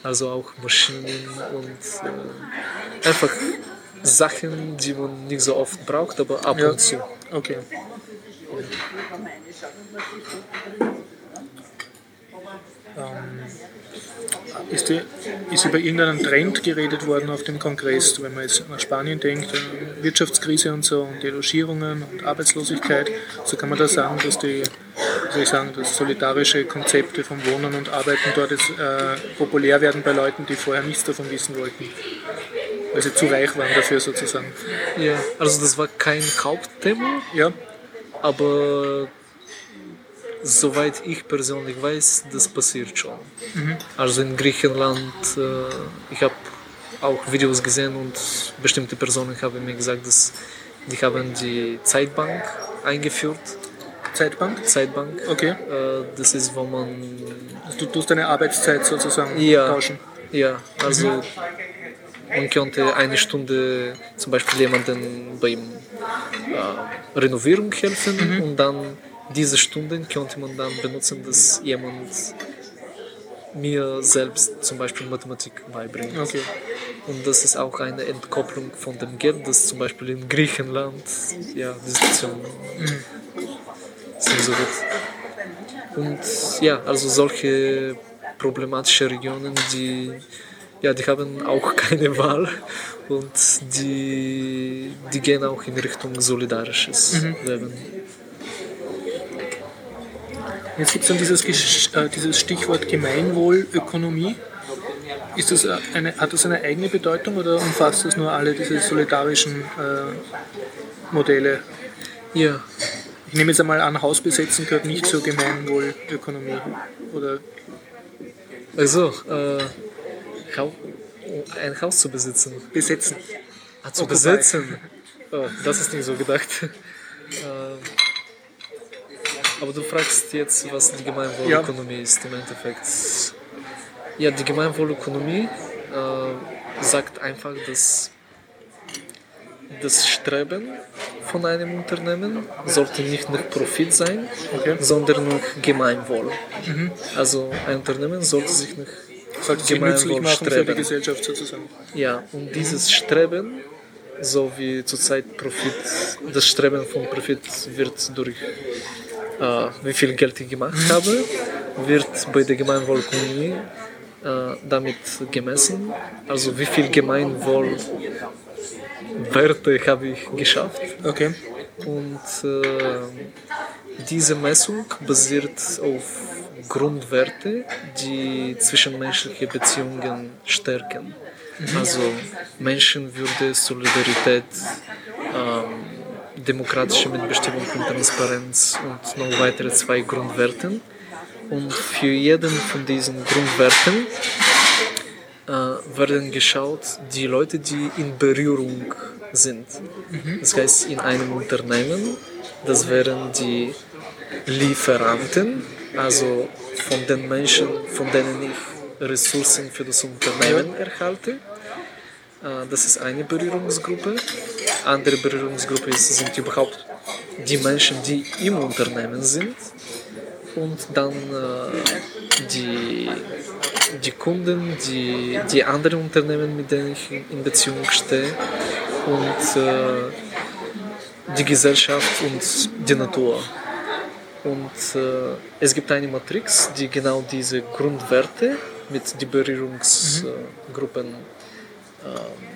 Also auch Maschinen und äh, einfach Sachen, die man nicht so oft braucht, aber ab Ja. und zu. Okay. Ähm, ist, die, ist über irgendeinen Trend geredet worden auf dem Kongress, wenn man jetzt nach Spanien denkt, Wirtschaftskrise und so und die Logierungen und Arbeitslosigkeit, so kann man da sagen, dass die, soll ich sagen, dass solidarische Konzepte vom Wohnen und Arbeiten dort jetzt äh, populär werden bei Leuten, die vorher nichts davon wissen wollten, weil sie zu reich waren dafür sozusagen. Ja, also das war kein Hauptthema, Ja, aber soweit ich persönlich weiß, das passiert schon. Also in Griechenland, äh, ich habe auch Videos gesehen und bestimmte Personen haben mir gesagt, dass die haben die Zeitbank eingeführt. Zeitbank. Zeitbank. Okay. Äh, das ist, wo man Du tust deine Arbeitszeit sozusagen Ja. tauschen. Ja, also man könnte eine Stunde zum Beispiel jemanden beim äh, Renovierung helfen und dann diese Stunden könnte man dann benutzen, dass jemand mir selbst zum Beispiel Mathematik beibringt. Okay. Und das ist auch eine Entkopplung von dem Geld, das zum Beispiel in Griechenland, ja, die Situation ist nicht so gut. Und ja, also solche problematische Regionen, die, ja, die haben auch keine Wahl und die, die gehen auch in Richtung solidarisches Leben. Jetzt gibt es dann dieses, äh, dieses Stichwort Gemeinwohlökonomie. Ist das eine, hat das eine eigene Bedeutung oder umfasst das nur alle diese solidarischen äh, Modelle? Ja, Ich nehme jetzt einmal an, Hausbesetzen gehört nicht zur Gemeinwohlökonomie. Oder also, äh, ein Haus zu besitzen. besetzen. Ah, zu Occupy. besitzen. Oh, das ist nicht so gedacht. Ähm, Aber du fragst jetzt, was die Gemeinwohlökonomie ist im Endeffekt. Ja, die Gemeinwohlökonomie äh, sagt einfach, dass das Streben von einem Unternehmen sollte nicht nach Profit sein, sondern nach Gemeinwohl. Also ein Unternehmen sollte sich nach Sollte sich Gemeinwohl machen für die streben. Gesellschaft sozusagen. Ja, und dieses Streben, so wie zurzeit Profit, das Streben von Profit wird durch wie viel Geld ich gemacht habe, wird bei der Gemeinwohlökonomie äh, damit gemessen. Also wie viel Gemeinwohlwerte habe ich geschafft. Okay. Und äh, diese Messung basiert auf Grundwerte, die zwischenmenschliche Beziehungen stärken. Also Menschenwürde, Solidarität, ähm, demokratische Mitbestimmung und Transparenz und noch weitere zwei Grundwerten. Und für jeden von diesen Grundwerten äh, werden geschaut, die Leute, die in Berührung sind. Das heißt, in einem Unternehmen, das wären die Lieferanten, also von den Menschen, von denen ich Ressourcen für das Unternehmen erhalte. Äh, Das ist eine Berührungsgruppe. Andere Berührungsgruppe ist, sind überhaupt die Menschen, die im Unternehmen sind. Und dann äh, die, die Kunden, die, die anderen Unternehmen, mit denen ich in Beziehung stehe. Und äh, die Gesellschaft und die Natur. Und äh, es gibt eine Matrix, die genau diese Grundwerte mit den Berührungsgruppen ähm,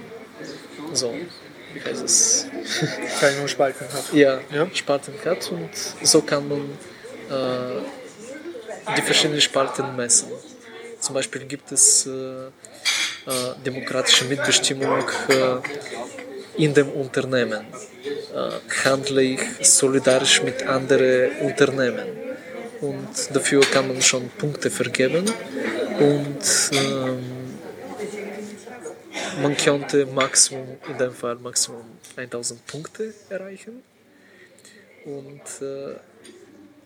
so, heißt es? Und Spalten hat. Ja, Ja. Spalten hat und so kann man äh, die verschiedenen Spalten messen. Zum Beispiel gibt es äh, äh, demokratische Mitbestimmung äh, in dem Unternehmen. Äh, handle ich solidarisch mit anderen Unternehmen. Und dafür kann man schon Punkte vergeben. Und ähm, man könnte Maximum, in dem Fall Maximum 1000 Punkte erreichen. Und äh,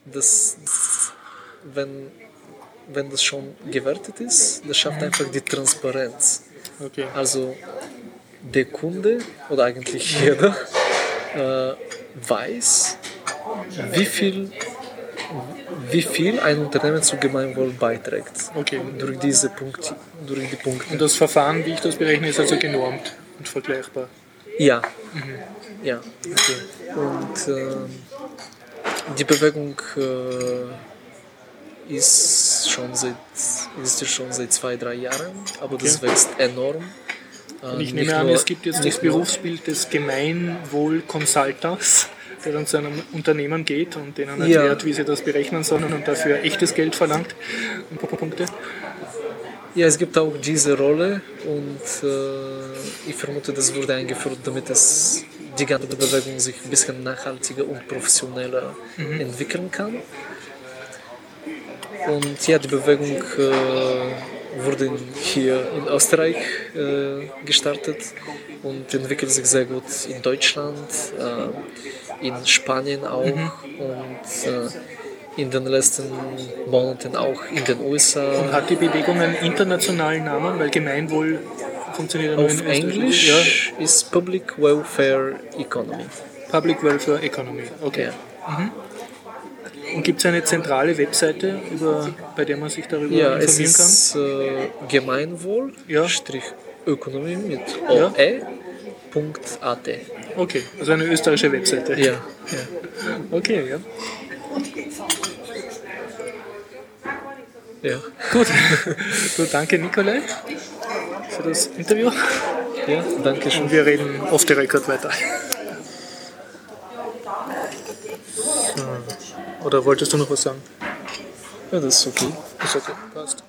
das, wenn, wenn das schon gewertet ist, das schafft einfach die Transparenz. Okay. Also der Kunde oder eigentlich jeder äh, weiß, wie viel, wie viel ein Unternehmen zu Gemeinwohl beiträgt. Okay. Durch diese Punkte, durch die Punkte. Und das Verfahren, wie ich das berechne, ist also genormt und vergleichbar. Ja. Ja. Und ähm, die Bewegung äh, ist schon seit ist ja schon seit zwei, drei Jahren, aber das Okay. wächst enorm. Äh, ich nicht nehme an, es gibt jetzt das Berufsbild des Gemeinwohl-Consultants, der dann zu einem Unternehmen geht und denen Ja. erklärt, wie sie das berechnen sollen und dafür echtes Geld verlangt. Ein paar Punkte. Ja, es gibt auch diese Rolle und äh, ich vermute, das wurde eingeführt, damit es die ganze Bewegung sich ein bisschen nachhaltiger und professioneller entwickeln kann. Und ja, die Bewegung äh, wurde hier in Österreich äh, gestartet und entwickelt sich sehr gut in Deutschland, äh, in Spanien auch und äh, in den letzten Monaten auch in den USA. Und hat die Bewegung einen internationalen Namen, weil Gemeinwohl funktioniert ja nur Auf in Österreich. Englisch ist Public Welfare Economy. Ja, Public Welfare Economy. Okay. Mhm. Und gibt es eine zentrale Webseite, über, bei der man sich darüber Ja, es informieren kann? ist äh, Gemeinwohl Ja. Ökonomie mit Ja. oe.at. Okay, also eine österreichische Webseite. Ja, ja. Okay, ja. Ja. Gut. Gut, danke Nikolai für das Interview. Ja, danke schön. Und wir reden off the record weiter. So. Oder wolltest du noch was sagen? Ja, das ist okay. Ist okay, passt.